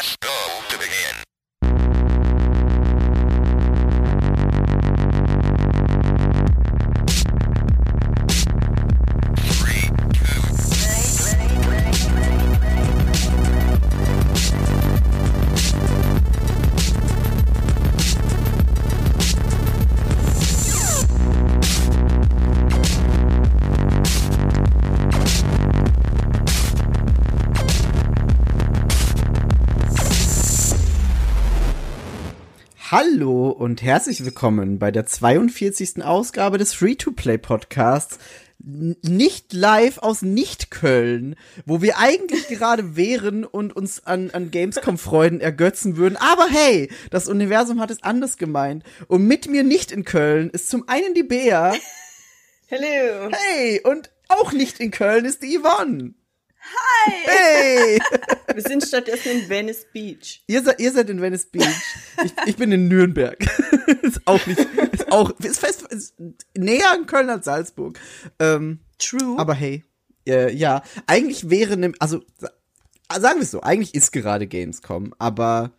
Press go to begin. Hallo und herzlich willkommen bei der 42. Ausgabe des Free-to-Play-Podcasts. Nicht live aus Nicht-Köln, wo wir eigentlich gerade wären und uns an, an Gamescom-Freuden ergötzen würden. Aber hey, das Universum hat es anders gemeint. Und mit mir nicht in Köln ist zum einen die Bea. Hello. Hey, und auch nicht in Köln ist die Yvonne. Hi. Hey. Wir sind stattdessen in Venice Beach. Ihr seid, ihr seid in Venice Beach. Ich, ich bin in Nürnberg. ist auch nicht, ist auch, ist fest, ist näher an Köln als Salzburg. Ähm, True. aber hey, äh, ja, eigentlich wäre, ne, also, sa- sagen wir es so, eigentlich ist gerade Gamescom, aber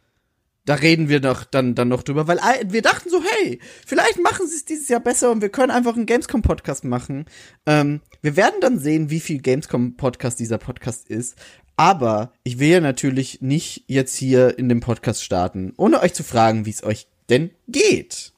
da reden wir noch, dann, dann noch drüber, weil wir dachten so, hey, vielleicht machen sie es dieses Jahr besser und wir können einfach einen Gamescom-Podcast machen. Ähm, wir werden dann sehen, wie viel Gamescom-Podcast dieser Podcast ist. Aber ich will ja natürlich nicht jetzt hier in dem Podcast starten, ohne euch zu fragen, wie es euch denn geht.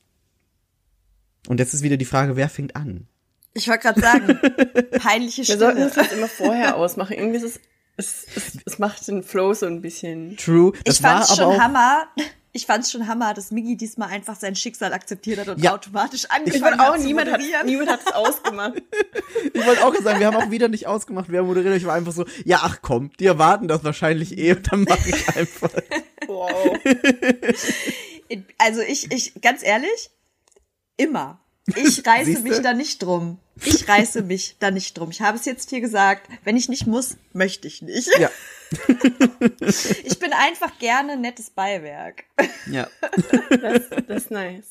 Und jetzt ist wieder die Frage, wer fängt an? Ich wollte gerade sagen, peinliche Wir sollten Stille. das jetzt immer vorher ausmachen. Irgendwie ist es, es, es, es macht den Flow so ein bisschen. True. Ich Das war fand's aber schon auch, Hammer. Ich fand's schon Hammer, dass Migi diesmal einfach sein Schicksal akzeptiert hat und Ja. automatisch Ich angefangen wollte auch, hat zu niemand hat, moderieren. niemand hat es ausgemacht. Ich wollte auch sagen, wir haben auch wieder nicht ausgemacht, wer moderiert. Ich war einfach so, ja, ach komm, die erwarten das wahrscheinlich eh und dann mache ich einfach. Wow. Also ich, ich, ganz ehrlich, immer. Ich reiße mich da nicht drum. Ich reiße mich da nicht drum. Ich habe es jetzt hier gesagt. Wenn ich nicht muss, möchte ich nicht. Ja, Ich bin einfach gerne nettes Beiwerk. ja. Das, das ist nice.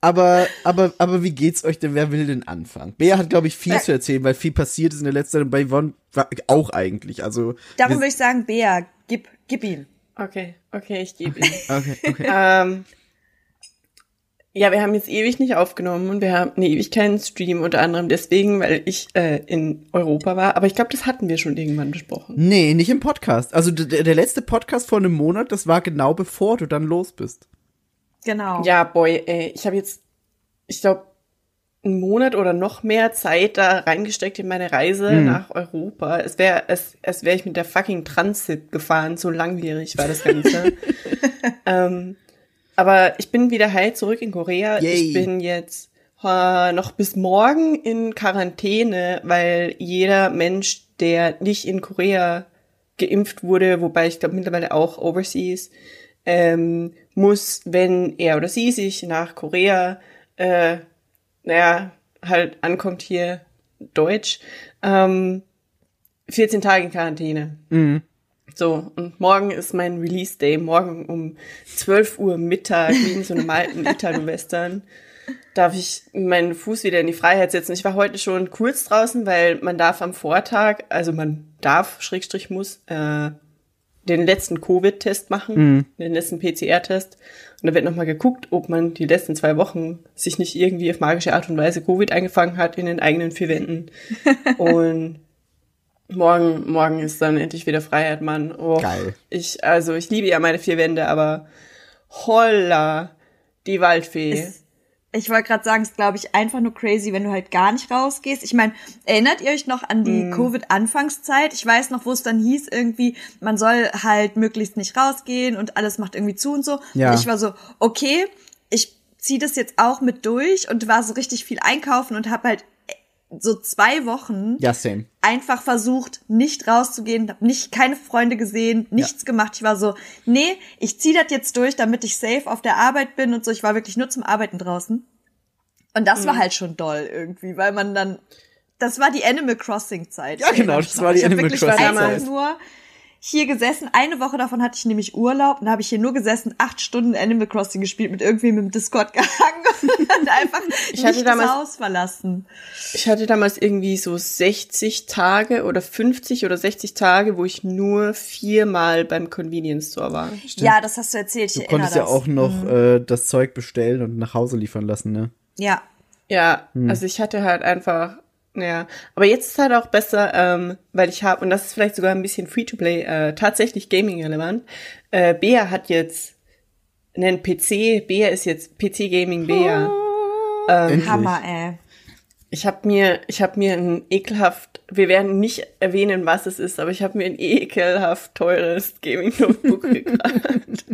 Aber, aber, aber wie geht's euch denn? Wer will denn anfangen? Bea hat, glaube ich, viel zu erzählen, weil viel passiert ist in der letzten Zeit und bei Yvonne war- auch eigentlich. Also, Darum würde ich sagen, Bea, gib, gib ihn. Okay, okay, ich gebe ihn. okay, okay. ähm, ja, wir haben jetzt ewig nicht aufgenommen und wir haben eine ewig keinen Stream, unter anderem deswegen, weil ich äh, in Europa war. Aber ich glaube, das hatten wir schon irgendwann besprochen. Nee, nicht im Podcast. Also der, der letzte Podcast vor einem Monat, das war genau bevor du dann los bist. Genau. Ja, boy, ey, ich habe jetzt, ich glaube, einen Monat oder noch mehr Zeit da reingesteckt in meine Reise nach Europa. Es wäre, es, es wäre ich mit der fucking Transit gefahren, so langwierig war das Ganze. ähm, aber ich bin wieder heil zurück in Korea. Yay. Ich bin jetzt äh, noch bis morgen in Quarantäne, weil jeder Mensch, der nicht in Korea geimpft wurde, wobei ich glaube mittlerweile auch overseas, ähm, muss, wenn er oder sie sich nach Korea, äh, naja, halt ankommt hier Deutsch, ähm, 14 Tage in Quarantäne. So, und morgen ist mein Release Day. Morgen um 12 Uhr Mittag, wie in so einem alten Italo-Western, darf ich meinen Fuß wieder in die Freiheit setzen. Ich war heute schon kurz draußen, weil man darf am Vortag, also man darf, Schrägstrich muss, äh, den letzten Covid-Test machen, den letzten PCR-Test. Und da wird nochmal geguckt, ob man die letzten zwei Wochen sich nicht irgendwie auf magische Art und Weise Covid eingefangen hat in den eigenen vier Wänden. und morgen, morgen ist dann endlich wieder Freiheit, Mann. Oh, Geil. Ich, also ich liebe ja meine vier Wände, aber holla, die Waldfee. Ist, ich wollte gerade sagen, es ist, glaube ich, einfach nur crazy, wenn du halt gar nicht rausgehst. Ich meine, erinnert ihr euch noch an die Mhm. Covid-Anfangszeit? Ich weiß noch, wo es dann hieß, irgendwie, man soll halt möglichst nicht rausgehen und alles macht irgendwie zu und so. Ja. Und ich war so, okay, ich ziehe das jetzt auch mit durch und war so richtig viel einkaufen und habe halt so zwei Wochen Ja, same. einfach versucht, nicht rauszugehen, hab nicht keine Freunde gesehen, nichts gemacht. Ich war so, nee, ich zieh das jetzt durch, damit ich safe auf der Arbeit bin und so. Ich war wirklich nur zum Arbeiten draußen. Und das Mhm. war halt schon doll irgendwie, weil man dann, das war die Animal Crossing Zeit. Ja, genau, das war die ich hab Animal wirklich Crossing einfach Zeit. nur hier gesessen. Eine Woche davon hatte ich nämlich Urlaub und habe ich hier nur gesessen, acht Stunden Animal Crossing gespielt, mit irgendwem im Discord gehangen und einfach Ich hatte nicht damals- das Haus verlassen. Ich hatte damals irgendwie so 60 Tage oder 50 oder 60 Tage, wo ich nur viermal beim Convenience Store war. Ja, das hast du erzählt. Ich Du konntest ja das. auch noch äh, das Zeug bestellen und nach Hause liefern lassen, ne? Ja. Ja, also ich hatte halt einfach, ja. Aber jetzt ist halt auch besser, ähm, weil ich habe, und das ist vielleicht sogar ein bisschen Free-to-Play, äh, tatsächlich Gaming-relevant. Äh, Bea hat jetzt einen PC, Bea ist jetzt PC-Gaming Bea. Endlich. Hammer, ey. Ich habe mir, ich habe mir ein ekelhaft, wir werden nicht erwähnen, was es ist, aber ich habe mir ein ekelhaft teures Gaming Notebook gekauft,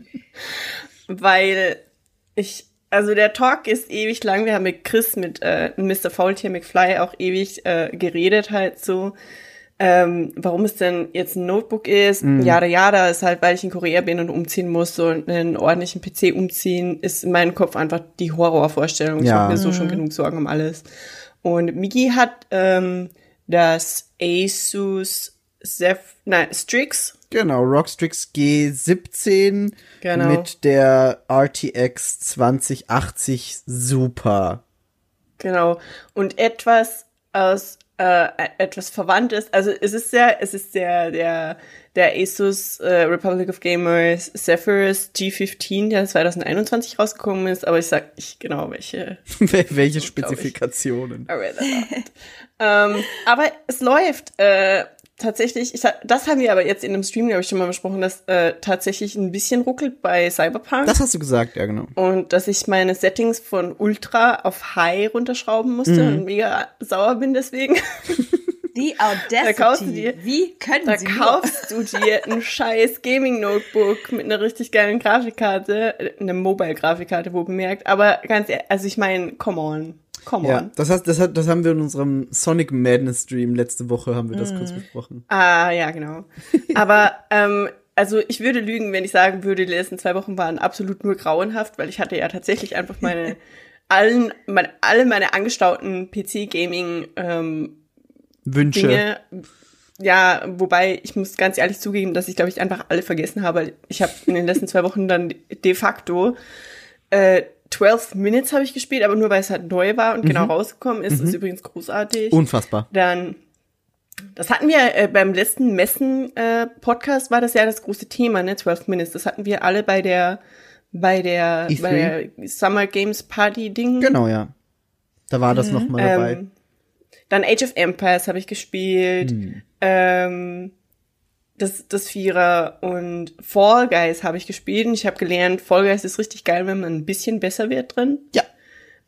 weil ich, also der Talk ist ewig lang. Wir haben mit Chris, mit äh, Mr. Faultier McFly auch ewig äh, geredet halt so. Ähm, warum es denn jetzt ein Notebook ist, jada jada, ist halt, weil ich in Korea bin und umziehen muss und einen ordentlichen PC umziehen, ist in meinem Kopf einfach die Horrorvorstellung. Ich Ja. mache mir so schon genug Sorgen um alles. Und Migi hat ähm, das Asus Zeph, nein, Strix, Genau, Rockstrix G17 Genau. mit der RTX 2080 Super. genau. Und etwas aus äh, etwas verwandt ist. Also es ist sehr, es ist der der der Asus äh, Republic of Gamers Zephyrus G15, der 2021 rausgekommen ist. Aber ich sag nicht genau welche Welche. Spezifikationen? Ähm, aber es läuft äh, tatsächlich. Ich, das haben wir aber jetzt in einem Stream, glaube ich, schon mal besprochen, dass äh, tatsächlich ein bisschen ruckelt bei Cyberpunk. Das hast du gesagt, ja genau. und dass ich meine Settings von Ultra auf High runterschrauben musste Mhm. und mega sauer bin deswegen. Die Da kaufst du Audacity. dir- Wie können Da sie nur? kaufst du dir ein scheiß Gaming-Notebook mit einer richtig geilen Grafikkarte, äh, eine Mobile-Grafikkarte, wo bemerkt. Aber ganz ehrlich, also ich meine, come on. Come Ja, on. das, heißt, das, hat, das haben wir in unserem Sonic Madness Stream letzte Woche haben wir das kurz besprochen. Ah, ja, genau. Aber ähm, also ich würde lügen, wenn ich sagen würde, die letzten zwei Wochen waren absolut nur grauenhaft, weil ich hatte ja tatsächlich einfach meine allen, meine, alle meine angestauten PC-Gaming ähm, Wünsche. Dinge. Ja, wobei ich muss ganz ehrlich zugeben, dass ich glaube ich einfach alle vergessen habe. Ich habe in den letzten zwei Wochen dann de facto äh, 12 Minutes habe ich gespielt, aber nur weil es halt neu war und genau rausgekommen ist. Ist übrigens großartig. Unfassbar. Dann, das hatten wir äh, beim letzten Messen-Podcast, war das ja das große Thema, ne? 12 Minutes. Das hatten wir alle bei der, bei der, E3? bei der Summer Games Party Ding. Genau, ja. Da war das noch mal dabei. Ähm, dann Age of Empires habe ich gespielt. Hm. Ähm, das, das Vierer und Fall Guys habe ich gespielt und ich habe gelernt, Fall Guys ist richtig geil, wenn man ein bisschen besser wird drin. Ja.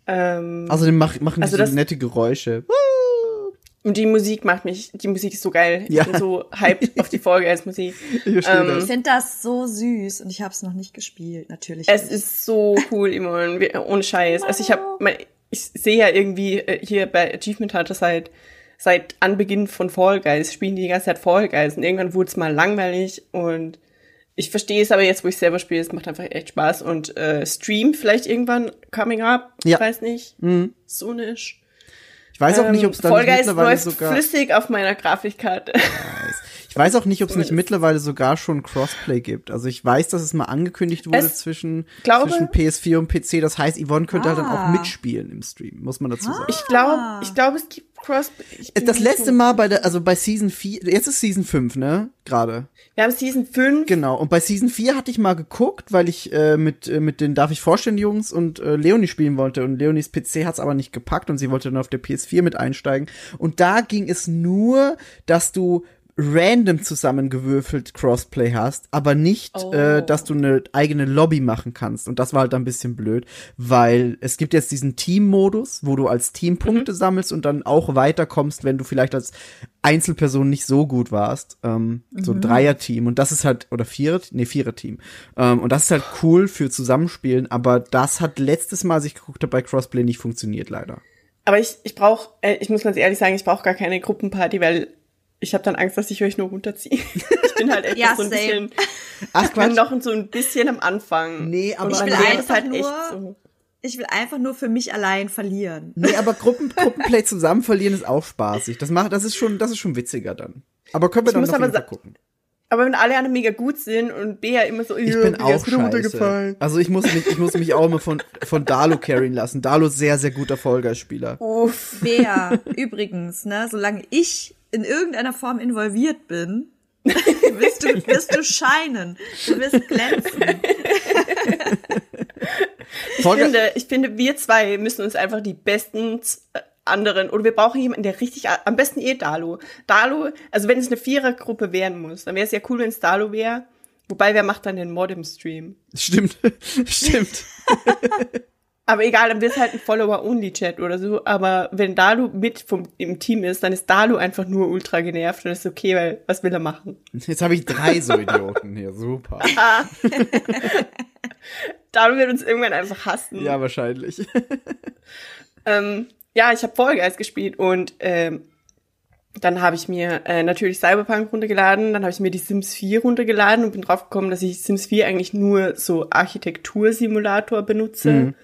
Ähm, Außerdem mach, machen Also die das- so nette Geräusche. und die Musik macht mich, die Musik ist so geil. Ja. Ich bin so hyped auf die Fall Guys Musik. Ich Ähm, Ich das. finde das so süß und ich habe es noch nicht gespielt, natürlich. Es nicht. ist so cool, Imon, ohne Scheiß. Also ich habe, ich sehe ja irgendwie äh, hier bei Achievement Hunter seit seit Anbeginn von Fall Guys spielen die die ganze Zeit Fall Guys und irgendwann wurde es mal langweilig und ich verstehe es aber jetzt, wo ich selber spiele, es macht einfach echt Spaß und äh, Stream vielleicht irgendwann coming up, Ja. ich weiß nicht, Mhm. so nicht. Ich weiß auch nicht, ob es da Fall nicht Guys läuft sogar. flüssig auf meiner Grafikkarte. Ich weiß auch nicht, ob es nicht mittlerweile sogar schon Crossplay gibt. Also ich weiß, dass es mal angekündigt wurde Es- zwischen, glaube- zwischen PS4 und PC. Das heißt, Yvonne könnte halt dann auch Ah. mitspielen im Stream, muss man dazu sagen. Ich glaube, ich glaube, es gibt Cross. ich bin Das letzte Mal bei der, also bei Season 4, jetzt ist Season 5, ne? Gerade. Wir haben Season 5. Genau. Und bei Season 4 hatte ich mal geguckt, weil ich äh, mit, äh, mit den Darf ich vorstellen Jungs und äh, Leonie spielen wollte. Und Leonies PC hat's aber nicht gepackt und sie wollte dann auf der PS4 mit einsteigen. Und da ging es nur, dass du random zusammengewürfelt Crossplay hast, aber nicht, Oh. äh, dass du eine eigene Lobby machen kannst. Und das war halt ein bisschen blöd, weil es gibt jetzt diesen Team-Modus, wo du als Team Punkte sammelst und dann auch weiterkommst, wenn du vielleicht als Einzelperson nicht so gut warst. Ähm, So ein Dreier-Team. Und das ist halt, oder Vierer, nee, Vierer-Team. Ähm, und das ist halt cool für Zusammenspielen, aber das hat letztes Mal, als ich geguckt habe, bei Crossplay nicht funktioniert, leider. Aber ich, ich brauche, äh, ich muss ganz ehrlich sagen, ich brauche gar keine Gruppenparty, weil ich habe dann Angst, dass ich euch nur runterziehe. ich bin halt echt Ja, so ein same. bisschen, Ach, ich bin noch so ein bisschen am Anfang. Nee, aber ich will einfach es halt nur- echt so. Ich will einfach nur für mich allein verlieren. Nee, aber Gruppen, Gruppenplay zusammen verlieren ist auch spaßig. Das macht, das ist schon, das ist schon witziger dann. Aber können wir Ich dann jeden aber gucken. Aber wenn alle anderen mega gut sind und Bea immer so, Ich ja, bin Bea auch ist runtergefallen. Also ich muss mich, ich muss mich auch immer von, von Dalo carryen lassen. Dalo ist sehr, sehr guter Vollgeist-Spieler. Uff. Bea, übrigens, ne, solange ich in irgendeiner Form involviert bin, wirst du, wirst du scheinen. Du wirst glänzen. Ich finde, ich finde, wir zwei müssen uns einfach die besten äh, anderen, oder wir brauchen jemanden, der richtig, am besten eh Dalo. Dalo, also wenn es eine Vierergruppe werden muss, dann wäre es ja cool, wenn es Dalo wäre. Wobei, wer macht dann den Mod im Stream? Stimmt, stimmt. Aber egal, dann wird halt ein Follower-Only-Chat oder so. Aber wenn Dalu mit vom, im Team ist, dann ist Dalu einfach nur ultra genervt und das ist okay, weil was will er machen? Jetzt habe ich drei so Idioten hier. Super. Dalu wird uns irgendwann einfach hassen. Ja, wahrscheinlich. Ähm, ja, ich habe Fall Guys gespielt und ähm, dann habe ich mir äh, natürlich Cyberpunk runtergeladen, dann habe ich mir die Sims 4 runtergeladen und bin draufgekommen, dass ich Sims 4 eigentlich nur so Architektursimulator benutze,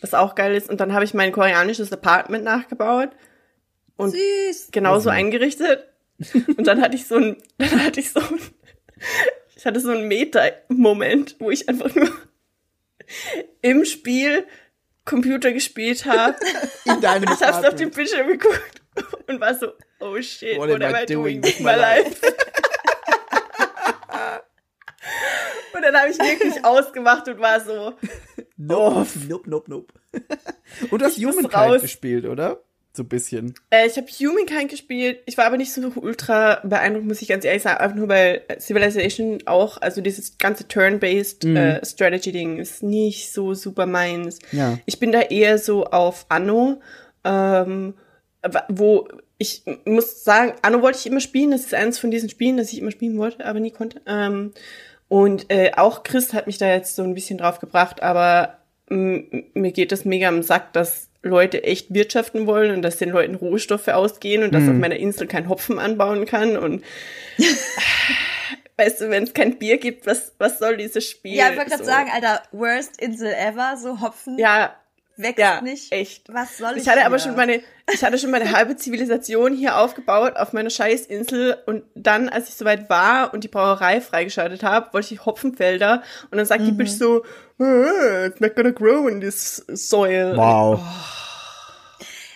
was auch geil ist. Und dann habe ich mein koreanisches Apartment nachgebaut und Süß. genauso eingerichtet. Und dann hatte ich so ein, dann hatte ich so ein, ich hatte so einen Meta-Moment, wo ich einfach nur im Spiel Computer gespielt habe. In deinem Ich hab's auf dem Apartment. Bildschirm geguckt und war so, oh shit, What what, am I doing doing with my my life? Und dann habe ich wirklich ausgemacht und war so, Nope, nope, nope, nope. Und du hast Humankind gespielt, oder? So ein bisschen. Äh, ich habe Humankind gespielt. Ich war aber nicht so ultra beeindruckt, muss ich ganz ehrlich sagen. Einfach nur weil Civilization auch, also dieses ganze Turn-based äh, Strategy-Ding ist nicht so super meins. Ja. Ich bin da eher so auf Anno, ähm, wo ich muss sagen, Anno wollte ich immer spielen. Das ist eines von diesen Spielen, das ich immer spielen wollte, aber nie konnte. Ähm, und äh, auch Chris hat mich da jetzt so ein bisschen drauf gebracht, aber mir geht das mega am Sack, dass Leute echt wirtschaften wollen und dass den Leuten Rohstoffe ausgehen und dass auf meiner Insel kein Hopfen anbauen kann und weißt du, wenn es kein Bier gibt, was was soll dieses Spiel? Ja, ich wollte gerade so? sagen, Alter, worst Insel ever, so Hopfen ja, wächst ja, nicht. echt. Was soll ich Ich hatte aber hier? schon meine, ich hatte schon meine halbe Zivilisation hier aufgebaut auf meiner Scheißinsel und dann, als ich soweit war und die Brauerei freigeschaltet habe, wollte ich Hopfenfelder und dann sagt die Mhm. Bitch so, "Ah, it's not gonna grow in this soil. Wow.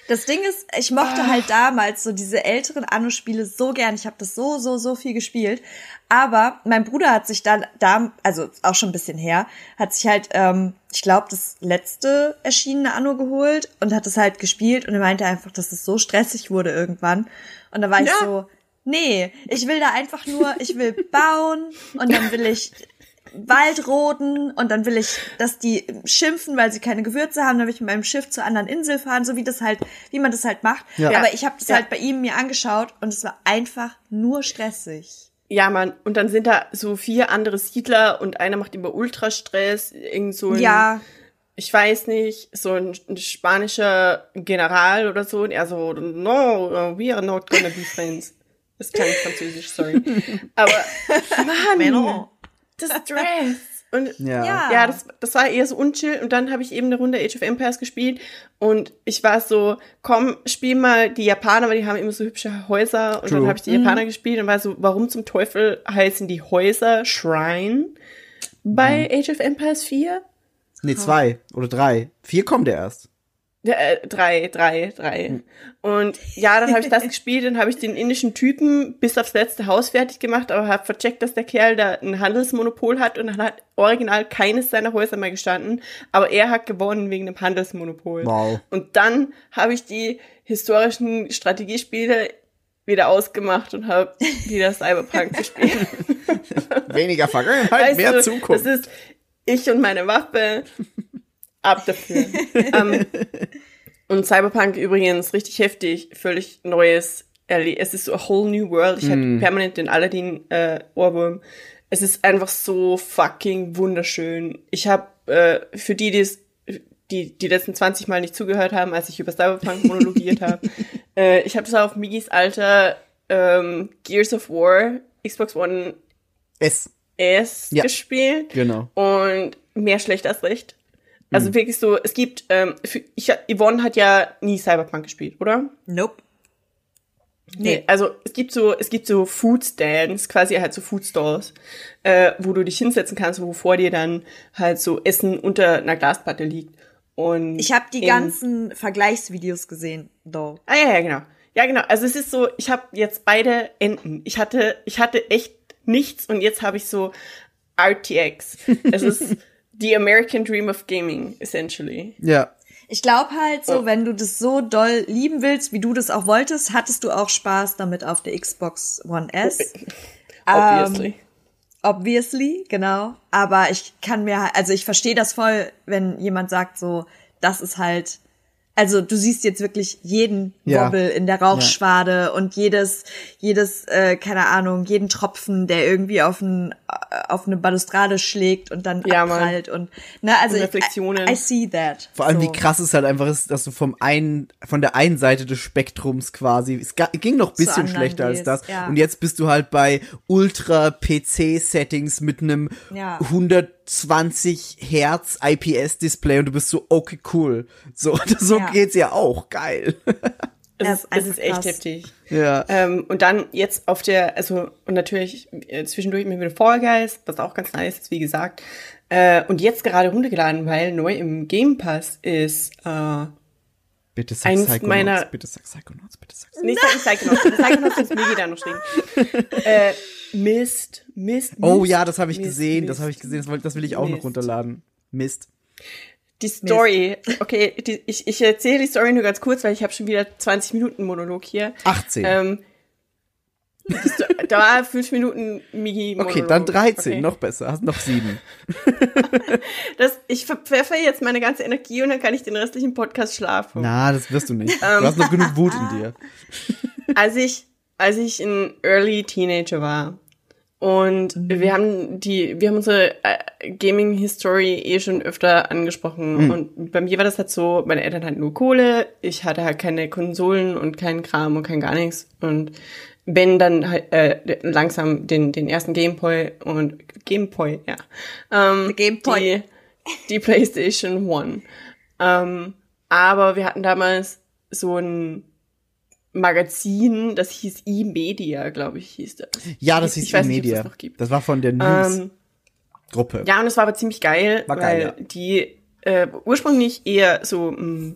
Das Ding ist, ich mochte halt damals so diese älteren Anno-Spiele so gern. Ich habe das so, so, so viel gespielt. Aber mein Bruder hat sich dann, da, also auch schon ein bisschen her, hat sich halt, ähm, ich glaube, das letzte erschienene Anno geholt und hat es halt gespielt und er meinte einfach, dass es so stressig wurde irgendwann. Und da war ich Ja. so, nee, ich will da einfach nur, ich will bauen und dann will ich Wald roden und dann will ich, dass die schimpfen, weil sie keine Gewürze haben, dann will ich mit meinem Schiff zur anderen Insel fahren, so wie das halt, wie man das halt macht. Ja. Aber ich habe das Ja. halt bei ihm mir angeschaut und es war einfach nur stressig. Ja, Mann. Und dann sind da so vier andere Siedler und einer macht immer Ultrastress, irgend so ein, Ja, ich weiß nicht, so ein, ein spanischer General oder so. Und er so, no, we are not gonna be friends. Das klang französisch, sorry. Aber, Mann. Das Stress. Und Ja. Ja. das, das war eher so unchill. Und dann habe ich eben eine Runde Age of Empires gespielt. Und ich war so, komm, spiel mal die Japaner, weil die haben immer so hübsche Häuser. Und True. dann habe ich die Japaner gespielt und war so, warum zum Teufel heißen die Häuser Shrine bei Age of Empires 4? Nee, zwei oder drei. Vier kommt er erst. Äh, drei, drei, drei. Und ja, dann habe ich das gespielt, dann habe ich den indischen Typen bis aufs letzte Haus fertig gemacht, aber habe vercheckt, dass der Kerl da ein Handelsmonopol hat und dann hat original keines seiner Häuser mehr gestanden, aber er hat gewonnen wegen dem Handelsmonopol. Wow. Und dann habe ich die historischen Strategiespiele wieder ausgemacht und habe wieder Cyberpunk gespielt. Weniger Vergangenheit, Weißt mehr du, Zukunft. Das ist ich und meine Waffe. Ab dafür. ähm, und Cyberpunk übrigens richtig heftig, völlig neues Erle Es ist so a whole new world. Ich hatte permanent den Aladdin äh, Ohrwurm. Es ist einfach so fucking wunderschön. Ich habe äh, für die, die es die die letzten 20 Mal nicht zugehört haben, als ich über Cyberpunk monologiert habe. Äh, ich habe das auf Migis alter ähm, Gears of War Xbox One es. S Ja. gespielt Genau. und mehr schlecht als recht. Also wirklich so, es gibt, ähm, für, ich, Yvonne hat ja nie Cyberpunk gespielt, oder? nope. Nee, also es gibt so, es gibt so Food Stands, quasi halt so Food Stalls, äh, wo du dich hinsetzen kannst, wo vor dir dann halt so Essen unter einer Glasplatte liegt. Und Ich habe die ganzen Vergleichsvideos gesehen, though. Ah ja, ja, genau. Ja, genau. Also es ist so, ich habe jetzt beide Enden. Ich hatte, ich hatte echt nichts und jetzt habe ich so RTX. es ist the American Dream of Gaming, essentially. Ja. Ich glaube halt so, Oh. wenn du das so doll lieben willst, wie du das auch wolltest, hattest du auch Spaß damit auf der Xbox One S. Obviously. Ähm, obviously, genau. Aber ich kann mir, also ich verstehe das voll, wenn jemand sagt so, das ist halt, also du siehst jetzt wirklich jeden ja. In der Rauchschwade ja. und jedes, jedes, äh, keine Ahnung, jeden Tropfen, der irgendwie auf, ein, äh, auf eine Balustrade schlägt und dann ja, abprallt und ne, also und Reflexionen. I, I, see that. Vor allem, so. wie krass es halt einfach ist, dass du vom einen, von der einen Seite des Spektrums quasi, es ging noch bisschen schlechter als das. Ja. Und jetzt bist du halt bei Ultra-PC-Settings mit einem 100 20 Hertz IPS Display und du bist so, okay, cool. So, so ja. geht's ja auch. Geil. Es, ja, ist, ist echt heftig. Ja. Ähm, und dann jetzt auf der, also, und natürlich äh, zwischendurch mit dem Fall Guys, was auch ganz nice ist, wie gesagt. Äh, und jetzt gerade runtergeladen, weil neu im Game Pass ist, äh, Bitte sag eins Psychonauts, meiner bitte sag Psychonauts, bitte sag Psychonauts. Nee, sag nicht Psychonauts, Psychonauts ist Megi da noch stehen. äh, Mist, Mist, Mist. Oh ja, das habe ich Mist, gesehen, das Mist. habe ich gesehen, das will, das will ich auch noch runterladen. Mist. Die Story, okay, die, ich, ich erzähle die Story nur ganz kurz, weil ich habe schon wieder 20 Minuten Monolog hier. 18. Ähm, da war fünf Minuten Migi Monolog. okay, dann 13, Okay. noch besser, hast noch sieben. Das, ich verpfeffer jetzt meine ganze Energie und dann kann ich den restlichen Podcast schlafen. Na, das wirst du nicht. Ähm. Du hast noch genug Wut in dir. Als ich, als ich ein Early Teenager war und Mhm. wir haben die, wir haben unsere äh, Gaming History eh schon öfter angesprochen Mhm. und bei mir war das halt so, meine Eltern hatten nur Kohle, ich hatte halt keine Konsolen und keinen Kram und kein gar nichts und wenn dann halt äh, langsam den den ersten Gameboy und Gameboy, ja. Ähm, Gameboy. Die, die PlayStation One. Ähm, aber wir hatten damals so ein Magazin, das hieß E-Media, glaube ich, hieß das. Ja, das Ich hieß E-Media. das. Das war von der Ähm, News-Gruppe. ja, und es war aber ziemlich geil, War geil, weil ja. die äh, ursprünglich eher so, mh,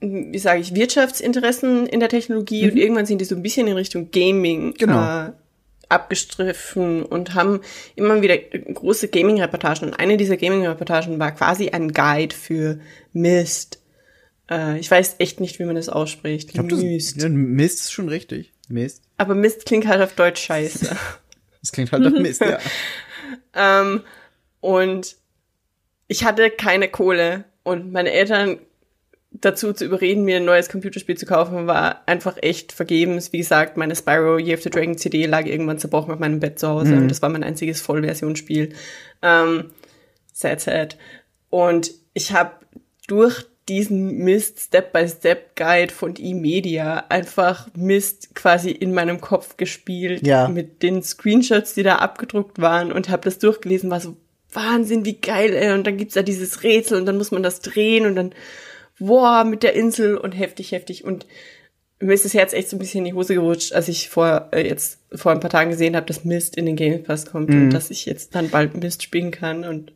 wie sage ich, Wirtschaftsinteressen in der Technologie und irgendwann sind die so ein bisschen in Richtung Gaming Mhm. Genau. äh, abgestriffen und haben immer wieder große Gaming-Reportagen. Und eine dieser Gaming-Reportagen war quasi ein Guide für Mist. Äh, ich weiß echt nicht, wie man das ausspricht. Ich glaub, das, Mist. ja, Mist ist schon richtig. Mist. Aber Mist klingt halt auf Deutsch scheiße. Das klingt halt nach Mist, ja. Ähm, und ich hatte keine Kohle und meine Eltern dazu zu überreden, mir ein neues Computerspiel zu kaufen, war einfach echt vergebens. Wie gesagt, meine Spyro Year of the Dragon CD lag irgendwann zerbrochen auf meinem Bett zu Hause und das war mein einziges Vollversionsspiel. Ähm, sad, sad. Und ich habe durch diesen Mist Step-by-Step-Guide von E-Media einfach Mist quasi in meinem Kopf gespielt Ja. mit den Screenshots, die da abgedruckt waren und habe das durchgelesen, war so Wahnsinn, wie geil, ey. Und dann gibt's da dieses Rätsel und dann muss man das drehen und dann, wow, mit der Insel und heftig, heftig. Und mir ist das Herz echt so ein bisschen in die Hose gerutscht, als ich vor äh, jetzt vor ein paar Tagen gesehen habe, dass Mist in den Game Pass kommt und dass ich jetzt dann bald Mist spielen kann und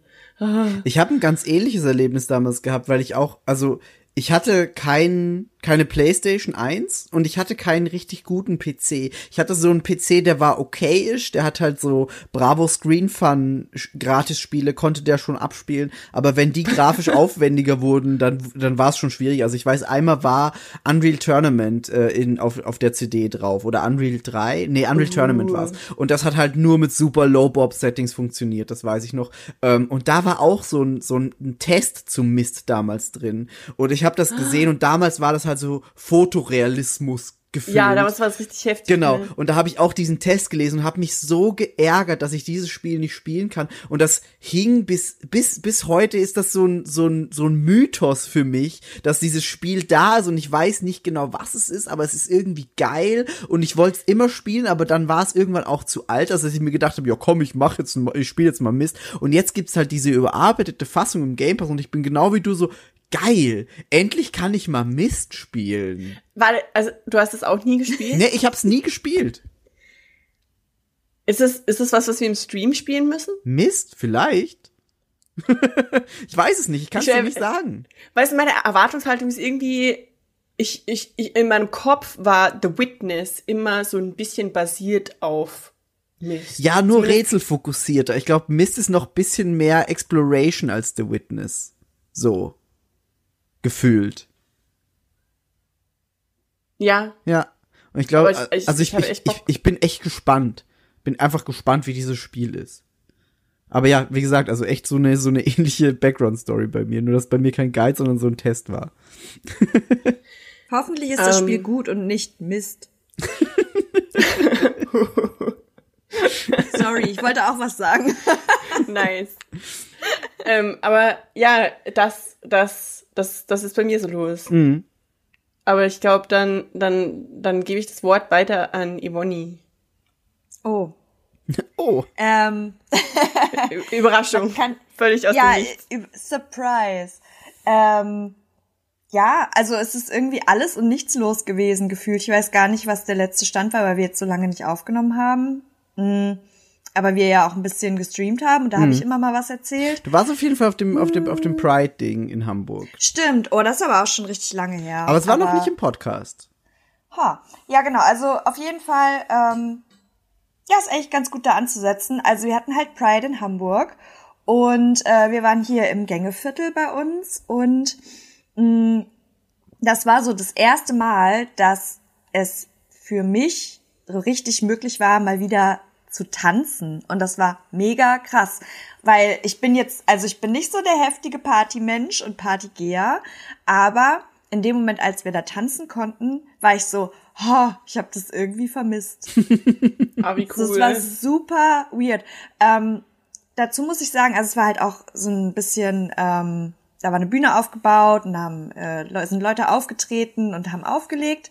Ich habe ein ganz ähnliches Erlebnis damals gehabt, weil ich auch, also ich hatte kein, keine PlayStation 1 und ich hatte keinen richtig guten PC. Ich hatte so einen PC, der war okayisch, der hat halt so Bravo Screen Fun Gratis-Spiele, konnte der schon abspielen, aber wenn die grafisch aufwendiger wurden, dann, dann war es schon schwierig. Also ich weiß, einmal war Unreal Tournament äh, in, auf, auf der CD drauf oder Unreal 3, nee, Unreal Tournament war's. Und das hat halt nur mit super Low-Bob-Settings funktioniert, das weiß ich noch. Ähm, und da war auch so ein, so ein Test zum Mist damals drin. Und ich habe das gesehen und damals war das halt so Fotorealismus gefühlt. ja, damals war es richtig heftig. Genau, Ne? und da habe ich auch diesen Test gelesen und habe mich so geärgert, dass ich dieses Spiel nicht spielen kann. Und das hing bis bis bis heute ist das so ein so ein so ein Mythos für mich, dass dieses Spiel da ist und ich weiß nicht genau, was es ist, aber es ist irgendwie geil und ich wollte es immer spielen, aber dann war es irgendwann auch zu alt, also dass ich mir gedacht habe, ja komm, ich mach jetzt, ich spiele jetzt mal Mist. Und jetzt gibt's halt diese überarbeitete Fassung im Game Pass und ich bin genau wie du so geil. Endlich kann ich mal Mist spielen. Warte, also du hast es auch nie gespielt? Nee, ich hab's nie gespielt. Ist es, ist es was, was wir im Stream spielen müssen? Mist, vielleicht. ich weiß es nicht, ich kann es dir nicht sagen. Weißt du, meine Erwartungshaltung ist irgendwie, ich, ich, ich, in meinem Kopf war The Witness immer so ein bisschen basiert auf Mist. Ja, nur Zumindest- rätselfokussierter. Ich glaube, Mist ist noch bisschen mehr Exploration als The Witness. So. Gefühlt. Ja, Ja. Und ich glaube, also ich, ich ich, echt ich, bin echt gespannt. Bin einfach gespannt, wie dieses Spiel ist. Aber ja, wie gesagt, also echt so eine, so eine ähnliche Background-Story bei mir. Nur, dass bei mir kein Guide, sondern so ein Test war. Hoffentlich ist das Ähm. Spiel gut und nicht Mist. Sorry, ich wollte auch was sagen. nice. ähm, aber ja, das, das, das, das ist bei mir so los. Mhm. Aber ich glaube, dann, dann, dann gebe ich das Wort weiter an Yvonne. Oh. Oh. Ähm, Überraschung. kann- Völlig aus ja, dem Nichts. Surprise. Ähm, ja, also es ist irgendwie alles und nichts los gewesen gefühlt. Ich weiß gar nicht, was der letzte Stand war, weil wir jetzt so lange nicht aufgenommen haben. Mm, Aber wir ja auch ein bisschen gestreamt haben und da habe ich immer mal was erzählt. Du warst auf jeden Fall auf dem, auf dem, auf dem Pride-Ding in Hamburg. Stimmt, oh, das ist aber auch schon richtig lange her. Aber es war noch nicht im Podcast. Ha. Ja, genau. Also auf jeden Fall, ähm, ja, ist echt ganz gut da anzusetzen. Also wir hatten halt Pride in Hamburg und äh, wir waren hier im Gängeviertel bei uns und mh, das war so das erste Mal, dass es für mich so richtig möglich war, mal wieder zu tanzen. Und das war mega krass. Weil ich bin jetzt, also ich bin nicht so der heftige Partymensch und Partygeher, aber in dem Moment, als wir da tanzen konnten, war ich so, oh, ich habe das irgendwie vermisst. Ah, wie Das cool. war super weird. Ähm, dazu muss ich sagen, also es war halt auch so ein bisschen, ähm, da war eine Bühne aufgebaut und da haben, äh, sind Leute aufgetreten und haben aufgelegt.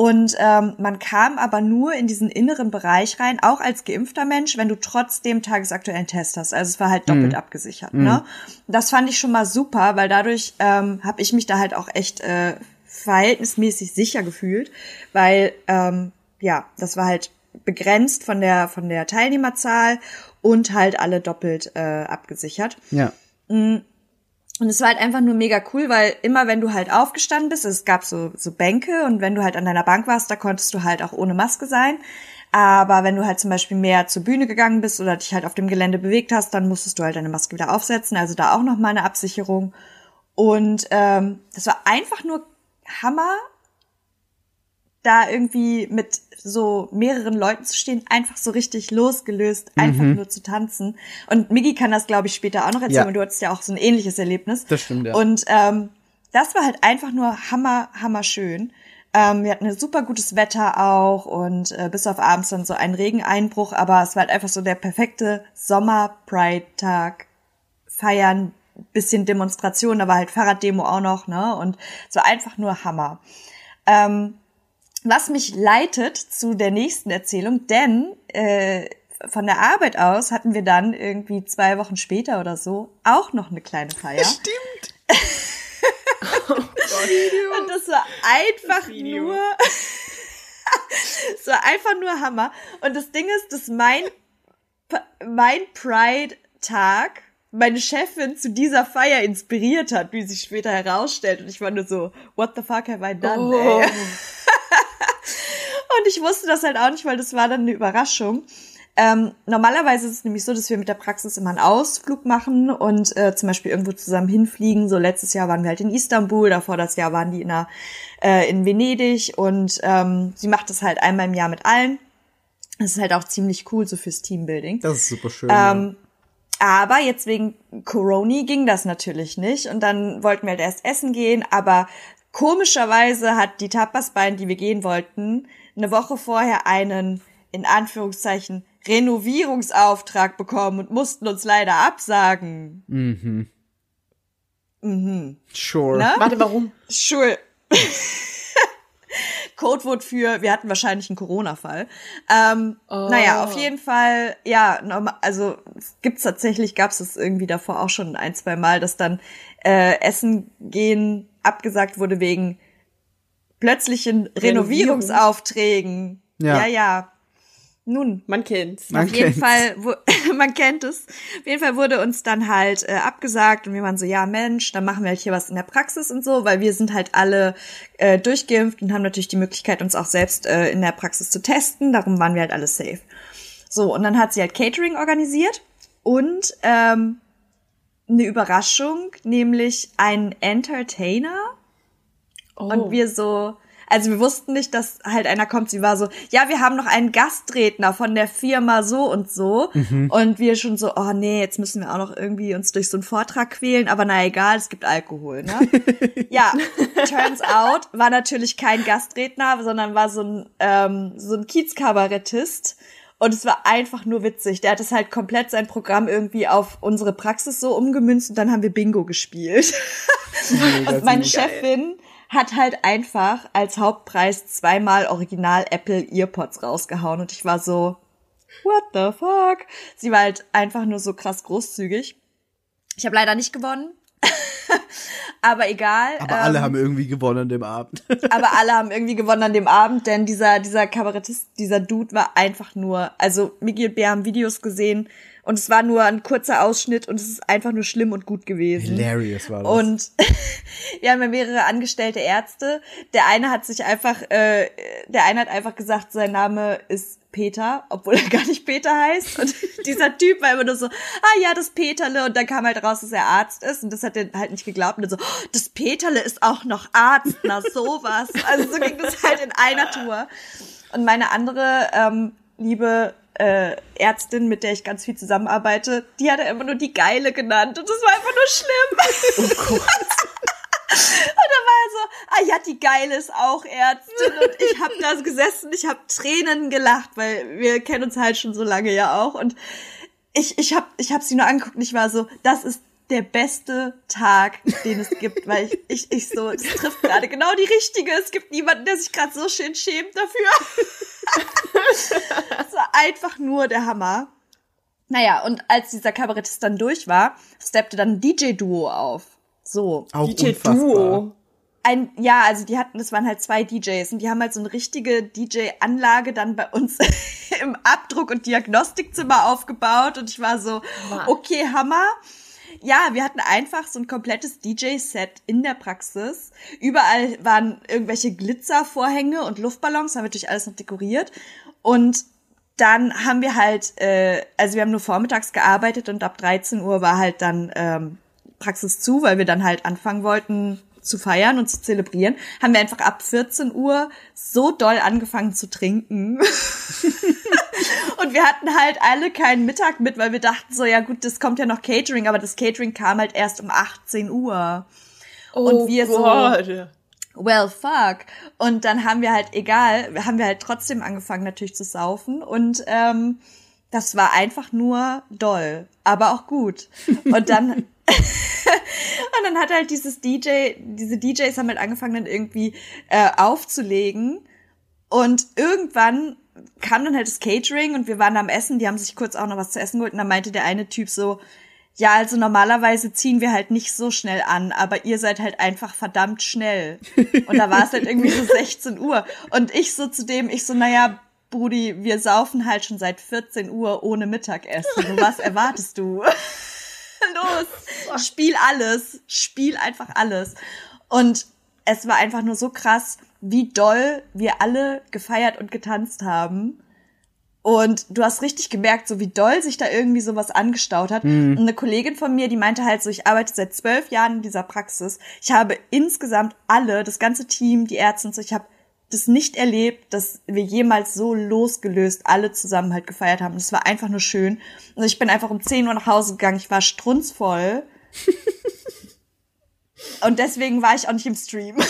Und ähm, man kam aber nur in diesen inneren Bereich rein, auch als geimpfter Mensch, wenn du trotzdem tagesaktuellen Test hast. Also es war halt doppelt abgesichert. Ne? Das fand ich schon mal super, weil dadurch ähm, habe ich mich da halt auch echt äh, verhältnismäßig sicher gefühlt, weil ähm, ja, das war halt begrenzt von der von der Teilnehmerzahl und halt alle doppelt äh, abgesichert. Ja. Und es war halt einfach nur mega cool, weil immer wenn du halt aufgestanden bist, es gab so, so Bänke und wenn du halt an deiner Bank warst, da konntest du halt auch ohne Maske sein. Aber wenn du halt zum Beispiel mehr zur Bühne gegangen bist oder dich halt auf dem Gelände bewegt hast, dann musstest du halt deine Maske wieder aufsetzen. Also da auch nochmal eine Absicherung. Und ähm, das war einfach nur Hammer, da irgendwie mit so mehreren Leuten zu stehen, einfach so richtig losgelöst, einfach nur zu tanzen. Und Miggy kann das, glaube ich, später auch noch erzählen, Ja. weil du hattest ja auch so ein ähnliches Erlebnis. Das stimmt, ja. Und ähm, das war halt einfach nur hammer, hammer schön. Ähm, wir hatten ein super gutes Wetter auch und äh, bis auf abends dann so einen Regeneinbruch, aber es war halt einfach so der perfekte Sommer-Pride-Tag. Feiern, bisschen Demonstration, da war halt Fahrraddemo auch noch, ne? Und so einfach nur Hammer. Ähm, was mich leitet zu der nächsten Erzählung, denn äh, von der Arbeit aus hatten wir dann irgendwie zwei Wochen später oder so auch noch eine kleine Feier. Stimmt. Und das war einfach Video. nur, es war einfach nur Hammer. Und das Ding ist, dass mein, mein Pride-Tag meine Chefin zu dieser Feier inspiriert hat, wie sich später herausstellt. Und ich war nur so, what the fuck have I done, Oh. ey? Und ich wusste das halt auch nicht, weil das war dann eine Überraschung. Ähm, normalerweise ist es nämlich so, dass wir mit der Praxis immer einen Ausflug machen und äh, zum Beispiel irgendwo zusammen hinfliegen. So letztes Jahr waren wir halt in Istanbul, davor das Jahr waren die in, einer, äh, in Venedig und ähm, sie macht das halt einmal im Jahr mit allen. Das ist halt auch ziemlich cool so fürs Teambuilding. Das ist super schön. Ähm, aber jetzt wegen Corona ging das natürlich nicht. Und dann wollten wir halt erst essen gehen. Aber komischerweise hat die Tapasbein, die wir gehen wollten, eine Woche vorher einen, in Anführungszeichen, Renovierungsauftrag bekommen und mussten uns leider absagen. ja. Sure. ne? Warte, warum? Sure. Codewort für, wir hatten wahrscheinlich einen Corona-Fall. Ähm, Naja, auf jeden Fall, ja, also es gibt's tatsächlich, gab's es irgendwie davor auch schon ein, zwei Mal, dass dann äh, Essen gehen abgesagt wurde wegen plötzlichen Renovierung. Renovierungsaufträgen. Ja. ja. ja. Nun, Man kennt's. Man auf jeden kennt's. Fall, wo, man kennt es. Auf jeden Fall wurde uns dann halt äh, abgesagt und wir waren so, ja Mensch, dann machen wir halt hier was in der Praxis und so, weil wir sind halt alle äh, durchgeimpft und haben natürlich die Möglichkeit, uns auch selbst äh, in der Praxis zu testen. Darum waren wir halt alle safe. So, und dann hat sie halt Catering organisiert und ähm, eine Überraschung, nämlich einen Entertainer. Oh. Und wir so, also wir wussten nicht, dass halt einer kommt. Sie war so, ja, wir haben noch einen Gastredner von der Firma so und so. Und wir schon so, oh nee, jetzt müssen wir auch noch irgendwie uns durch so einen Vortrag quälen. Aber na egal, es gibt Alkohol, ne? ja, turns out, war natürlich kein Gastredner, sondern war so ein, ähm, so ein Kiezkabarettist. Und es war einfach nur witzig. Der hat es halt komplett sein Programm irgendwie auf unsere Praxis so umgemünzt und dann haben wir Bingo gespielt. Und meine Chefin hat halt einfach als Hauptpreis zweimal Original Apple Earpods rausgehauen und ich war so, what the fuck? Sie war halt einfach nur so krass großzügig. Ich habe leider nicht gewonnen. Aber egal. Aber alle ähm, haben irgendwie gewonnen an dem Abend. aber alle haben irgendwie gewonnen an dem Abend, denn dieser, dieser Kabarettist, dieser Dude war einfach nur, also Miki und Bär haben Videos gesehen und es war nur ein kurzer Ausschnitt und es ist einfach nur schlimm und gut gewesen. Hilarious war das. Und wir haben ja mehrere angestellte Ärzte. Der eine hat sich einfach, äh, der eine hat einfach gesagt, sein Name ist Peter, obwohl er gar nicht Peter heißt. Und dieser Typ war immer nur so, ah ja, das Peterle. Und dann kam halt raus, dass er Arzt ist. Und das hat er halt nicht geglaubt. Und dann so, oh, das Peterle ist auch noch Arzt. Na sowas. Also so ging das halt in einer Tour. Und meine andere ähm, liebe äh, Ärztin, mit der ich ganz viel zusammenarbeite, die hat er immer nur die Geile genannt. Und das war einfach nur schlimm. Und dann war er so, ah ja, die Geile ist auch Ärztin. Und ich habe da gesessen, ich habe Tränen gelacht, weil wir kennen uns halt schon so lange ja auch. Und ich, ich habe ich hab sie nur angeguckt und ich war so, das ist der beste Tag, den es gibt, weil ich, ich, ich so, das trifft gerade genau die richtige. Es gibt niemanden, der sich gerade so schön schämt dafür. Das war einfach nur der Hammer. Naja, und als dieser Kabarettist dann durch war, steppte dann ein DJ-Duo auf. So. Auch DJ unfassbar. Duo. Ein, ja, also die hatten, das waren halt zwei DJs und die haben halt so eine richtige DJ-Anlage dann bei uns im Abdruck- und Diagnostikzimmer aufgebaut und ich war so, Mann. okay, Hammer. Ja, wir hatten einfach so ein komplettes DJ-Set in der Praxis. Überall waren irgendwelche Glitzervorhänge und Luftballons, haben wir natürlich alles noch dekoriert. Und dann haben wir halt, äh, also wir haben nur vormittags gearbeitet und ab 13 Uhr war halt dann ähm, Praxis zu, weil wir dann halt anfangen wollten zu feiern und zu zelebrieren, haben wir einfach ab 14 Uhr so doll angefangen zu trinken. und wir hatten halt alle keinen Mittag mit, weil wir dachten so, ja gut, das kommt ja noch Catering, aber das Catering kam halt erst um 18 Uhr. Und wir so- Gott. Well, fuck. Und dann haben wir halt, egal, haben wir halt trotzdem angefangen natürlich zu saufen und ähm, das war einfach nur doll, aber auch gut. Und dann und dann hat halt dieses DJ, diese DJs haben halt angefangen dann irgendwie äh, aufzulegen und irgendwann kam dann halt das Catering und wir waren am Essen, die haben sich kurz auch noch was zu essen geholt und dann meinte der eine Typ so, ja, also normalerweise ziehen wir halt nicht so schnell an, aber ihr seid halt einfach verdammt schnell. Und da war es halt irgendwie so 16 Uhr. Und ich so zu dem, ich so, naja, Brudi, wir saufen halt schon seit 14 Uhr ohne Mittagessen. Was erwartest du? Los, spiel alles, spiel einfach alles. Und es war einfach nur so krass, wie doll wir alle gefeiert und getanzt haben. Und du hast richtig gemerkt, so wie doll sich da irgendwie sowas angestaut hat. Und eine Kollegin von mir, die meinte halt so, ich arbeite seit zwölf Jahren in dieser Praxis. Ich habe insgesamt alle, das ganze Team, die Ärzte und so, ich habe das nicht erlebt, dass wir jemals so losgelöst alle zusammen halt gefeiert haben. Es war einfach nur schön. Also ich bin einfach um 10 Uhr nach Hause gegangen. Ich war strunzvoll. und deswegen war ich auch nicht im Stream.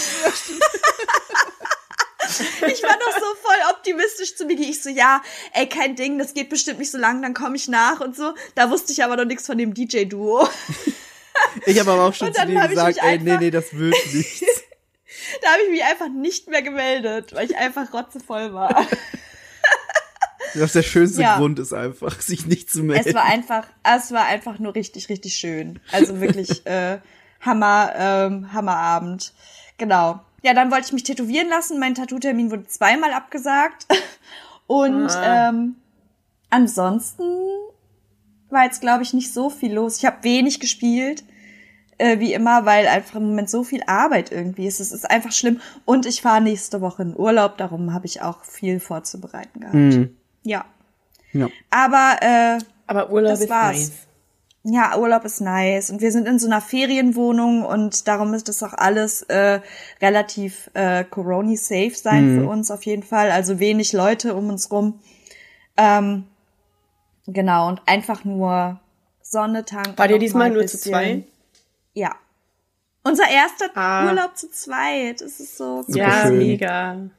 Ich war noch so voll optimistisch zu Migi. Ich so, ja, ey, kein Ding, das geht bestimmt nicht so lang, dann komme ich nach und so. Da wusste ich aber noch nichts von dem DJ-Duo. Ich habe aber auch schon zu dir gesagt, ey, nee, nee, das wird nichts. da habe ich mich einfach nicht mehr gemeldet, weil ich einfach rotzevoll war. Das der schönste Ja. Grund ist einfach, sich nicht zu melden. Es war einfach, es war einfach nur richtig, richtig schön. Also wirklich äh, Hammer, ähm, Hammerabend. Genau. Ja, dann wollte ich mich tätowieren lassen. Mein Tattoo-Termin wurde zweimal abgesagt. Und Ah. ähm, ansonsten war jetzt, glaube ich, nicht so viel los. Ich habe wenig gespielt, äh, wie immer, weil einfach im Moment so viel Arbeit irgendwie ist. Es ist einfach schlimm. Und ich fahre nächste Woche in Urlaub, darum habe ich auch viel vorzubereiten gehabt. Mhm. Ja. Ja. Aber äh, Aber Urlaub Das ist war's. nice. ja, Urlaub ist nice und wir sind in so einer Ferienwohnung und darum ist das auch alles äh, relativ äh, Corona-safe sein für uns auf jeden Fall. Also wenig Leute um uns rum. Ähm, genau, und einfach nur Sonne tanken. War ihr noch diesmal nur zu zweit? Ja. Unser erster ah. Urlaub zu zweit. Das ist so cool. Ja, schön. mega.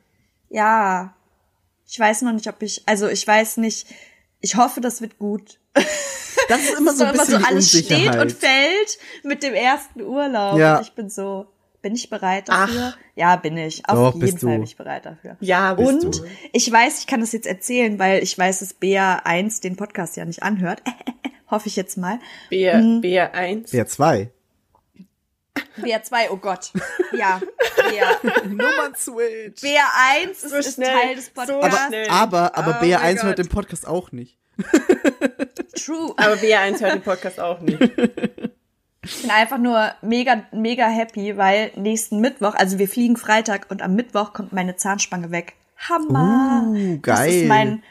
Ja. Ich weiß noch nicht, ob ich, also ich weiß nicht, ich hoffe, das wird gut. Das ist immer so ein bisschen immer so alles steht und fällt mit dem ersten Urlaub. Ja. Ich bin so, bin ich bereit dafür? Ach. Ja, bin ich. Auf Doch, jeden Fall bin ich bereit dafür. Ja, bist Und du. ich weiß, ich kann das jetzt erzählen, weil ich weiß, dass BA1 den Podcast ja nicht anhört. Hoffe ich jetzt mal. BA, BA1. BA2. BR2, oh Gott. Ja. BR. Nummern-Switch. BR1 so ist, Teil des Podcasts. So aber, aber, aber oh BR1 hört den Podcast auch nicht. True. Aber BR1 hört den Podcast auch nicht. Ich bin einfach nur mega, mega happy, weil nächsten Mittwoch, also wir fliegen Freitag und am Mittwoch kommt meine Zahnspange weg. Hammer! Uh, geil. Das ist mein,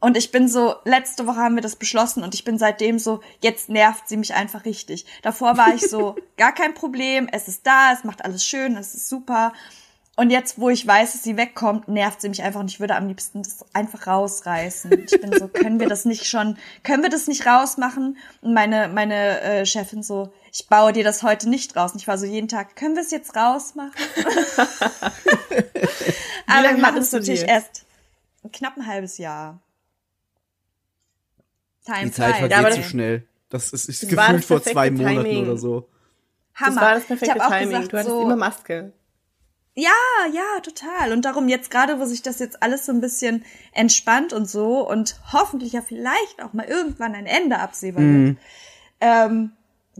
und ich bin so, letzte Woche haben wir das beschlossen und ich bin seitdem so, jetzt nervt sie mich einfach richtig. Davor war ich so, gar kein Problem, es ist da, es macht alles schön, es ist super. Und jetzt, wo ich weiß, dass sie wegkommt, nervt sie mich einfach und ich würde am liebsten das einfach rausreißen. Ich bin so, können wir das nicht schon, können wir das nicht rausmachen? Und meine, meine äh, Chefin so, ich baue dir das heute nicht raus. Und ich war so jeden Tag, können wir es jetzt rausmachen? Aber wir machen es natürlich erst knapp ein halbes Jahr. Time Die Zeit vergeht Ja, das- schnell. Das ist, ist Das gefühlt das vor zwei Monaten Timing. oder so. Hammer. Das war das ich perfekte Timing. gesagt, du hattest so, immer Maske. Ja, ja, total. Und darum jetzt gerade, wo sich das jetzt alles so ein bisschen entspannt und so und hoffentlich ja vielleicht auch mal irgendwann ein Ende absehbar wird, ähm,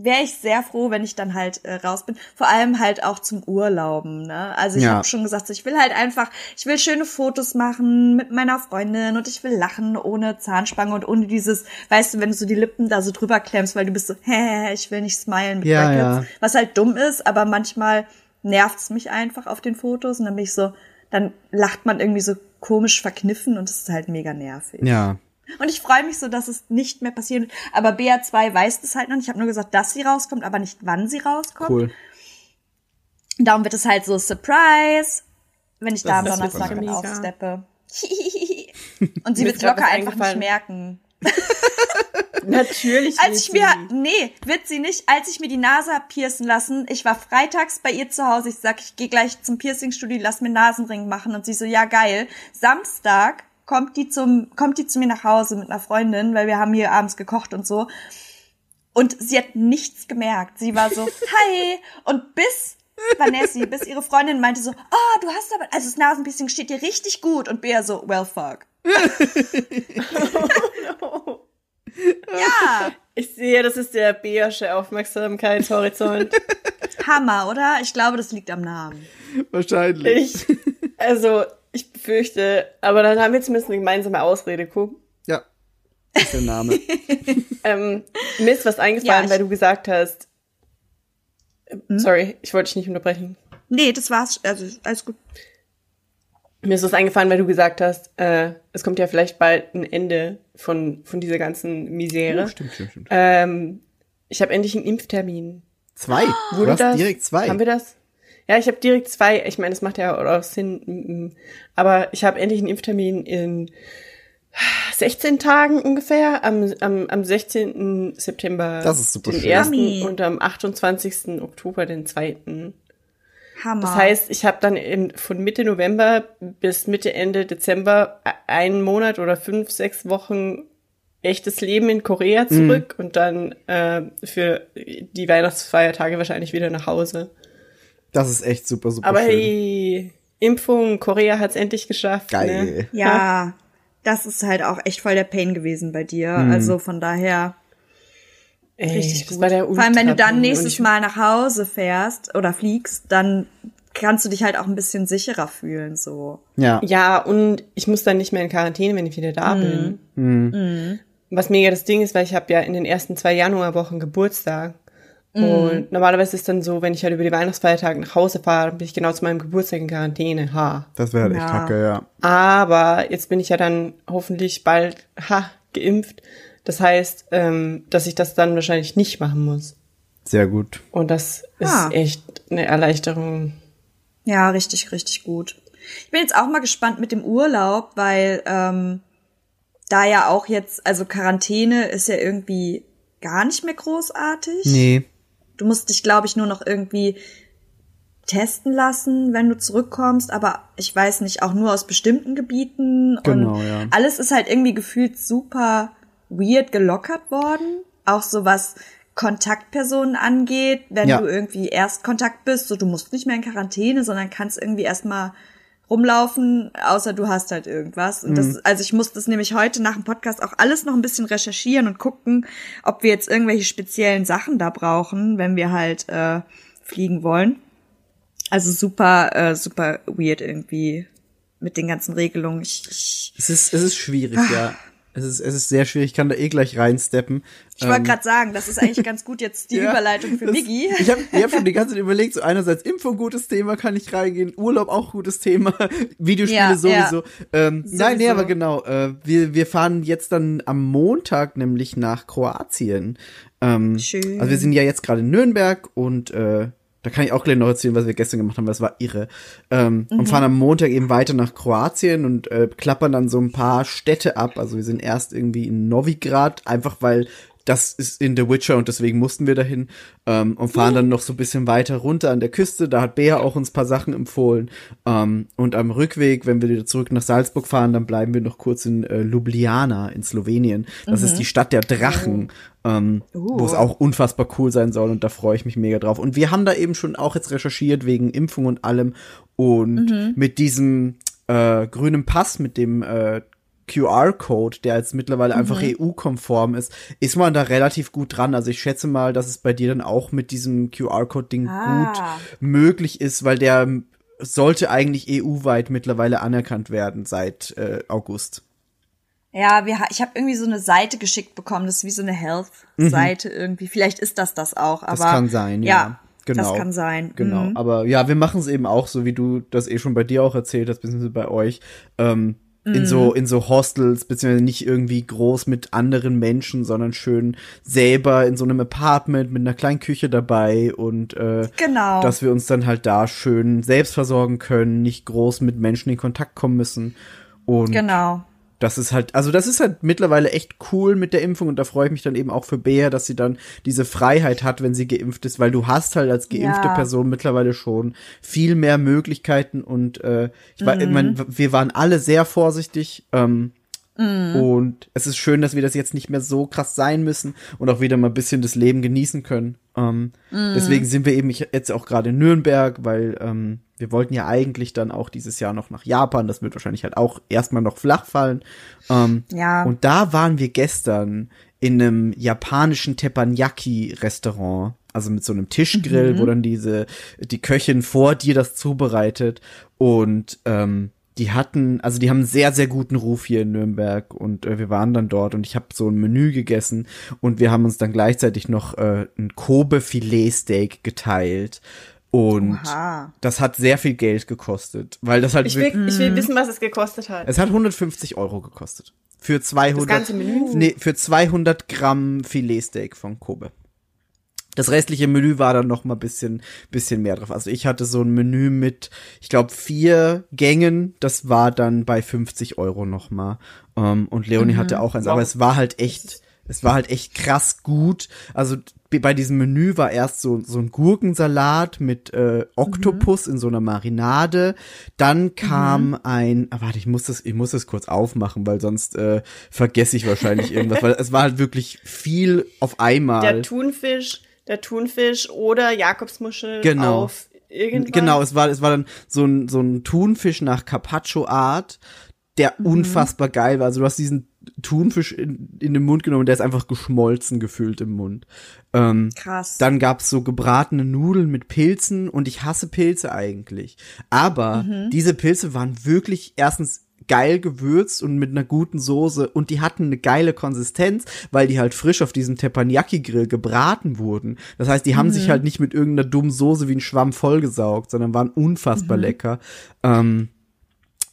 wäre ich sehr froh, wenn ich dann halt äh, raus bin. Vor allem halt auch zum Urlauben. Ne? Also ich Ja. habe schon gesagt, so, ich will halt einfach, ich will schöne Fotos machen mit meiner Freundin und ich will lachen ohne Zahnspange und ohne dieses, weißt du, wenn du so die Lippen da so drüber klemmst, weil du bist so, hä, ich will nicht smilen mit Ja, Brackets. ja. Was halt dumm ist, aber manchmal nervt's mich einfach auf den Fotos und dann bin ich so, dann lacht man irgendwie so komisch verkniffen und das ist halt mega nervig. Ja. Und ich freue mich so, dass es nicht mehr passieren wird. Aber BA2 weiß das halt noch nicht. Ich habe nur gesagt, dass sie rauskommt, aber nicht wann sie rauskommt. Cool. Darum wird es halt so Surprise, wenn ich da am Das Donnerstag dann aufsteppe. Und sie wird locker einfach nicht merken. Natürlich Als nicht. ich mir, nee, wird sie nicht, als ich mir die Nase hab piercen lassen, ich war freitags bei ihr zu Hause, ich sag, ich gehe gleich zum Piercingstudio, lass mir einen Nasenring machen und sie so, ja geil. Samstag kommt die zum, kommt die zu mir nach Hause mit einer Freundin, weil wir haben hier abends gekocht und so. Und sie hat nichts gemerkt. Sie war so, hi. Und bis Vanessa, bis ihre Freundin meinte so, ah, du hast aber, also das Nasenpiercing steht dir richtig gut. Und Bea so, well fuck. Ja, Ich sehe, das ist der Beersche Aufmerksamkeitshorizont. Hammer, oder? Ich glaube, das liegt am Namen. Wahrscheinlich. ich, also, ich befürchte, aber dann haben wir zumindest eine gemeinsame Ausrede, guck. Ja. Das ist der Name. Ähm, mir ist was eingefallen, Ja, weil du gesagt hast. Sorry, ich wollte dich nicht unterbrechen. Nee, das war's. Also, alles gut. Mir ist was eingefallen, weil du gesagt hast, äh, es kommt ja vielleicht bald ein Ende von, von dieser ganzen Misere. Oh, stimmt, stimmt, stimmt. Ähm, ich habe endlich einen Impftermin. Zwei. Du Wurde hast das? direkt zwei. Haben wir das? Ja, ich habe direkt zwei. Ich meine, das macht ja auch Sinn. Aber ich habe endlich einen Impftermin in 16 Tagen ungefähr. Am, am, am 16. September Das ist super den schön. ersten Mami. und am 28. Oktober den zweiten. Hammer. Das heißt, ich habe dann im, von Mitte November bis Mitte, Ende Dezember e- einen Monat oder fünf, sechs Wochen echtes Leben in Korea zurück und dann äh, für die Weihnachtsfeiertage wahrscheinlich wieder nach Hause. Das ist echt super, super Aber schön. hey, Impfung, Korea hat's endlich geschafft. Geil. Ne? Ja, das ist halt auch echt voll der Pain gewesen bei dir. Mhm. Also von daher Ey, richtig das gut. war der Vor allem, wenn du dann nächstes Mal nach Hause fährst oder fliegst, dann kannst du dich halt auch ein bisschen sicherer fühlen, so. Ja. Ja, und ich muss dann nicht mehr in Quarantäne, wenn ich wieder da bin. Was mega das Ding ist, weil ich habe ja in den ersten zwei Januarwochen Geburtstag. Und normalerweise ist dann so, wenn ich halt über die Weihnachtsfeiertage nach Hause fahre, dann bin ich genau zu meinem Geburtstag in Quarantäne. Ha. Das wäre halt echt Ja. kacke, ja. Aber jetzt bin ich ja dann hoffentlich bald ha, geimpft. Das heißt, ähm, dass ich das dann wahrscheinlich nicht machen muss. Sehr gut. Und das Ah. ist echt eine Erleichterung. Ja, richtig, richtig gut. Ich bin jetzt auch mal gespannt mit dem Urlaub, weil ähm, da ja auch jetzt, also Quarantäne ist ja irgendwie gar nicht mehr großartig. Nee. Du musst dich, glaube ich, nur noch irgendwie testen lassen, wenn du zurückkommst, aber ich weiß nicht, auch nur aus bestimmten Gebieten. Genau, und ja. Alles ist halt irgendwie gefühlt super weird gelockert worden. Auch so was Kontaktpersonen angeht, wenn Ja. du irgendwie Erstkontakt bist, so du musst nicht mehr in Quarantäne, sondern kannst irgendwie erstmal rumlaufen, außer du hast halt irgendwas. Und Mhm. das, also ich muss das nämlich heute nach dem Podcast auch alles noch ein bisschen recherchieren und gucken, ob wir jetzt irgendwelche speziellen Sachen da brauchen, wenn wir halt äh, fliegen wollen. Also super, äh, super weird irgendwie mit den ganzen Regelungen. Ich, ich, Es ist, es ist schwierig, Ah. ja. Es ist, es ist sehr schwierig. Ich kann da eh gleich reinsteppen. ich wollte Ähm, gerade sagen, das ist eigentlich ganz gut jetzt die Ja, Überleitung für das- Miggi. Ich habe ich hab schon die ganze Zeit überlegt, so einerseits Impfung gutes Thema, kann ich reingehen, Urlaub auch gutes Thema, Videospiele Ja, sowieso. Ähm, Nein, nee, Sowieso. aber genau, äh, wir, wir fahren jetzt dann am Montag nämlich nach Kroatien. Ähm, Schön. Also wir sind ja jetzt gerade in Nürnberg und äh, da kann ich auch gleich noch erzählen, was wir gestern gemacht haben, weil es war irre. Ähm, Und fahren am Montag eben weiter nach Kroatien und äh, klappern dann so ein paar Städte ab. Also wir sind erst irgendwie in Novigrad, einfach weil das ist in The Witcher und deswegen mussten wir dahin ähm, und fahren dann noch so ein bisschen weiter runter an der Küste. Da hat Bea auch uns ein paar Sachen empfohlen. Ähm, und am Rückweg, wenn wir wieder zurück nach Salzburg fahren, dann bleiben wir noch kurz in äh, Ljubljana in Slowenien. Das ist die Stadt der Drachen, ähm, wo es auch unfassbar cool sein soll und da freue ich mich mega drauf. Und wir haben da eben schon auch jetzt recherchiert wegen Impfung und allem und mit diesem äh, grünen Pass, mit dem äh, QR-Code, der jetzt mittlerweile einfach EU-konform ist, ist man da relativ gut dran. Also ich schätze mal, dass es bei dir dann auch mit diesem QR-Code-Ding Ah. gut möglich ist, weil der sollte eigentlich EU-weit mittlerweile anerkannt werden seit äh, August. Ja, wir, ich habe irgendwie so eine Seite geschickt bekommen, das ist wie so eine Health-Seite irgendwie. Vielleicht ist das das auch, aber. Mhm. Das kann sein, ja. Genau. Das kann sein. Genau, Mhm. aber ja, wir machen es eben auch so, wie du das eh schon bei dir auch erzählt hast, beziehungsweise bei euch. Ähm, in Mhm. so in so Hostels beziehungsweise nicht irgendwie groß mit anderen Menschen, sondern schön selber in so einem Apartment mit einer kleinen Küche dabei und äh, Genau. dass wir uns dann halt da schön selbst versorgen können, nicht groß mit Menschen in Kontakt kommen müssen und Genau. Das ist halt, also das ist halt mittlerweile echt cool mit der Impfung und da freue ich mich dann eben auch für Bea, dass sie dann diese Freiheit hat, wenn sie geimpft ist, weil du hast halt als geimpfte Ja. Person mittlerweile schon viel mehr Möglichkeiten und äh, ich, war, ich Mhm. mein, wir waren alle sehr vorsichtig ähm, Mhm. und es ist schön, dass wir das jetzt nicht mehr so krass sein müssen und auch wieder mal ein bisschen das Leben genießen können. Ähm, Mhm. Deswegen sind wir eben jetzt auch gerade in Nürnberg, weil ähm, wir wollten ja eigentlich dann auch dieses Jahr noch nach Japan. Das wird wahrscheinlich halt auch erstmal noch flach fallen. Ähm, Ja. Und da waren wir gestern in einem japanischen Teppanyaki-Restaurant. Also mit so einem Tischgrill, wo dann diese, die Köchin vor dir das zubereitet. Und ähm, die hatten, also die haben einen sehr, sehr guten Ruf hier in Nürnberg und äh, wir waren dann dort und ich habe so ein Menü gegessen und wir haben uns dann gleichzeitig noch äh, ein Kobe-Filet-Steak geteilt. Und Oha. das hat sehr viel Geld gekostet, weil das halt Ich will, ich will wissen, was es gekostet hat. es hat 150 Euro gekostet. Für 200, Das ganze Menü? Nee, für 200 Gramm Filetsteak von Kobe. Das restliche Menü war dann noch mal bisschen, bisschen mehr drauf. Also ich hatte so ein Menü mit, ich glaube, vier Gängen. Das war dann bei 50 Euro noch mal. Ähm, und Leonie hatte auch eins. Wow. Aber es war halt echt, es war halt echt krass gut. Also bei diesem Menü war erst so, so ein Gurkensalat mit äh, Oktopus in so einer Marinade. Dann kam ein, ah, warte, ich muss das, ich muss das kurz aufmachen, weil sonst äh, vergesse ich wahrscheinlich irgendwas, weil es war halt wirklich viel auf einmal. Der Thunfisch, der Thunfisch oder Jakobsmuschel Genau. auf irgendwas. Genau, es war, es war dann so ein, so ein Thunfisch nach Carpaccio-Art, der Mhm. unfassbar geil war. Also du hast diesen Thunfisch in, in den Mund genommen und der ist einfach geschmolzen gefühlt im Mund. Ähm, Krass. Dann gab's so gebratene Nudeln mit Pilzen und ich hasse Pilze eigentlich. Aber diese Pilze waren wirklich erstens geil gewürzt und mit einer guten Soße und die hatten eine geile Konsistenz, weil die halt frisch auf diesem Teppanyaki-Grill gebraten wurden. Das heißt, die haben sich halt nicht mit irgendeiner dummen Soße wie ein Schwamm vollgesaugt, sondern waren unfassbar lecker. Ähm,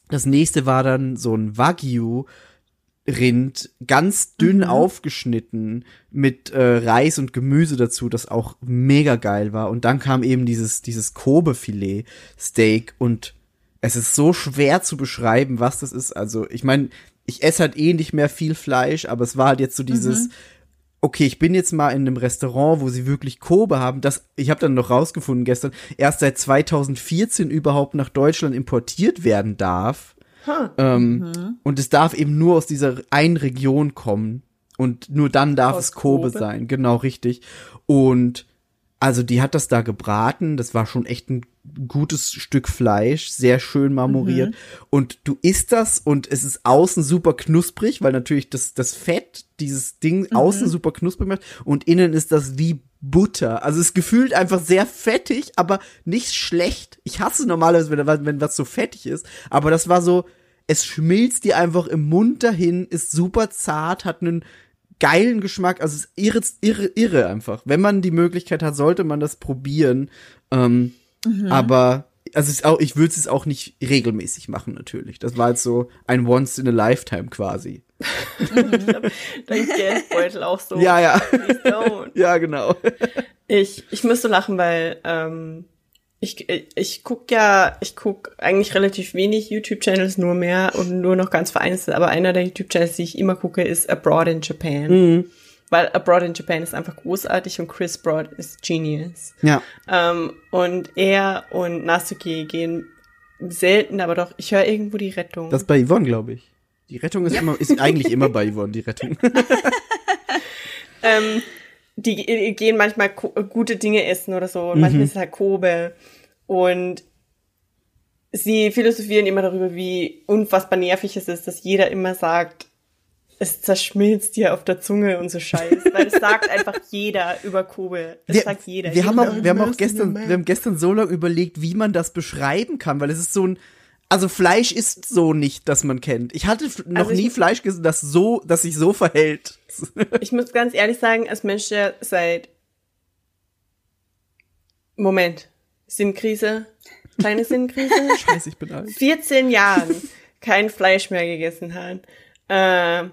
das nächste war dann so ein Wagyu. Rind, ganz dünn aufgeschnitten mit äh, Reis und Gemüse dazu, das auch mega geil war. Und dann kam eben dieses, dieses Kobe-Filet Steak und es ist so schwer zu beschreiben, was das ist. Also, ich meine, ich esse halt eh nicht mehr viel Fleisch, aber es war halt jetzt so dieses, okay, ich bin jetzt mal in einem Restaurant, wo sie wirklich Kobe haben. Das, ich habe dann noch rausgefunden gestern, erst seit 2014 überhaupt nach Deutschland importiert werden darf. Ähm, Und es darf eben nur aus dieser einen Region kommen. Und nur dann darf Aus es Kobe, Kobe? sein. Genau, richtig. Und also die hat das da gebraten. Das war schon echt ein gutes Stück Fleisch, sehr schön marmoriert. Und du isst das und es ist außen super knusprig, weil natürlich das, das Fett dieses Ding außen super knusprig macht und innen ist das wie Butter. Also es gefühlt einfach sehr fettig, aber nicht schlecht. Ich hasse normalerweise, wenn, wenn was so fettig ist, aber das war so, es schmilzt dir einfach im Mund dahin, ist super zart, hat einen geilen Geschmack, also es ist irre, irre, irre einfach. Wenn man die Möglichkeit hat, sollte man das probieren. Ähm, Aber also auch, ich würde es auch nicht regelmäßig machen natürlich. Das war jetzt so ein Once in a Lifetime quasi. Dein Geldbeutel auch so. Ja, ja. Ja, genau. Ich, ich musste lachen, weil ähm, ich, ich guck ja, ich guck eigentlich relativ wenig YouTube-Channels, nur mehr und nur noch ganz vereinzelt, aber einer der YouTube-Channels, die ich immer gucke, ist Abroad in Japan. Weil Abroad in Japan ist einfach großartig und Chris Broad ist genius. Ja. Ähm, und er und Nasuki gehen selten, aber doch, ich höre irgendwo die Rettung. Das ist bei Yvonne, glaube ich. Die Rettung ist immer, ist eigentlich immer bei Yvonne, die Rettung. ähm, die ge- gehen manchmal ko- gute Dinge essen oder so. Und manchmal ist es halt Kobe. Und sie philosophieren immer darüber, wie unfassbar nervig es ist, dass jeder immer sagt, es zerschmilzt dir auf der Zunge und so Scheiß. Weil es sagt einfach jeder über Kobe. Es Wir, sagt jeder. wir haben auch, wir haben auch gestern, wir haben gestern so lange überlegt, wie man das beschreiben kann, weil es ist so ein, also Fleisch ist so nicht, dass man kennt. Ich hatte noch Also ich- nie Fleisch gegessen, das so, das sich so verhält. Ich muss ganz ehrlich sagen, als Mensch, der seit Moment, Sinnkrise, kleine Sinnkrise, Scheiße, ich bin alt. 14 Jahren kein Fleisch mehr gegessen hat. Ähm,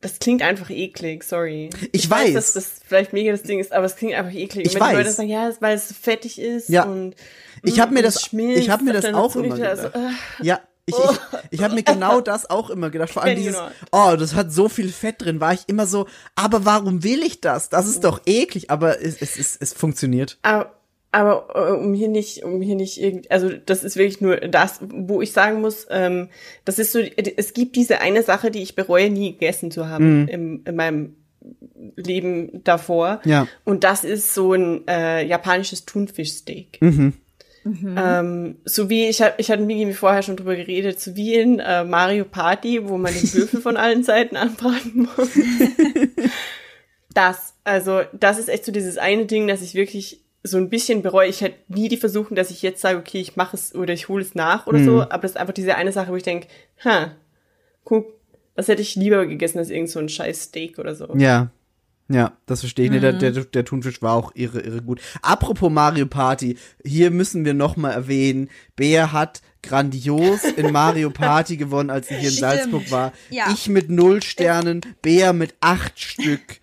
das klingt einfach eklig, sorry. Ich weiß. dass das vielleicht mega das Ding ist, aber es klingt einfach eklig. Ich Und wenn die weiß. Leute sagen, ja, weil es so fettig ist Ja. und Ich habe mm, mir und das, schmilzt ich habe mir das auch immer also, gedacht. äh, Ja, ich, ich, ich habe mir genau das auch immer gedacht. Vor allem you dieses, oh, das hat so viel Fett drin, war ich immer so, aber warum will ich das? Das ist doch eklig, aber es, es, es, es funktioniert. Aber, aber äh, um hier nicht, um hier nicht irgendwie, also das ist wirklich nur das, wo ich sagen muss, ähm, das ist so, es gibt diese eine Sache, die ich bereue, nie gegessen zu haben im, in meinem Leben davor. Ja. Und das ist so ein äh, japanisches Thunfischsteak. Ähm, so wie ich hab, ich hatte mit Migi vorher schon drüber geredet, so wie in äh, Mario Party, wo man den Würfel von allen Seiten anbraten muss. das, also das ist echt so dieses eine Ding, dass ich wirklich so ein bisschen bereue. Ich hätte nie die Versuchung, dass ich jetzt sage, okay, ich mache es oder ich hole es nach oder so, aber das ist einfach diese eine Sache, wo ich denke, ha, guck, das hätte ich lieber gegessen als irgend so ein scheiß Steak oder so. Ja. Ja, das verstehe ich. Nee, der, der, der Thunfisch war auch irre, irre gut. Apropos Mario Party, hier müssen wir noch mal erwähnen, Bea hat grandios in Mario Party gewonnen, als sie hier in Stimmt. Salzburg war. Ja. Ich mit null Sternen, Bea mit acht Stück.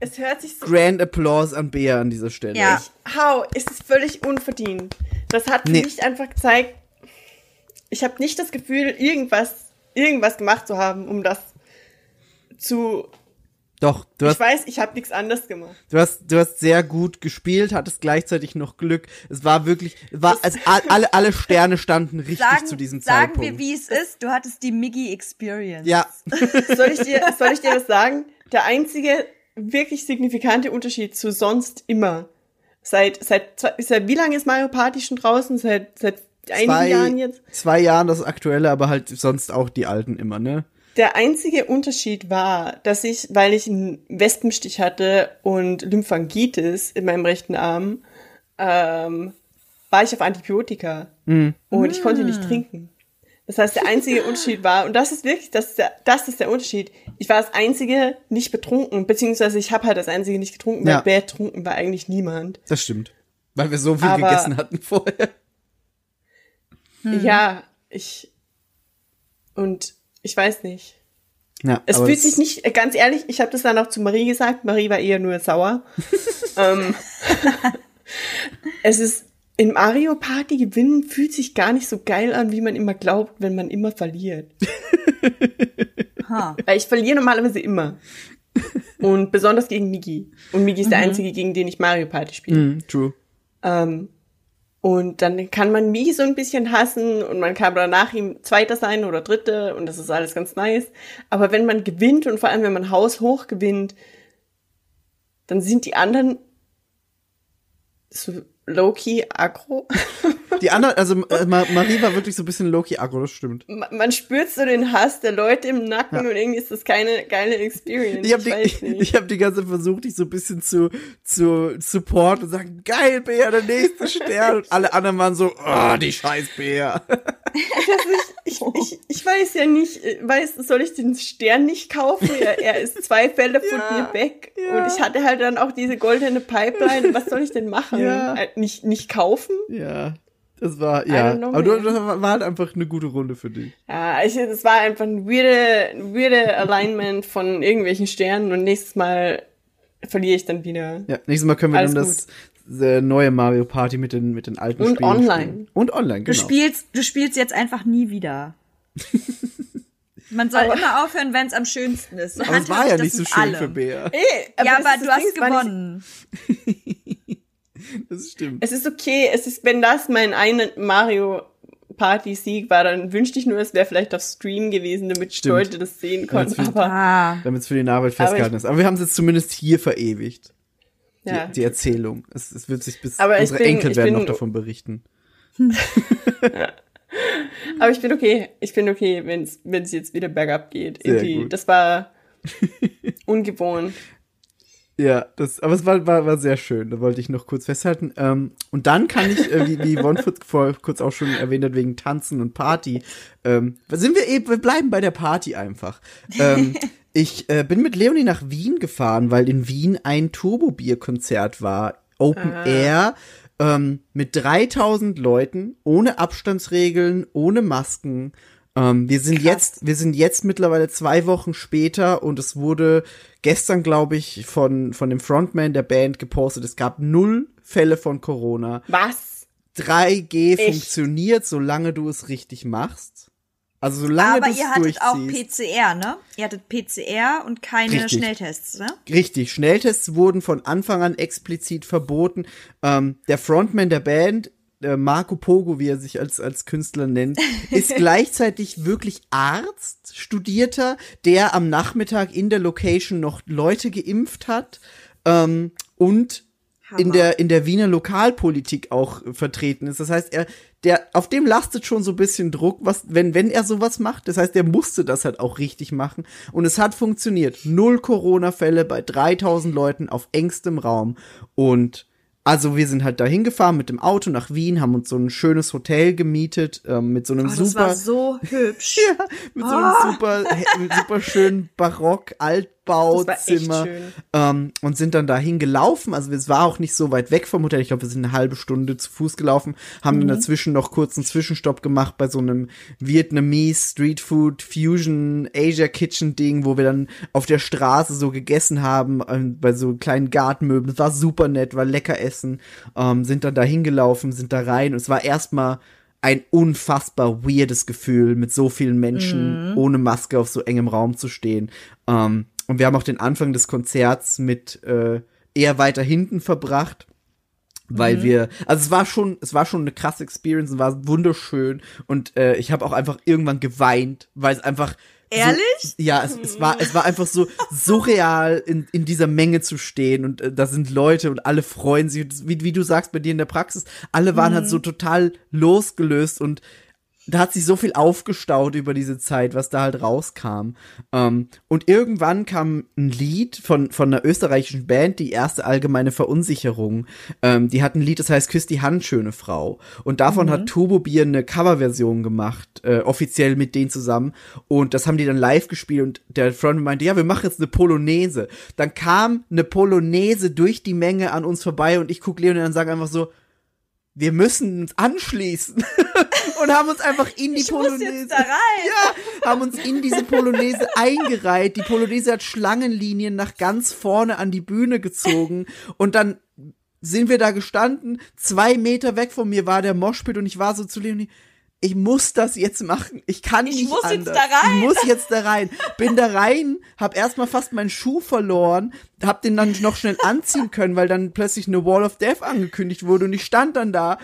Es hört sich so Grand Applause an Bea an dieser Stelle. Ja. How, ist es völlig unverdient. Das hat Nee. mich einfach gezeigt, ich habe nicht das Gefühl, irgendwas, irgendwas gemacht zu haben, um das zu. Doch, du Ich hast, weiß, ich habe nichts anderes gemacht. du hast, du hast sehr gut gespielt, hattest gleichzeitig noch Glück. Es war wirklich, es war, also all- alle, alle Sterne standen richtig Sagen, zu diesem sagen Zeitpunkt. wir, wie es ist. Du hattest die Miggy Experience. ja, Soll ich dir, soll ich dir was sagen? Der einzige wirklich signifikante Unterschied zu sonst immer Seit, seit, zwei- seit wie lange ist Mario Party schon draußen? Seit, seit einigen Jahren jetzt? zwei Jahren das aktuelle, aber halt sonst auch die alten immer, ne? Der einzige Unterschied war, dass ich, weil ich einen Wespenstich hatte und Lymphangitis in meinem rechten Arm, ähm, war ich auf Antibiotika. Und ich konnte nicht trinken. Das heißt, der einzige Unterschied war, und das ist wirklich, das ist der, das ist der Unterschied. Ich war das einzige nicht betrunken, beziehungsweise ich habe halt das einzige nicht getrunken, weil Ja. betrunken war eigentlich niemand. Das stimmt. Weil wir so viel Aber- gegessen hatten vorher. Ja, ich, und ich weiß nicht. Ja, Es fühlt sich nicht, äh, ganz ehrlich, ich habe das dann auch zu Marie gesagt. Marie war eher nur sauer. ähm, es ist in Mario Party gewinnen fühlt sich gar nicht so geil an, wie man immer glaubt, wenn man immer verliert. Ha. Weil ich verliere normalerweise immer. Und besonders gegen Migi. Und Migi ist der einzige, gegen den ich Mario Party spiele. Mhm, true. Ähm, und dann kann man Migi so ein bisschen hassen und man kann danach ihm Zweiter sein oder Dritte und das ist alles ganz nice. Aber wenn man gewinnt und vor allem wenn man Haus hoch gewinnt, dann sind die anderen so low-key aggro. Die anderen, also äh, Ma Marie war wirklich so ein bisschen Loki aggro, das stimmt. Ma- man spürt so den Hass der Leute im Nacken und irgendwie ist das keine geile Experience. Ich habe die, ich hab die ganze versucht, dich so ein bisschen zu, zu support und sagen, geil, Bär, der nächste Stern. Und alle anderen waren so, oh, die scheiß Bär. Ich, ich, ich weiß ja nicht, äh, weiß, soll ich den Stern nicht kaufen? Er, er ist zwei Fälle von Ja, mir weg. ja. Und ich hatte halt dann auch diese goldene Pipeline. Was soll ich denn machen? Ja. Äh, Nicht, nicht kaufen? Ja, das war, ja. Aber du, das war halt einfach eine gute Runde für dich. Ja, ich, das war einfach ein weirde, ein weirde Alignment von irgendwelchen Sternen und nächstes Mal verliere ich dann wieder. Ja, nächstes Mal können wir Alles dann das äh, neue Mario Party mit den, mit den alten Und Spielen online. spielen. Und online, Du genau. spielst, du spielst jetzt einfach nie wieder. Man soll Aber- immer aufhören, wenn es am schönsten ist. So Aber es war ja ich nicht das so schön für allem. Bär. Ey, Ja, das aber du das hast gewonnen. Das stimmt. Es ist okay, es ist, wenn das mein einen Mario Party Sieg war, dann wünschte ich nur, es wäre vielleicht auf Stream gewesen, damit Stimmt. Leute das sehen Damit konnten. wir- Aber Ah. Damit es für die Nachwelt Aber festgehalten ich- ist. Aber wir haben es jetzt zumindest hier verewigt. ja. Die, die Erzählung. Es, es wird sich bis Aber unsere bin- Enkel werden noch davon berichten. Aber ich bin okay. Ich bin okay, wenn es jetzt wieder bergab geht. Sehr Irgendwie. gut. Das war ungewohnt. Ja, das, aber es war, war, war sehr schön. Da wollte ich noch kurz festhalten. Ähm, und dann kann ich, äh, wie, wie Yvonne vor, vor kurz auch schon erwähnt hat, wegen Tanzen und Party, ähm, sind wir eben, wir bleiben bei der Party einfach. Ähm, ich äh, bin mit Leonie nach Wien gefahren, weil in Wien ein Turbo-Bier-Konzert war. Open Air. Ähm, mit 3000 Leuten, ohne Abstandsregeln, ohne Masken. Ähm, wir sind Krass. jetzt, wir sind jetzt mittlerweile zwei Wochen später und es wurde gestern, glaube ich, von, von dem Frontman der Band gepostet. Es gab null Fälle von Corona. Was? 3G Echt? funktioniert, solange du es richtig machst. Also solange Aber du es ihr hattet auch. PCR, ne? Ihr hattet PCR und keine Richtig. Schnelltests, ne? Richtig, Schnelltests wurden von Anfang an explizit verboten. Ähm, der Frontman der Band, äh, Marco Pogo, wie er sich als, als Künstler nennt, ist gleichzeitig wirklich Arzt, Studierter, der am Nachmittag in der Location noch Leute geimpft hat ähm, und in der, in der Wiener Lokalpolitik auch äh, vertreten ist. Das heißt, er, der, auf dem lastet schon so ein bisschen Druck, was, wenn, wenn er sowas macht. Das heißt, er musste das halt auch richtig machen. Und es hat funktioniert. Null Corona-Fälle bei 3000 Leuten auf engstem Raum. Und also wir sind halt dahin gefahren mit dem Auto nach Wien, haben uns so ein schönes Hotel gemietet, ähm, mit so einem Oh, das super, war so hübsch. mit so einem super, hä- super schönen Barock Altbauzimmer Das schön. ähm, und sind dann dahin gelaufen. Also es war auch nicht so weit weg vom Hotel. Ich glaube, wir sind eine halbe Stunde zu Fuß gelaufen, haben Mhm. dann dazwischen noch kurz einen Zwischenstopp gemacht bei so einem Vietnamese Street Food Fusion Asia Kitchen Ding, wo wir dann auf der Straße so gegessen haben, ähm, bei so kleinen Gartenmöbeln. Es war super nett, war lecker essen. Ähm, sind dann dahin gelaufen, sind da rein und es war erstmal ein unfassbar weirdes Gefühl, mit so vielen Menschen ohne Maske auf so engem Raum zu stehen. Ähm, und wir haben auch den Anfang des Konzerts mit äh, eher weiter hinten verbracht, weil wir, also es war schon, es war schon eine krasse Experience, es war wunderschön und äh, ich habe auch einfach irgendwann geweint, weil es einfach Ehrlich? So, ja, es, es war es war einfach so surreal in, in dieser Menge zu stehen und äh, da sind Leute und alle freuen sich wie, wie du sagst bei dir in der Praxis, alle waren halt so Mhm. total losgelöst und da hat sich so viel aufgestaut über diese Zeit, was da halt rauskam. Ähm, und irgendwann kam ein Lied von, von einer österreichischen Band, die erste allgemeine Verunsicherung. Ähm, die hat ein Lied, das heißt Küss die Hand, schöne Frau. Und davon hat Turbo Bier eine Coverversion gemacht, äh, offiziell mit denen zusammen. Und das haben die dann live gespielt und der Front meinte, ja, wir machen jetzt eine Polonaise. Dann kam eine Polonaise durch die Menge an uns vorbei und ich guck Leon und sage einfach so, wir müssen uns anschließen. und haben uns einfach in die Ich Polonaise. Ja, haben uns in diese Polonaise eingereiht. Die Polonaise hat Schlangenlinien nach ganz vorne an die Bühne gezogen. Und dann sind wir da gestanden. Zwei Meter weg von mir war der Moshpit und ich war so zu Leonie, ich muss das jetzt machen. Ich kann Ich nicht muss jetzt anders. da rein. Ich muss jetzt da rein. Bin da rein, hab erstmal fast meinen Schuh verloren, hab den dann noch schnell anziehen können, weil dann plötzlich eine Wall of Death angekündigt wurde und ich stand dann da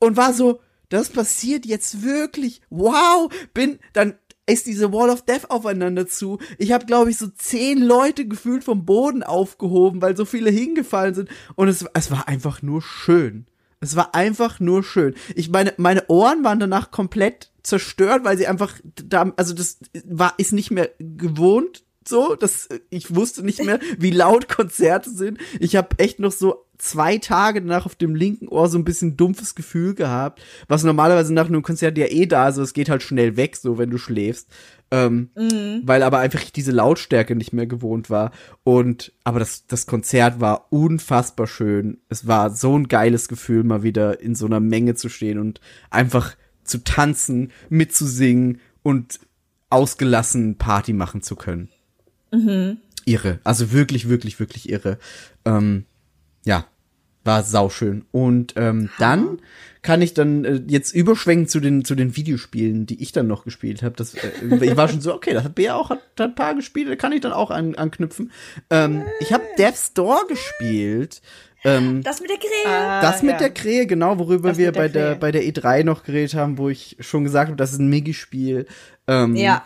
und war so, das passiert jetzt wirklich. Wow, bin dann ist diese Wall of Death aufeinander zu. Ich habe glaube ich so zehn Leute gefühlt vom Boden aufgehoben, weil so viele hingefallen sind und es es war einfach nur schön. Es war einfach nur schön. Ich meine, meine Ohren waren danach komplett zerstört, weil sie einfach da, also das war, ist nicht mehr gewohnt so, das, ich wusste nicht mehr, wie laut Konzerte sind. Ich habe echt noch so zwei Tage danach auf dem linken Ohr so ein bisschen dumpfes Gefühl gehabt, was normalerweise nach einem Konzert ja eh da ist, also es geht halt schnell weg, so wenn du schläfst. Ähm, Weil aber einfach diese Lautstärke nicht mehr gewohnt war. Und aber das, das Konzert war unfassbar schön. Es war so ein geiles Gefühl, mal wieder in so einer Menge zu stehen und einfach zu tanzen, mitzusingen und ausgelassen Party machen zu können. Irre. Also wirklich, wirklich, wirklich irre. Ähm, ja, war sauschön. Und ähm, dann kann ich dann äh, jetzt überschwenken zu den zu den Videospielen, die ich dann noch gespielt habe. Das äh, ich war schon so, okay, das hat Bea auch hat, hat ein paar gespielt, da kann ich dann auch an, anknüpfen. Ähm, ich habe Death's Door gespielt. Ähm, Das mit der Krähe. Ah, das mit ja. der Krähe, genau, worüber Das wir der bei der, bei der E3 noch geredet haben, wo ich schon gesagt habe, das ist ein Migi-Spiel. Ähm, ja.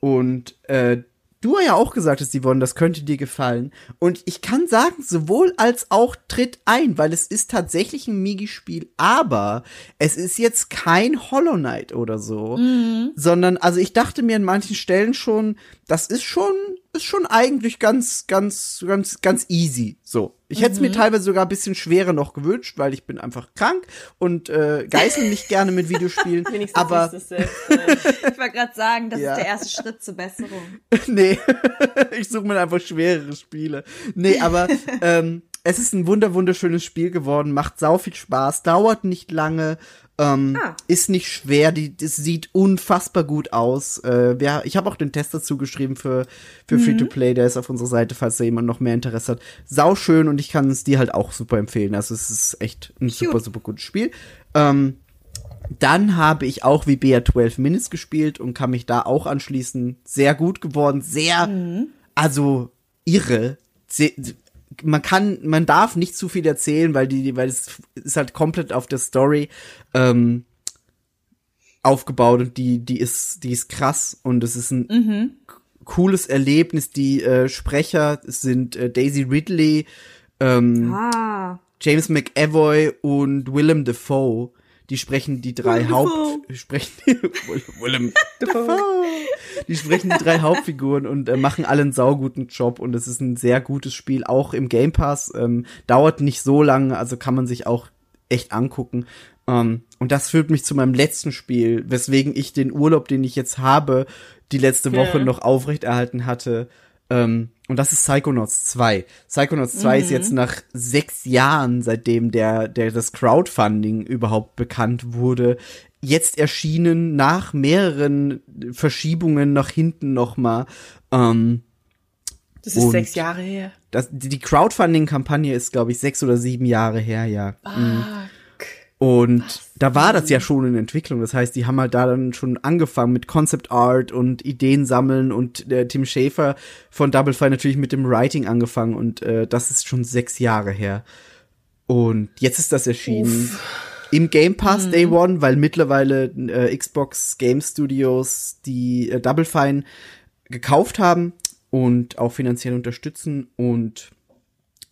und äh, du ja auch gesagt hast, Yvonne, das könnte dir gefallen. Und ich kann sagen, sowohl als auch tritt ein, weil es ist tatsächlich ein Migi-Spiel, aber es ist jetzt kein Hollow Knight oder so, sondern, also ich dachte mir an manchen Stellen schon, das ist schon, ist schon eigentlich ganz, ganz, ganz, ganz easy. So. Ich hätte es mir teilweise sogar ein bisschen schwerer noch gewünscht, weil ich bin einfach krank und äh, geißel mich gerne mit Videospielen. Wenigstens aber ist äh, Ich wollte gerade sagen, das Ja. ist der erste Schritt zur Besserung. nee, ich suche mir einfach schwerere Spiele. Nee, aber ähm, es ist ein wunder wunderschönes Spiel geworden, macht sau viel Spaß, dauert nicht lange, ähm, Ah. ist nicht schwer, die, das sieht unfassbar gut aus. Äh, ja, ich habe auch den Test dazu geschrieben für, für Free-to-Play, der ist auf unserer Seite, falls da jemand noch mehr Interesse hat. Sau schön und ich kann es dir halt auch super empfehlen. Also es ist echt ein super, super gutes Spiel. Ähm, dann habe ich auch wie Bea 12 Minutes gespielt und kann mich da auch anschließen. Sehr gut geworden, sehr, also irre. Sehr, man kann, man darf nicht zu viel erzählen, weil die, weil es ist halt komplett auf der Story ähm, aufgebaut und die, die ist, die ist krass und es ist ein cooles Erlebnis. Die äh, Sprecher sind äh, Daisy Ridley, ähm, Ah. James McAvoy und Willem Dafoe. Die sprechen die drei Haupt sprechen Willem Dafoe. Die sprechen die drei Hauptfiguren und äh, machen alle einen sauguten Job und es ist ein sehr gutes Spiel, auch im Game Pass. Ähm, dauert nicht so lange, also kann man sich auch echt angucken. Ähm, und das führt mich zu meinem letzten Spiel, weswegen ich den Urlaub, den ich jetzt habe, die letzte Woche Ja. noch aufrechterhalten hatte. Ähm, und das ist Psychonauts 2. Psychonauts 2 ist jetzt nach sechs Jahren, seitdem der, der das Crowdfunding überhaupt bekannt wurde, jetzt erschienen nach mehreren Verschiebungen nach hinten nochmal. Ähm, das ist sechs Jahre her. das, die Crowdfunding-Kampagne ist, glaube ich, sechs oder sieben Jahre her, ja. Mhm. Und da war das ja schon in Entwicklung. Das heißt, die haben halt da dann schon angefangen mit Concept Art und Ideen sammeln und äh, Tim Schafer von Double Fine natürlich mit dem Writing angefangen und äh, das ist schon sechs Jahre her. Und jetzt ist das erschienen im Game Pass Day One, weil mittlerweile äh, Xbox Game Studios die äh, Double Fine gekauft haben und auch finanziell unterstützen und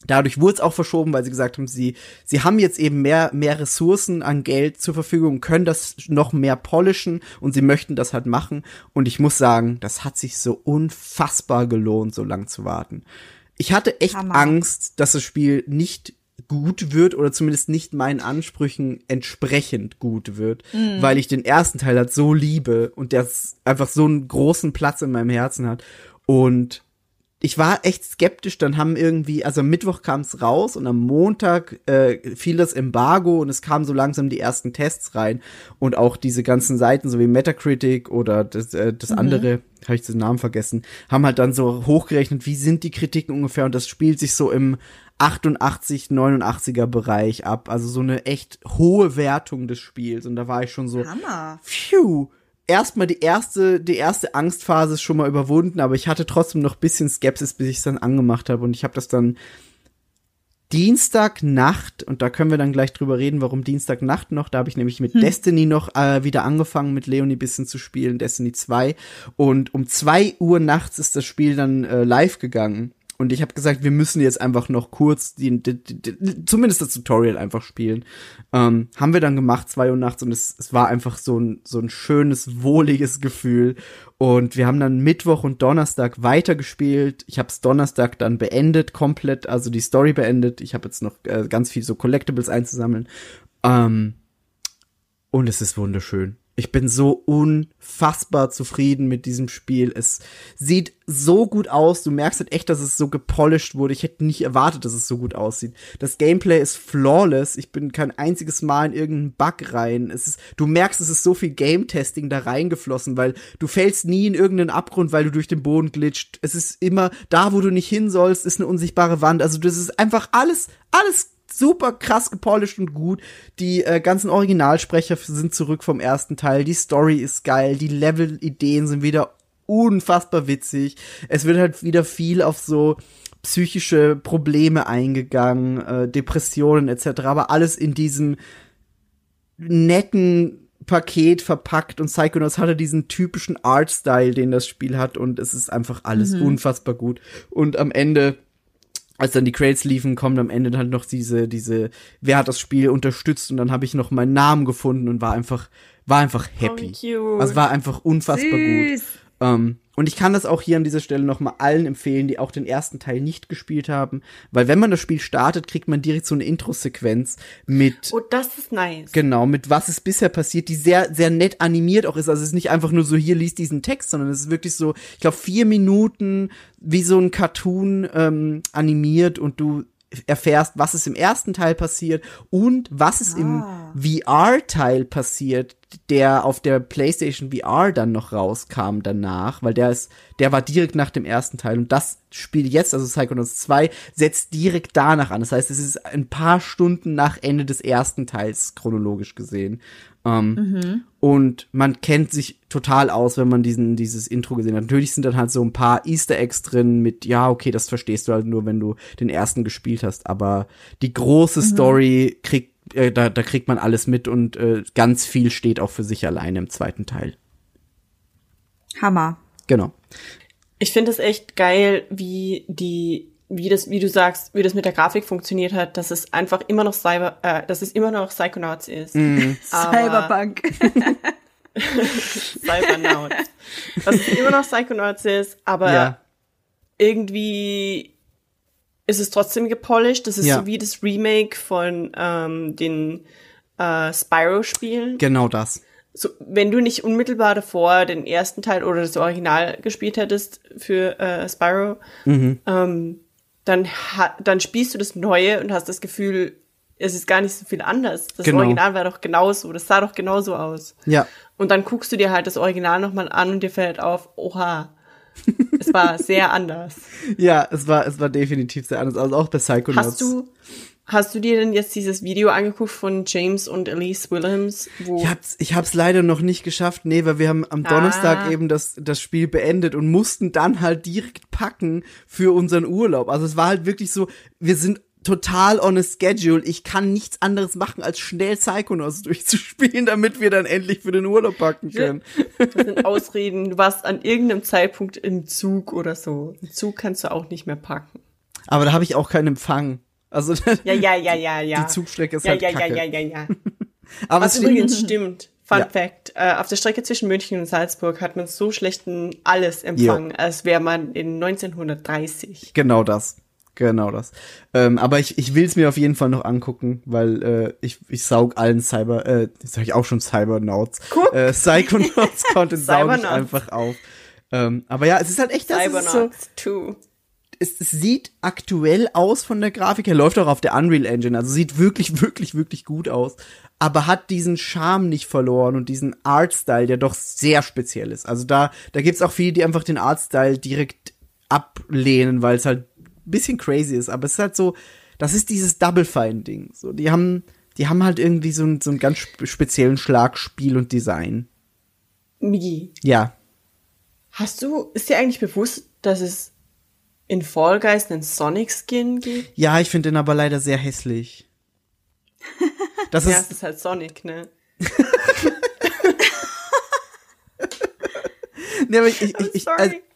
Dadurch wurde es auch verschoben, weil sie gesagt haben, sie, sie haben jetzt eben mehr, mehr Ressourcen an Geld zur Verfügung, können das noch mehr polischen und sie möchten das halt machen. Und ich muss sagen, das hat sich so unfassbar gelohnt, so lang zu warten. Ich hatte echt Hammer. Angst, dass das Spiel nicht gut wird oder zumindest nicht meinen Ansprüchen entsprechend gut wird, weil ich den ersten Teil halt so liebe und der einfach so einen großen Platz in meinem Herzen hat. Und ich war echt skeptisch, dann haben irgendwie, also am Mittwoch kam es raus und am Montag äh, fiel das Embargo und es kamen so langsam die ersten Tests rein. Und auch diese ganzen Seiten, so wie Metacritic oder das, äh, das andere, habe ich den Namen vergessen, haben halt dann so hochgerechnet, wie sind die Kritiken ungefähr? Und das spielt sich so im 88, 89er Bereich ab, also so eine echt hohe Wertung des Spiels und da war ich schon so, Hammer. Phew. Erstmal die erste, die erste Angstphase ist schon mal überwunden, aber ich hatte trotzdem noch bisschen Skepsis, bis ich es dann angemacht habe. Und ich habe das dann Dienstagnacht, und da können wir dann gleich drüber reden, warum Dienstagnacht noch, da habe ich nämlich mit Destiny noch äh, wieder angefangen, mit Leonie bisschen zu spielen, Destiny 2. Und um zwei Uhr nachts ist das Spiel dann äh, live gegangen. Und ich habe gesagt, wir müssen jetzt einfach noch kurz die, die, die, zumindest das Tutorial einfach spielen. Ähm, haben wir dann gemacht, zwei Uhr nachts, und es, es war einfach so ein, so ein schönes, wohliges Gefühl. Und wir haben dann Mittwoch und Donnerstag weitergespielt. Ich habe es Donnerstag dann beendet, komplett, also die Story beendet. Ich habe jetzt noch äh, ganz viel so Collectibles einzusammeln. Ähm, und es ist wunderschön. Ich bin so unfassbar zufrieden mit diesem Spiel. Es sieht so gut aus. Du merkst halt echt, dass es so gepolished wurde. Ich hätte nicht erwartet, dass es so gut aussieht. Das Gameplay ist flawless. Ich bin kein einziges Mal in irgendeinen Bug rein. Es ist, du merkst, es ist so viel Game-Testing da reingeflossen, weil du fällst nie in irgendeinen Abgrund, weil du durch den Boden glitscht. Es ist immer da, wo du nicht hin sollst, ist eine unsichtbare Wand. Also das ist einfach alles, alles super krass gepolished und gut. Die äh, ganzen Originalsprecher sind zurück vom ersten Teil. Die Story ist geil. Die Level-Ideen sind wieder unfassbar witzig. Es wird halt wieder viel auf so psychische Probleme eingegangen, äh, Depressionen etc. Aber alles in diesem netten Paket verpackt und Psychonauts hatte diesen typischen Artstyle, den das Spiel hat und es ist einfach alles unfassbar gut. Und am Ende als dann die Crates liefen, kommt am Ende dann noch diese, diese, wer hat das Spiel unterstützt und dann habe ich noch meinen Namen gefunden und war einfach, war einfach happy. cute. Also war einfach unfassbar gut. Ähm, und ich kann das auch hier an dieser Stelle nochmal allen empfehlen, die auch den ersten Teil nicht gespielt haben, weil wenn man das Spiel startet, kriegt man direkt so eine Intro-Sequenz mit Oh, das ist nice. Genau, mit was ist bisher passiert, die sehr, sehr nett animiert auch ist. Also es ist nicht einfach nur so, hier liest diesen Text, sondern es ist wirklich so, ich glaube, vier Minuten wie so ein Cartoon ähm, animiert und du erfährst, was ist im ersten Teil passiert und was ist im VR-Teil passiert, der auf der PlayStation VR dann noch rauskam danach, weil der ist, der war direkt nach dem ersten Teil und das Spiel jetzt, also Psychonauts 2, setzt direkt danach an. Das heißt, es ist ein paar Stunden nach Ende des ersten Teils chronologisch gesehen. Ähm, Und man kennt sich total aus, wenn man diesen, dieses Intro gesehen hat. Natürlich sind dann halt so ein paar Easter Eggs drin mit, ja, okay, das verstehst du halt nur, wenn du den ersten gespielt hast. Aber die große Story kriegt, äh, da, da kriegt man alles mit und äh, ganz viel steht auch für sich alleine im zweiten Teil. Hammer. Genau. Ich finde es echt geil, wie die, wie das, wie du sagst, wie das mit der Grafik funktioniert hat, dass es einfach immer noch Cyber, äh, dass es immer noch Psychonauts ist. Aber- Cyberpunk. Cybernauts. dass es immer noch Psychonauts ist, aber Ja. irgendwie ist es trotzdem gepolished. Das ist Ja. so wie das Remake von ähm, den äh, Spyro-Spielen. Genau das. so, wenn du nicht unmittelbar davor den ersten Teil oder das Original gespielt hättest für äh, Spyro, ähm, dann, dann spielst du das Neue und hast das Gefühl, es ist gar nicht so viel anders. Das Genau. Original war doch genauso, das sah doch genauso aus. Ja. Und dann guckst du dir halt das Original nochmal an und dir fällt auf, oha, es war sehr anders. Ja, es war, es war definitiv sehr anders. Also auch bei Psychonauts. Hast du, hast du dir denn jetzt dieses Video angeguckt von James und Elise Williams, Ich hab's, ich hab's leider noch nicht geschafft, nee, weil wir haben am Donnerstag Ah. eben das, das Spiel beendet und mussten dann halt direkt packen für unseren Urlaub. Also es war halt wirklich so, wir sind total on a schedule. Ich kann nichts anderes machen, als schnell Psychonauts durchzuspielen, damit wir dann endlich für den Urlaub packen können. Das sind Ausreden. Du warst an irgendeinem Zeitpunkt im Zug oder so. Im Zug kannst du auch nicht mehr packen. Aber da habe ich auch keinen Empfang. Also Ja, ja, ja, ja, ja. die Zugstrecke ist ja, halt ja, ja, kacke. ja, ja, ja. Aber Was übrigens stimmt. Fun Ja. Fact. Äh, auf der Strecke zwischen München und Salzburg hat man so schlechten alles empfangen, als wäre man in 1930. Genau das. Genau das. Ähm, aber ich, ich will es mir auf jeden Fall noch angucken, weil äh, ich, ich saug allen Cyber, äh, jetzt sag ich auch schon Cybernauts, Guck. äh, Psychonauts Content saug ich einfach auf. Ähm, aber ja, es ist halt echt das, so, Cybernauts 2. es, es sieht aktuell aus von der Grafik her, läuft auch auf der Unreal Engine, also sieht wirklich, wirklich, wirklich gut aus, aber hat diesen Charme nicht verloren und diesen Artstyle, der doch sehr speziell ist. Also da, da gibt's auch viele, die einfach den Artstyle direkt ablehnen, weil es halt ein bisschen crazy ist, aber es ist halt so, das ist dieses Double Fine Ding. So, die haben, die haben halt irgendwie so, einen- so einen ganz spe- speziellen Schlag Spiel und Design. Migi, Ja, hast du, ist dir eigentlich bewusst, dass es in Fall Guys einen Sonic Skin gibt? ja, ich finde den aber leider sehr hässlich. Das Ja, ist, es ist halt Sonic, ne? Nee, aber ich, ich, ich,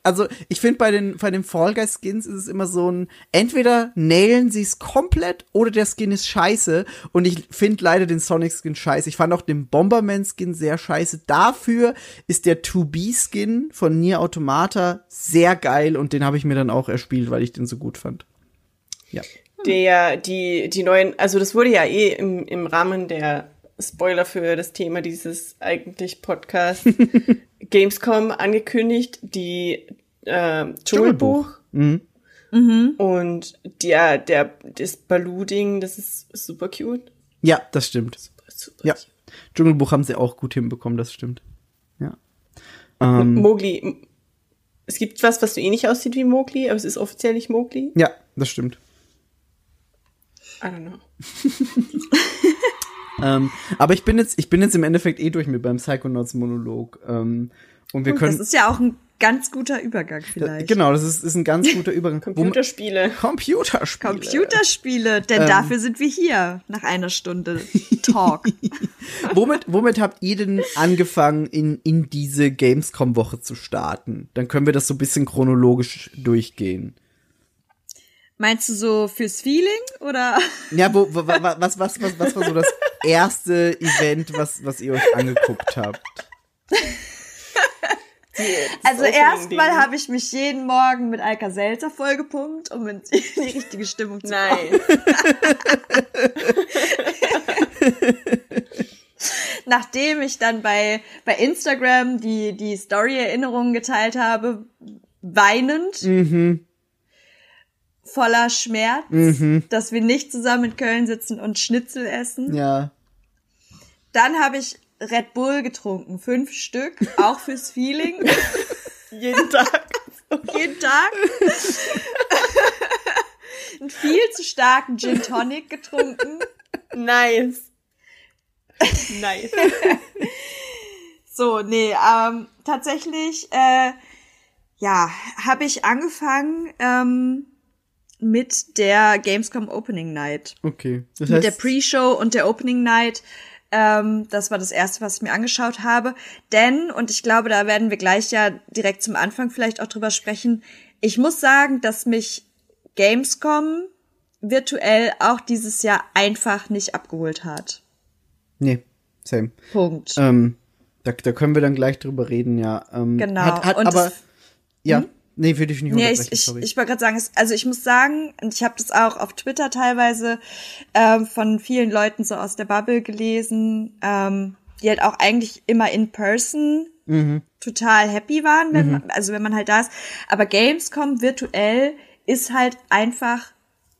also ich finde bei den bei den Fall Guys Skins ist es immer so ein entweder nailen sie es komplett oder der Skin ist scheiße und ich finde leider den Sonic Skin scheiße. Ich fand auch den Bomberman Skin sehr scheiße. Dafür ist der 2B Skin von Nier Automata sehr geil und den habe ich mir dann auch erspielt, weil ich den so gut fand. Ja. Der, die, die neuen, also das wurde ja eh im, im Rahmen der Spoiler für das Thema dieses eigentlich Podcast Gamescom angekündigt, die äh, Dschungelbuch. Mhm. Und der, der, das Baloo-Ding, das ist super cute. Ja, das stimmt. Super Ja. cute. Dschungelbuch haben sie auch gut hinbekommen, das stimmt. Ja. Ähm, Mowgli. Es gibt was, was so ähnlich aussieht wie Mowgli, aber es ist offiziell nicht Mowgli. ja, das stimmt. I don't know. Ähm, aber ich bin jetzt, ich bin jetzt im Endeffekt eh durch mit beim Psychonauts Monolog. Ähm, und wir Das können. ist ja auch ein ganz guter Übergang vielleicht. Genau, das ist, ist ein ganz guter Übergang. Wo- Computerspiele. Computerspiele. Computerspiele, denn Ähm. dafür sind wir hier nach einer Stunde Talk. Womit, womit habt ihr denn angefangen, in, in diese Gamescom-Woche zu starten? Dann können wir das so ein bisschen chronologisch durchgehen. Meinst du so fürs Feeling oder? Ja, wo, wo, wa- wa- was, was, was, was war so das erste Event, was, was ihr euch angeguckt habt? Also erstmal habe ich mich jeden Morgen mit Alka Seltzer vollgepumpt, um in die richtige Stimmung zu kommen. Nein. Nachdem ich dann bei, bei Instagram die, die Story-Erinnerungen geteilt habe, weinend, voller Schmerz, dass wir nicht zusammen in Köln sitzen und Schnitzel essen. Ja. Dann habe ich Red Bull getrunken, fünf Stück, auch fürs Feeling, Jeden Tag. jeden Tag. Einen viel zu starken Gin Tonic getrunken. Nice. Nice. So, nee, ähm, tatsächlich, äh, ja, habe ich angefangen ähm, mit der Gamescom Opening Night. Okay. Das Mit der heißt, Pre-Show und der Opening Night. Ähm, das war das erste, was ich mir angeschaut habe. Denn, und ich glaube, da werden wir gleich ja direkt zum Anfang vielleicht auch drüber sprechen, ich muss sagen, dass mich Gamescom virtuell auch dieses Jahr einfach nicht abgeholt hat. nee, same. Punkt. Ähm, da, da können wir dann gleich drüber reden, ja. Ähm, Genau. Hat, hat Und aber, ja, nee, würde ich nicht Nee, ich, ich, ich wollte gerade sagen, also ich muss sagen, und ich habe das auch auf Twitter teilweise ähm, von vielen Leuten so aus der Bubble gelesen, ähm, die halt auch eigentlich immer in person Mhm. total happy waren, wenn man, also wenn man halt da ist. Aber Gamescom virtuell ist halt einfach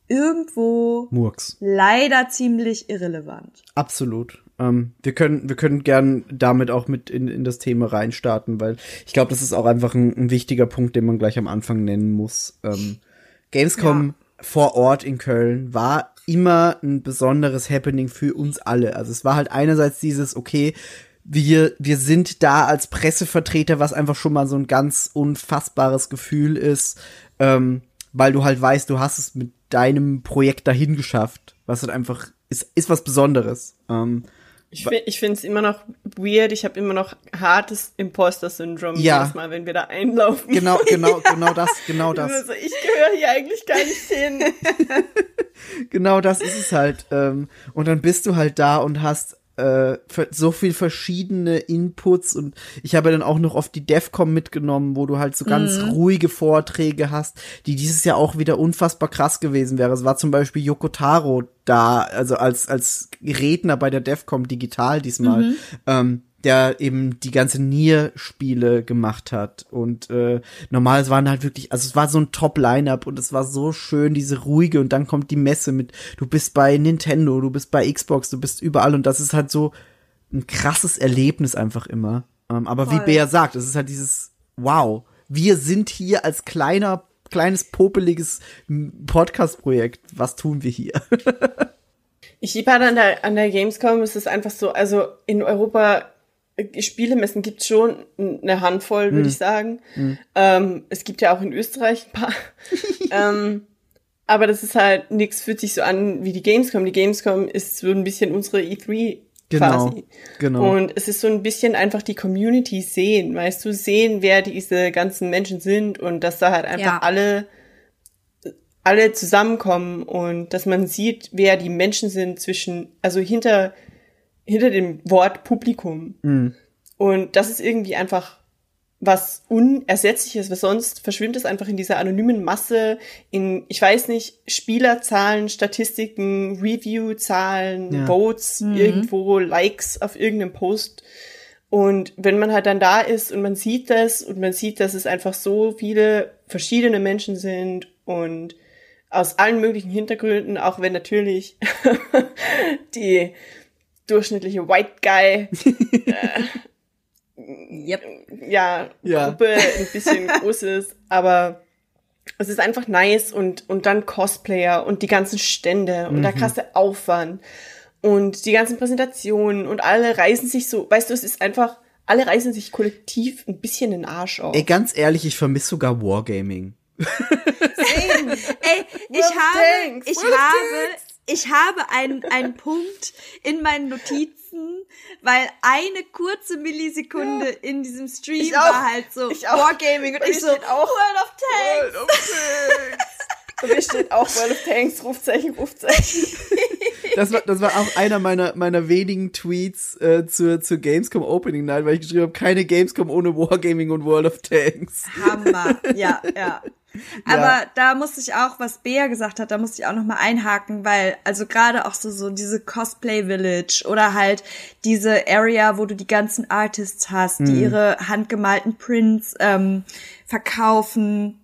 irgendwo Murks. leider ziemlich irrelevant. Absolut. Ähm, wir können, wir können gern damit auch mit in, in das Thema reinstarten, weil ich glaube, das ist auch einfach ein, ein wichtiger Punkt, den man gleich am Anfang nennen muss. Ähm, Gamescom vor Ort in Köln war immer ein besonderes Happening für uns alle. Also es war halt einerseits dieses, okay, wir, wir sind da als Pressevertreter, was einfach schon mal so ein ganz unfassbares Gefühl ist. Ähm, weil du halt weißt, du hast es mit deinem Projekt dahin geschafft, was halt einfach ist, ist was Besonderes. Ähm, Ich, ich finde es immer noch weird. Ich habe immer noch hartes Imposter-Syndrom Ja. jedes Mal, wenn wir da einlaufen. genau, genau, genau das, genau das. Also ich gehöre hier eigentlich gar nicht hin. Genau das ist es halt. Ähm, und dann bist du halt da und hast äh, so viel verschiedene Inputs und ich habe dann auch noch oft die DEFCOM mitgenommen, wo du halt so ganz ruhige Vorträge hast, die dieses Jahr auch wieder unfassbar krass gewesen wäre. Es war zum Beispiel Yoko Taro da, also als, als Redner bei der DEFCOM digital diesmal. Ähm, der eben die ganze Nier-Spiele gemacht hat. Und äh, normal, es waren halt wirklich, also es war so ein Top-Line-Up und es war so schön, diese ruhige und dann kommt die Messe mit, du bist bei Nintendo, du bist bei Xbox, du bist überall und das ist halt so ein krasses Erlebnis einfach immer. Ähm, aber wie Voll. Bea sagt, es ist halt dieses, wow, wir sind hier als kleiner, kleines, popeliges Podcast-Projekt. Was tun wir hier? Ich liebe halt an der, an der Gamescom, es ist einfach so, also in Europa Spielemessen gibt's schon eine Handvoll, würde ich sagen. Ähm, es gibt ja auch in Österreich ein paar. ähm, aber das ist halt nichts, fühlt sich so an wie die Gamescom. Die Gamescom ist so ein bisschen unsere E3 Genau, quasi. genau. Und es ist so ein bisschen einfach die Community sehen, weißt du, sehen, wer diese ganzen Menschen sind und dass da halt einfach Ja. alle alle zusammenkommen und dass man sieht, wer die Menschen sind zwischen, also hinter, hinter dem Wort Publikum. Und das ist irgendwie einfach was Unersetzliches, weil sonst verschwimmt es einfach in dieser anonymen Masse, in, ich weiß nicht, Spielerzahlen, Statistiken, Review-Zahlen, Ja. Votes, irgendwo, Likes auf irgendeinem Post. Und wenn man halt dann da ist und man sieht das und man sieht, dass es einfach so viele verschiedene Menschen sind und aus allen möglichen Hintergründen, auch wenn natürlich die durchschnittliche White Guy Yep. ja, Ja. Gruppe ein bisschen groß ist, aber es ist einfach nice und, und dann Cosplayer und die ganzen Stände und der krasse Aufwand und die ganzen Präsentationen und alle reißen sich so, weißt du, es ist einfach, alle reißen sich kollektiv ein bisschen den Arsch auf. Ey, ganz ehrlich, ich vermisse sogar Wargaming. Ey, ich of habe, Tanks, ich of habe, ich habe einen, einen Punkt in meinen Notizen, weil eine kurze Millisekunde in diesem Stream Ich war halt so Ich auch. Wargaming und Bei ich mir so auch World of Tanks. World of Tanks. Bei mir steht auch World of Tanks, Rufzeichen, Rufzeichen. Das war, das war auch einer meiner, meiner wenigen Tweets äh, zur, zur Gamescom Opening Night, weil ich geschrieben habe, keine Gamescom ohne Wargaming und World of Tanks. Hammer, ja, ja. Aber da musste ich auch, was Bea gesagt hat, da musste ich auch noch mal einhaken, weil also gerade auch so so diese Cosplay Village oder halt diese Area, wo du die ganzen Artists hast, die ihre handgemalten Prints ähm, verkaufen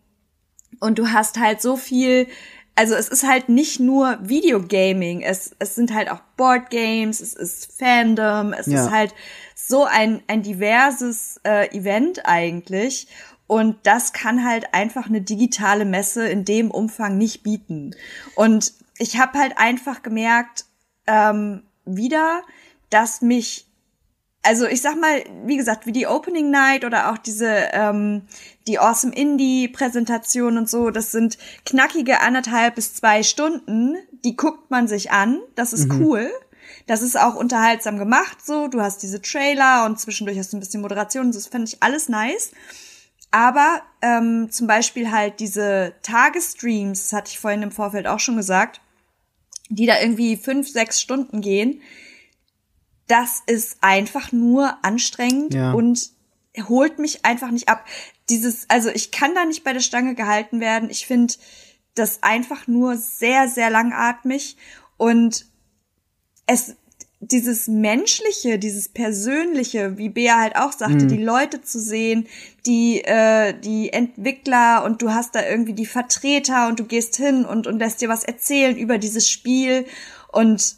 und du hast halt so viel also es ist halt nicht nur Videogaming, es, es sind halt auch Boardgames, es ist Fandom, es Ja. ist halt so ein, ein diverses äh, Event eigentlich. Und das kann halt einfach eine digitale Messe in dem Umfang nicht bieten. Und ich habe halt einfach gemerkt, ähm, wieder, dass mich also ich sag mal, wie gesagt, wie die Opening Night oder auch diese ähm, die Awesome Indie Präsentation und so, das sind knackige anderthalb bis zwei Stunden. Die guckt man sich an, das ist cool. Das ist auch unterhaltsam gemacht, so. Du hast diese Trailer und zwischendurch hast du ein bisschen Moderation. Das fand ich alles nice. Aber ähm, zum Beispiel halt diese Tagesstreams, das hatte ich vorhin im Vorfeld auch schon gesagt, die da irgendwie fünf, sechs Stunden gehen, das ist einfach nur anstrengend Ja. und holt mich einfach nicht ab. Dieses, also ich kann da nicht bei der Stange gehalten werden. Ich finde das einfach nur sehr, sehr langatmig und es, dieses Menschliche, dieses Persönliche, wie Bea halt auch sagte, die Leute zu sehen, die, äh, die Entwickler und du hast da irgendwie die Vertreter und du gehst hin und, und lässt dir was erzählen über dieses Spiel und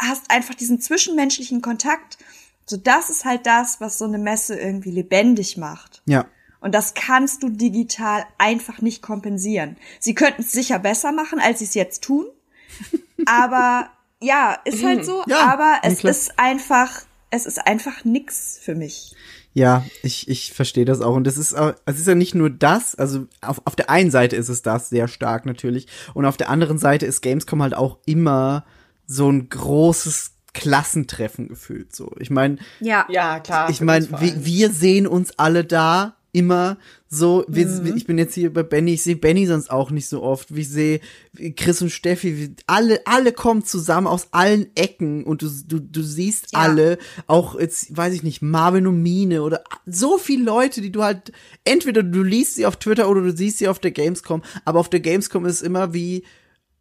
hast einfach diesen zwischenmenschlichen Kontakt. So, das ist halt das, was so eine Messe irgendwie lebendig macht. Ja. Und das kannst du digital einfach nicht kompensieren. Sie könnten es sicher besser machen, als sie es jetzt tun. Aber ja, ist halt so. Ja, aber es klar. ist einfach, es ist einfach nix für mich. Ja, ich, ich verstehe das auch. Und das ist, auch- es ist ja nicht nur das, also auf, auf der einen Seite ist es das sehr stark natürlich. Und auf der anderen Seite ist Gamescom halt auch immer so ein großes Klassentreffen gefühlt. So, ich meine, Ja. Ja, klar. ich meine, wir, wir sehen uns alle da immer so. Wir, Mhm. Ich bin jetzt hier bei Benny, ich sehe Benny sonst auch nicht so oft. Ich sehe Chris und Steffi, wie- alle, alle kommen zusammen aus allen Ecken und du, du, du siehst Ja. alle, auch jetzt, weiß ich nicht, Marvin und Mine oder so viele Leute, die du halt, entweder du liest sie auf Twitter oder du siehst sie auf der Gamescom, aber auf der Gamescom ist es immer wie,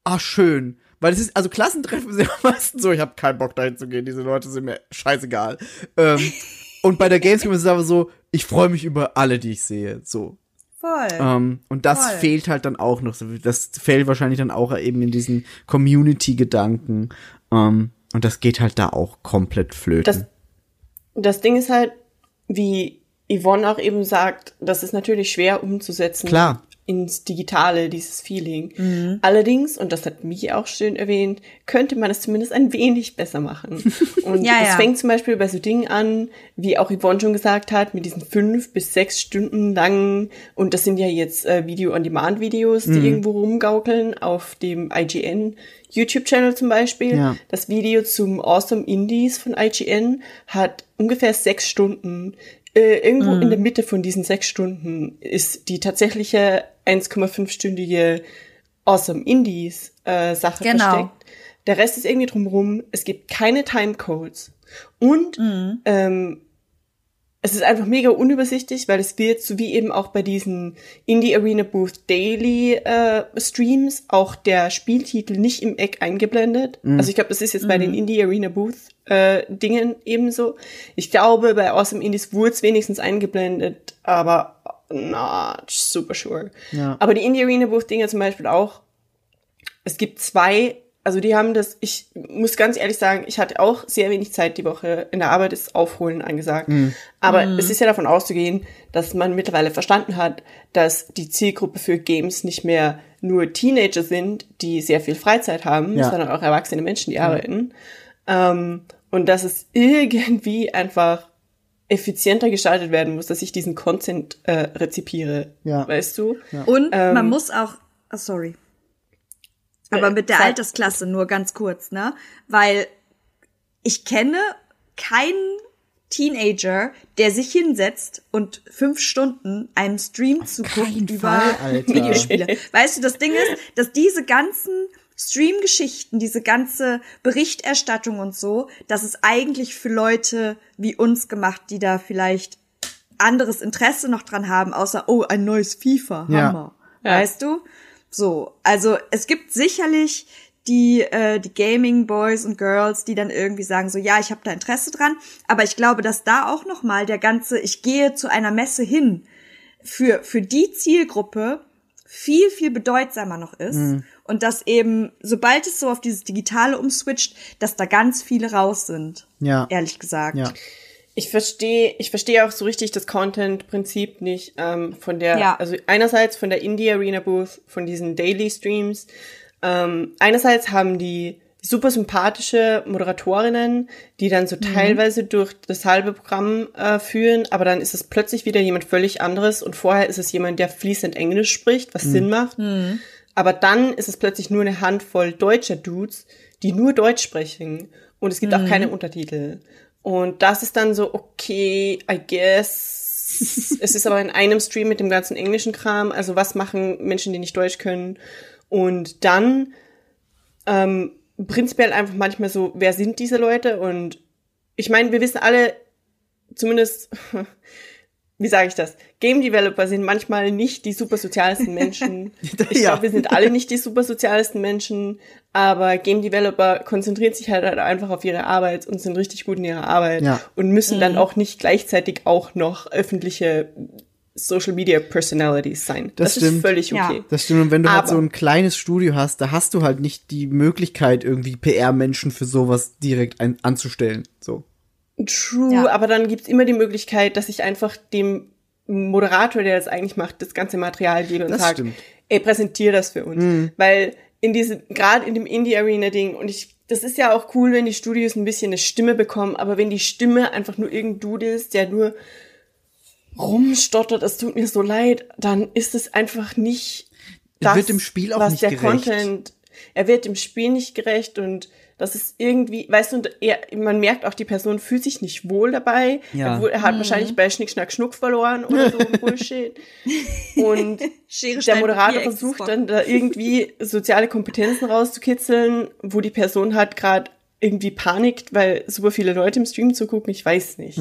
ah, schön. Weil es ist, also Klassentreffen sind ja meistens so, ich habe keinen Bock dahin zu gehen, diese Leute sind mir scheißegal. Ähm, und bei der Gamescom ist es aber so, ich freue mich über alle, die ich sehe. So. Voll. Ähm, und das Voll. fehlt halt dann auch noch. Das fällt wahrscheinlich dann auch eben in diesen Community-Gedanken. Ähm, und das geht halt da auch komplett flöten. Das, das Ding ist halt, wie Yvonne auch eben sagt, das ist natürlich schwer umzusetzen. Klar. Ins Digitale, dieses Feeling. Allerdings, und das hat Miki auch schön erwähnt, könnte man es zumindest ein wenig besser machen. Und Ja, es ja. fängt zum Beispiel bei so Dingen an, wie auch Yvonne schon gesagt hat, mit diesen fünf bis sechs Stunden langen, und das sind ja jetzt äh, Video-on-Demand-Videos, die irgendwo rumgaukeln auf dem IGN YouTube-Channel zum Beispiel. Ja. Das Video zum Awesome Indies von IGN hat ungefähr sechs Stunden. Äh, irgendwo in der Mitte von diesen sechs Stunden ist die tatsächliche 1,5-stündige Awesome Indies äh, Sache Genau. versteckt. Der Rest ist irgendwie drumherum. Es gibt keine Timecodes. Und ähm, es ist einfach mega unübersichtlich, weil es wird, so wie eben auch bei diesen Indie Arena Booth Daily äh, Streams, auch der Spieltitel nicht im Eck eingeblendet. Also ich glaube, das ist jetzt bei den Indie Arena Booth äh, Dingen ebenso. Ich glaube, bei Awesome Indies wurde es wenigstens eingeblendet, aber not super sure. Ja. Aber die Indie Arena Booth Dinge zum Beispiel auch. Es gibt zwei, also die haben das, ich muss ganz ehrlich sagen, ich hatte auch sehr wenig Zeit die Woche in der Arbeit ist Aufholen angesagt. Aber es ist ja davon auszugehen, dass man mittlerweile verstanden hat, dass die Zielgruppe für Games nicht mehr nur Teenager sind, die sehr viel Freizeit haben, Ja. sondern auch erwachsene Menschen, die arbeiten. Ähm, und dass es irgendwie einfach effizienter gestaltet werden muss, dass ich diesen Content äh, rezipiere. Ja. Weißt du? Und Ähm, man muss auch, oh, sorry. Aber mit der Altersklasse nur ganz kurz, ne? Weil ich kenne keinen Teenager, der sich hinsetzt und fünf Stunden einem Stream zuguckt über Fall. Videospiele. Weißt du, das Ding ist, dass diese ganzen Stream-Geschichten, diese ganze Berichterstattung und so, das ist eigentlich für Leute wie uns gemacht, die da vielleicht anderes Interesse noch dran haben, außer, oh, ein neues FIFA. Hammer. Ja. Weißt du? So, also es gibt sicherlich die, äh, die Gaming Boys und Girls, die dann irgendwie sagen, so, ja, ich habe da Interesse dran, aber ich glaube, dass da auch noch mal der ganze, ich gehe zu einer Messe hin, für, für die Zielgruppe viel, viel bedeutsamer noch ist. Und dass eben, sobald es so auf dieses Digitale umswitcht, dass da ganz viele raus sind. Ja. Ehrlich gesagt. Ja. Ich verstehe, ich verstehe auch so richtig das Content-Prinzip nicht ähm, von der, Ja. also einerseits von der Indie Arena Booth, von diesen Daily Streams. Ähm, einerseits haben die super sympathische Moderatorinnen, die dann so teilweise durch das halbe Programm äh, führen, aber dann ist es plötzlich wieder jemand völlig anderes und vorher ist es jemand, der fließend Englisch spricht, was Sinn macht. Aber dann ist es plötzlich nur eine Handvoll deutscher Dudes, die nur Deutsch sprechen. Und es gibt auch keine Untertitel. Und das ist dann so, okay, I guess. es ist aber in einem Stream mit dem ganzen englischen Kram. Also was machen Menschen, die nicht Deutsch können? Und dann ähm, prinzipiell einfach manchmal so, wer sind diese Leute? Und ich meine, wir wissen alle, zumindest, wie sage ich das? Game Developer sind manchmal nicht die super sozialsten Menschen. Ich Ja. glaube, wir sind alle nicht die super sozialsten Menschen, aber Game Developer konzentrieren sich halt einfach auf ihre Arbeit und sind richtig gut in ihrer Arbeit Ja. und müssen dann auch nicht gleichzeitig auch noch öffentliche Social Media Personalities sein. Das Das, stimmt. ist völlig Ja. okay. Das stimmt. Und wenn du halt Aber- so ein kleines Studio hast, da hast du halt nicht die Möglichkeit, irgendwie PR-Menschen für sowas direkt ein anzustellen. So. True, Ja. aber dann gibt's immer die Möglichkeit, dass ich einfach dem Moderator, der das eigentlich macht, das ganze Material gebe und sage, ey, präsentier das für uns. Weil in diesem, gerade in dem Indie-Arena-Ding, und ich, das ist ja auch cool, wenn die Studios ein bisschen eine Stimme bekommen, aber wenn die Stimme einfach nur irgendein Dude ist, der nur rumstottert, es tut mir so leid, dann ist es einfach nicht das, wird dem Spiel auch was nicht der gerecht. Content, er wird dem Spiel nicht gerecht und das ist irgendwie, weißt du, und er, man merkt auch, die Person fühlt sich nicht wohl dabei. Ja. Er, er hat wahrscheinlich bei Schnick, Schnack, Schnuck verloren oder so ein Bullshit. Und Schere, der Moderator versucht dann da irgendwie soziale Kompetenzen rauszukitzeln, wo die Person halt gerade irgendwie panikt, weil super viele Leute im Stream zugucken, ich weiß nicht.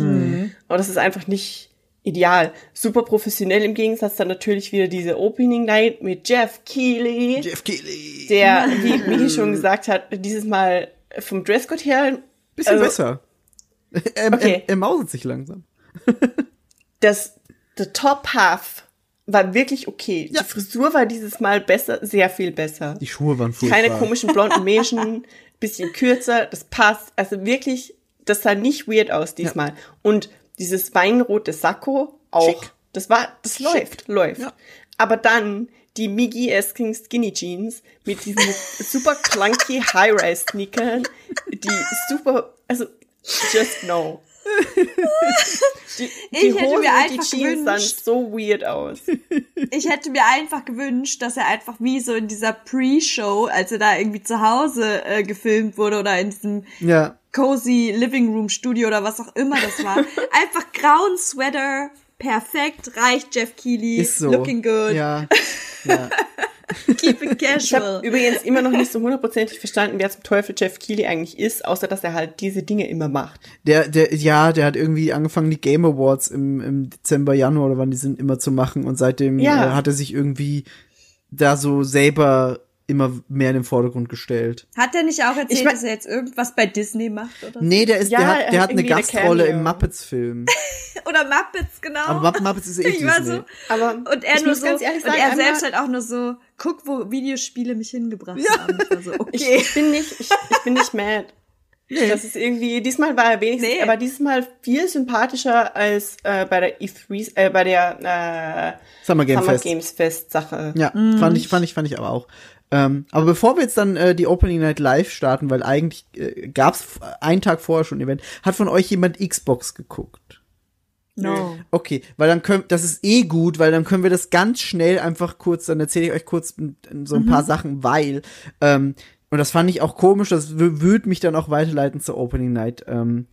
Aber das ist einfach nicht ideal. Super professionell im Gegensatz dann natürlich wieder diese Opening Night mit Jeff Keighley, Jeff Keighley. der, wie Michi schon gesagt hat, dieses Mal vom Dresscode her Bisschen also- besser. Er, Okay. er, er mauset sich langsam. das the top half war wirklich okay. Ja. Die Frisur war dieses Mal besser, sehr viel besser. Die Schuhe waren furchtbar. Keine komischen blonden Mäschen, bisschen kürzer, das passt. Also wirklich, das sah nicht weird aus diesmal. Und dieses weinrote Sakko auch. Schick. Das war, das läuft, läuft. Ja. Aber dann die Miggy Esking Skinny Jeans mit diesen super clunky High-Rise-Sneakern, die super, also, just no. Die, die Ich hätte Hosen mir und die einfach Jeans sahen gewünscht- so weird aus. Ich hätte mir einfach gewünscht, dass er einfach wie so in dieser Pre-Show, als er da irgendwie zu Hause äh, gefilmt wurde oder in diesem Ja. Cozy Living Room Studio oder was auch immer das war, einfach grauen Sweater, perfekt, reicht Jeff Keighley, Ist so. looking good, Ja. ja. keep it Ich habe casual. übrigens immer noch nicht so hundertprozentig verstanden, wer zum Teufel Jeff Keighley eigentlich ist, außer dass er halt diese Dinge immer macht. Der, der, ja, der hat irgendwie angefangen, die Game Awards im, im Dezember, Januar oder wann die sind, immer zu machen und seitdem Ja. äh, hat er sich irgendwie da so selber immer mehr in den Vordergrund gestellt. Hat er nicht auch erzählt, Ich mein- dass er jetzt irgendwas bei Disney macht oder so? Nee, der ist, Ja, der er hat, der hat eine Gastrolle im. Muppets-Film. Oder Muppets, genau. Aber Mupp- Muppets ist eh ich war Disney. so, Aber und er ich nur muss so, ganz ehrlich und sagen, er selbst halt auch nur so, guck, wo Videospiele mich hingebracht haben. Ich war so, Ich, okay. ich bin nicht, ich, ich bin nicht mad. Das ist irgendwie, diesmal war er wenigstens, Nee. aber diesmal viel sympathischer als äh, bei der E3, äh, bei der äh, Summer Game Summer Fest. Games Fest Sache. Ja, fand ich, fand ich, fand ich aber auch. Ähm, aber bevor wir jetzt dann äh, die Opening Night Live starten, weil eigentlich äh, gab's f- einen Tag vorher schon ein Event, hat von euch jemand Xbox geguckt? No. Okay, weil dann können, das ist eh gut, weil dann können wir das ganz schnell einfach kurz, dann erzähle ich euch kurz so ein paar Sachen, weil, ähm, und das fand ich auch komisch, das wü- würde mich dann auch weiterleiten zur Opening Night. Ähm,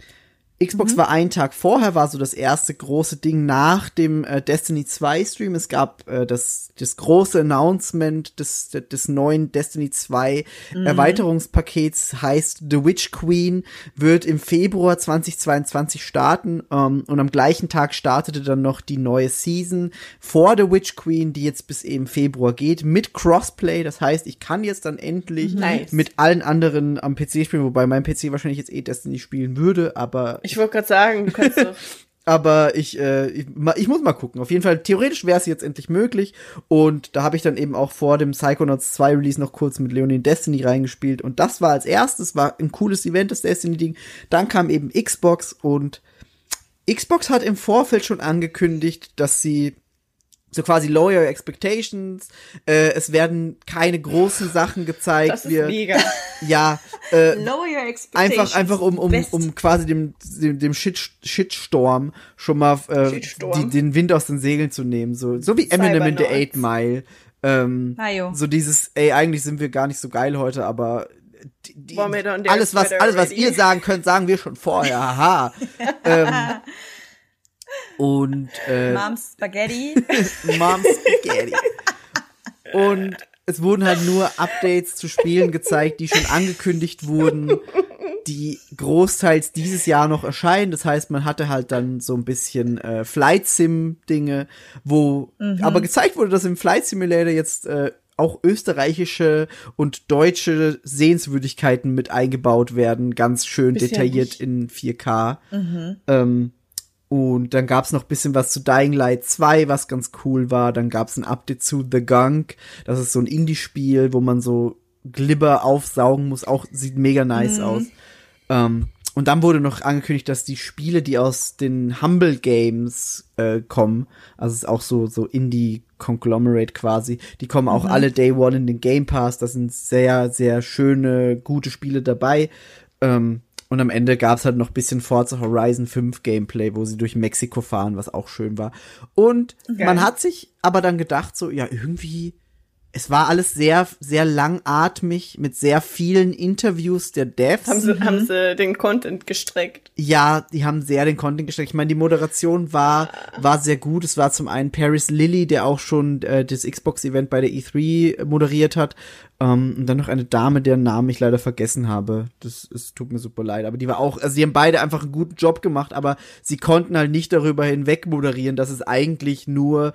Xbox war einen Tag vorher, war so das erste große Ding nach dem äh, Destiny 2 Stream. Es gab äh, das, das große Announcement des, des neuen Destiny 2 Erweiterungspakets, heißt The Witch Queen, wird im Februar 2022 starten ähm, und am gleichen Tag startete dann noch die neue Season vor The Witch Queen, die jetzt bis eben Februar geht, mit Crossplay. Das heißt, ich kann jetzt dann endlich Nice. mit allen anderen am PC spielen, wobei mein PC wahrscheinlich jetzt eh Destiny spielen würde, aber Ich wollte gerade sagen, du kannst doch. aber ich, äh, ich, ich muss mal gucken. Auf jeden Fall, theoretisch wäre es jetzt endlich möglich. Und da habe ich dann eben auch vor dem Psychonauts 2 Release noch kurz mit Leonie in Destiny reingespielt. Und das war als erstes, war ein cooles Event, das Destiny-Ding. Dann kam eben Xbox und Xbox hat im Vorfeld schon angekündigt, dass sie so quasi lower your expectations. Äh, es werden keine großen Sachen gezeigt. Das ist Wir, mega. ja, äh, Lower your expectations. Einfach, einfach um, um, Best. um quasi dem, dem, dem Shit, Shitstorm schon mal äh, Shitstorm. die, den Wind aus den Segeln zu nehmen. So, so wie Eminem in The. Eight Mile. Ähm, so dieses, ey, eigentlich sind wir gar nicht so geil heute, aber die, die, alles, was, alles, was ihr sagen könnt, sagen wir schon vorher. Haha. ähm, und äh, Mom's Spaghetti. Mom's Spaghetti. Und es wurden halt nur Updates zu Spielen gezeigt, die schon angekündigt wurden, die großteils dieses Jahr noch erscheinen. Das heißt, man hatte halt dann so ein bisschen äh, Flight Sim Dinge, wo aber gezeigt wurde, dass im Flight Simulator jetzt äh, auch österreichische und deutsche Sehenswürdigkeiten mit eingebaut werden, ganz schön Bisher detailliert nicht. in 4K. Ähm, und dann gab's noch bisschen was zu Dying Light 2, was ganz cool war. Dann gab's ein Update zu The Gunk. Das ist so ein Indie-Spiel, wo man so Glibber aufsaugen muss. Auch sieht mega nice aus. Ähm, und dann wurde noch angekündigt, dass die Spiele, die aus den Humble Games äh, kommen, also es ist auch so so Indie Conglomerate quasi, die kommen auch alle Day One in den Game Pass. Da sind sehr sehr schöne gute Spiele dabei. Ähm, und am Ende gab's halt noch bisschen Forza Horizon 5 Gameplay, wo sie durch Mexiko fahren, was auch schön war. Und man hat sich aber dann gedacht, so, ja, irgendwie, es war alles sehr, sehr langatmig mit sehr vielen Interviews der Devs. Haben sie, haben sie den Content gestreckt. Ja, die haben sehr den Content gesteckt. Ich meine, die Moderation war war sehr gut. Es war zum einen Paris Lilly, der auch schon äh, das Xbox-Event bei der E3 moderiert hat. Ähm, und dann noch eine Dame, deren Namen ich leider vergessen habe. Das es tut mir super leid. Aber die war auch, also die haben beide einfach einen guten Job gemacht, aber sie konnten halt nicht darüber hinweg moderieren, dass es eigentlich nur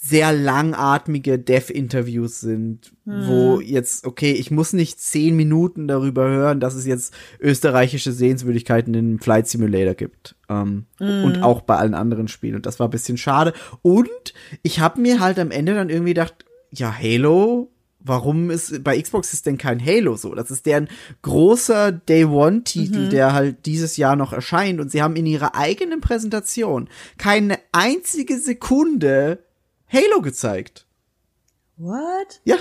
sehr langatmige Dev-Interviews sind, wo jetzt, okay, ich muss nicht zehn Minuten darüber hören, dass es jetzt österreichische Sehenswürdigkeiten in Flight Simulator gibt. Ähm, Und auch bei allen anderen Spielen. Und das war ein bisschen schade. Und ich habe mir halt am Ende dann irgendwie gedacht, ja, Halo, warum ist bei Xbox ist denn kein Halo so? Das ist deren großer Day One Titel, der halt dieses Jahr noch erscheint und sie haben in ihrer eigenen Präsentation keine einzige Sekunde Halo gezeigt. What? Ja,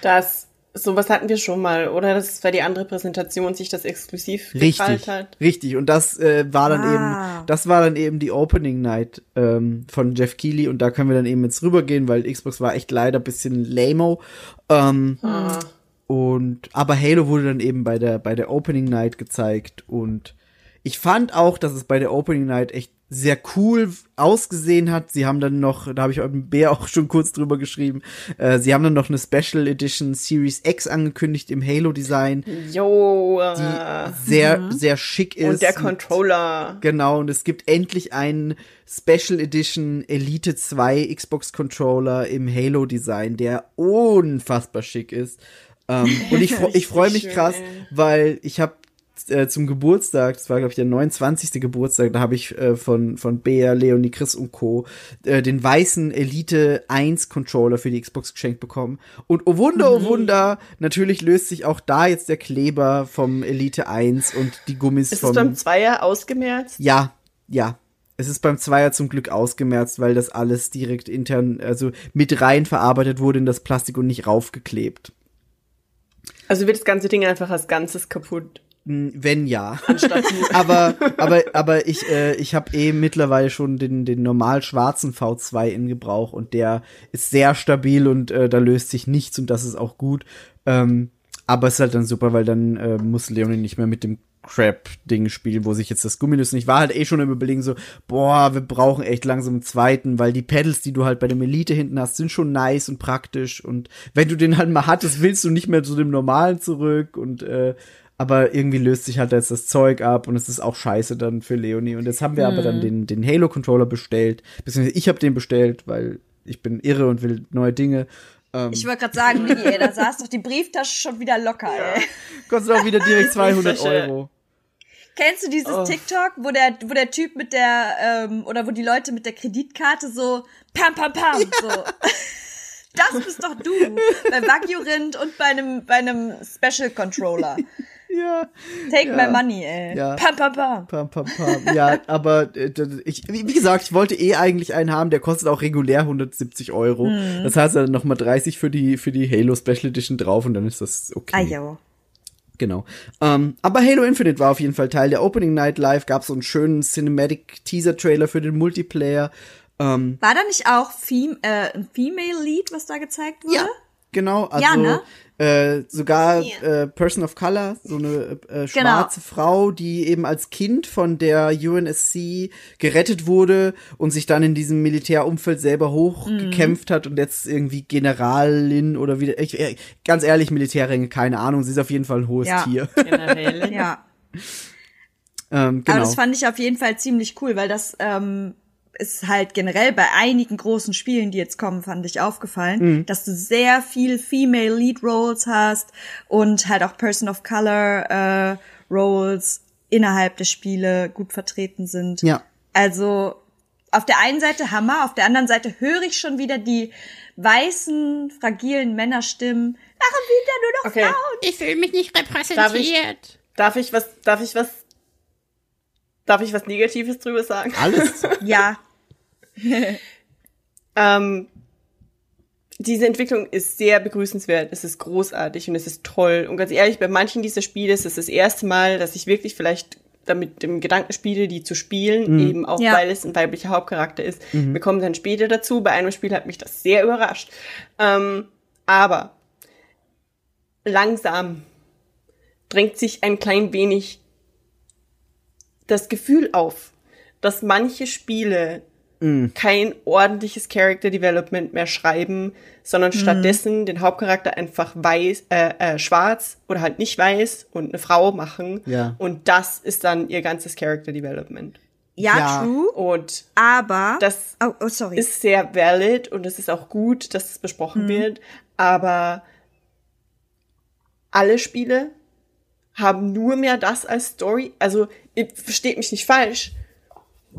Das, sowas hatten wir schon mal, oder? Das war die andere Präsentation, sich das exklusiv richtig, gefallen hat. richtig. Und das äh, war dann Ah. eben, das war dann eben die Opening Night ähm, von Jeff Keighley und da können wir dann eben jetzt rübergehen, weil Xbox war echt leider ein bisschen lameo. Ähm, Ah. Und aber Halo wurde dann eben bei der bei der Opening Night gezeigt und ich fand auch, dass es bei der Opening Night echt sehr cool ausgesehen hat. Sie haben dann noch, da habe ich dem Bär auch schon kurz drüber geschrieben, äh, sie haben dann noch eine Special Edition Series X angekündigt im Halo Design, Jo, die äh, sehr sehr schick ist. und der Controller. Genau, und es gibt endlich einen Special Edition Elite 2 Xbox Controller im Halo Design, der unfassbar schick ist. Ähm, und ich, ich freue mich krass, weil ich habe äh, zum Geburtstag, das war glaube ich der 29. Geburtstag, da habe ich äh, von von Bea, Leonie, Chris und Co. Äh, den weißen Elite 1 Controller für die Xbox geschenkt bekommen. Und oh Wunder, Mhm. oh Wunder, natürlich löst sich auch da jetzt der Kleber vom Elite 1 und die Gummis Ist vom es beim Zweier ausgemerzt? ja, ja. Es ist beim Zweier zum Glück ausgemerzt, weil das alles direkt intern, also mit rein verarbeitet wurde in das Plastik und nicht raufgeklebt. Also wird das ganze Ding einfach als Ganzes kaputt. Hm, Wenn ja. Aber, aber, aber ich, äh, ich habe eh mittlerweile schon den, den normal schwarzen V2 in Gebrauch und der ist sehr stabil und äh, da löst sich nichts und das ist auch gut. Ähm, aber es ist halt dann super, weil dann äh, muss Leonie nicht mehr mit dem Crap-Ding spielen, wo sich jetzt das Gummi löst. Und ich war halt eh schon im Überlegen so, boah, wir brauchen echt langsam einen zweiten, weil die Pedals, die du halt bei dem Elite hinten hast, sind schon nice und praktisch. Und wenn du den halt mal hattest, willst du nicht mehr zu dem normalen zurück und äh, aber irgendwie löst sich halt jetzt das Zeug ab und es ist auch scheiße dann für Leonie. Und jetzt haben wir aber dann den, den Halo-Controller bestellt. Beziehungsweise ich habe den bestellt, weil ich bin irre und will neue Dinge. Ähm, Ich wollte gerade sagen, Migi, ey, da saß doch die Brieftasche schon wieder locker, ey. kostet auch wieder direkt 200 Brieftasche. Euro. Kennst du dieses Oh. TikTok, wo der, wo der Typ mit der, ähm, oder wo die Leute mit der Kreditkarte so pam, pam, pam, so. Das bist doch du. Bei Wagyu Rind und bei einem, bei einem Special Controller. Ja. Take Ja. my money, ey. Ja. Pam, pam, pam. Pam, pam, pam. Ja, aber äh, ich, wie gesagt, ich wollte eh eigentlich einen haben, der kostet auch regulär 170 Euro. Hm. Das heißt dann noch mal 30 für die für die Halo Special Edition drauf und dann ist das okay. Ah, jo. Genau. Ähm, aber Halo Infinite war auf jeden Fall Teil der Opening Night Live. Gab so einen schönen Cinematic Teaser Trailer für den Multiplayer. Ähm, War da nicht auch Fem äh, ein Female Lead, was da gezeigt wurde? ja, genau. Also Ja, ne? äh, sogar äh, Person of Color, so eine äh, schwarze Frau, die eben als Kind von der UNSC gerettet wurde und sich dann in diesem Militärumfeld selber hochgekämpft hat und jetzt irgendwie Generalin oder wieder. Ich, äh, ganz ehrlich, Militärränge, keine Ahnung. Sie ist auf jeden Fall ein hohes Ja. Tier. Generell. Ja. ähm, genau. Aber das fand ich auf jeden Fall ziemlich cool, weil das ähm, ist halt generell bei einigen großen Spielen, die jetzt kommen, fand ich aufgefallen, dass du sehr viel Female Lead Roles hast und halt auch Person of Color äh, Roles innerhalb der Spiele gut vertreten sind. Ja. Also auf der einen Seite Hammer, auf der anderen Seite höre ich schon wieder die weißen, fragilen Männerstimmen. Warum sind da nur noch Okay. Frauen? Ich fühle mich nicht Darf ich, repräsentiert. darf ich was, darf ich was, darf ich was Negatives drüber sagen? Alles. Ja, Ähm, diese Entwicklung ist sehr begrüßenswert, es ist großartig und es ist toll. Und ganz ehrlich, bei manchen dieser Spiele ist es das erste Mal, dass ich wirklich vielleicht damit dem Gedanken spiele, die zu spielen, eben auch Ja. weil es ein weiblicher Hauptcharakter ist. Wir kommen dann später dazu. Bei einem Spiel hat mich das sehr überrascht. Ähm, aber langsam drängt sich ein klein wenig das Gefühl auf, dass manche Spiele kein ordentliches Character Development mehr schreiben, sondern stattdessen den Hauptcharakter einfach weiß, äh, äh, schwarz oder halt nicht weiß und eine Frau machen. Ja. Und das ist dann ihr ganzes Character Development. Ja, Ja. true. Und Aber. das oh, oh, sorry. ist sehr valid und es ist auch gut, dass es besprochen wird, aber alle Spiele haben nur mehr das als Story. Also, ihr versteht mich nicht falsch.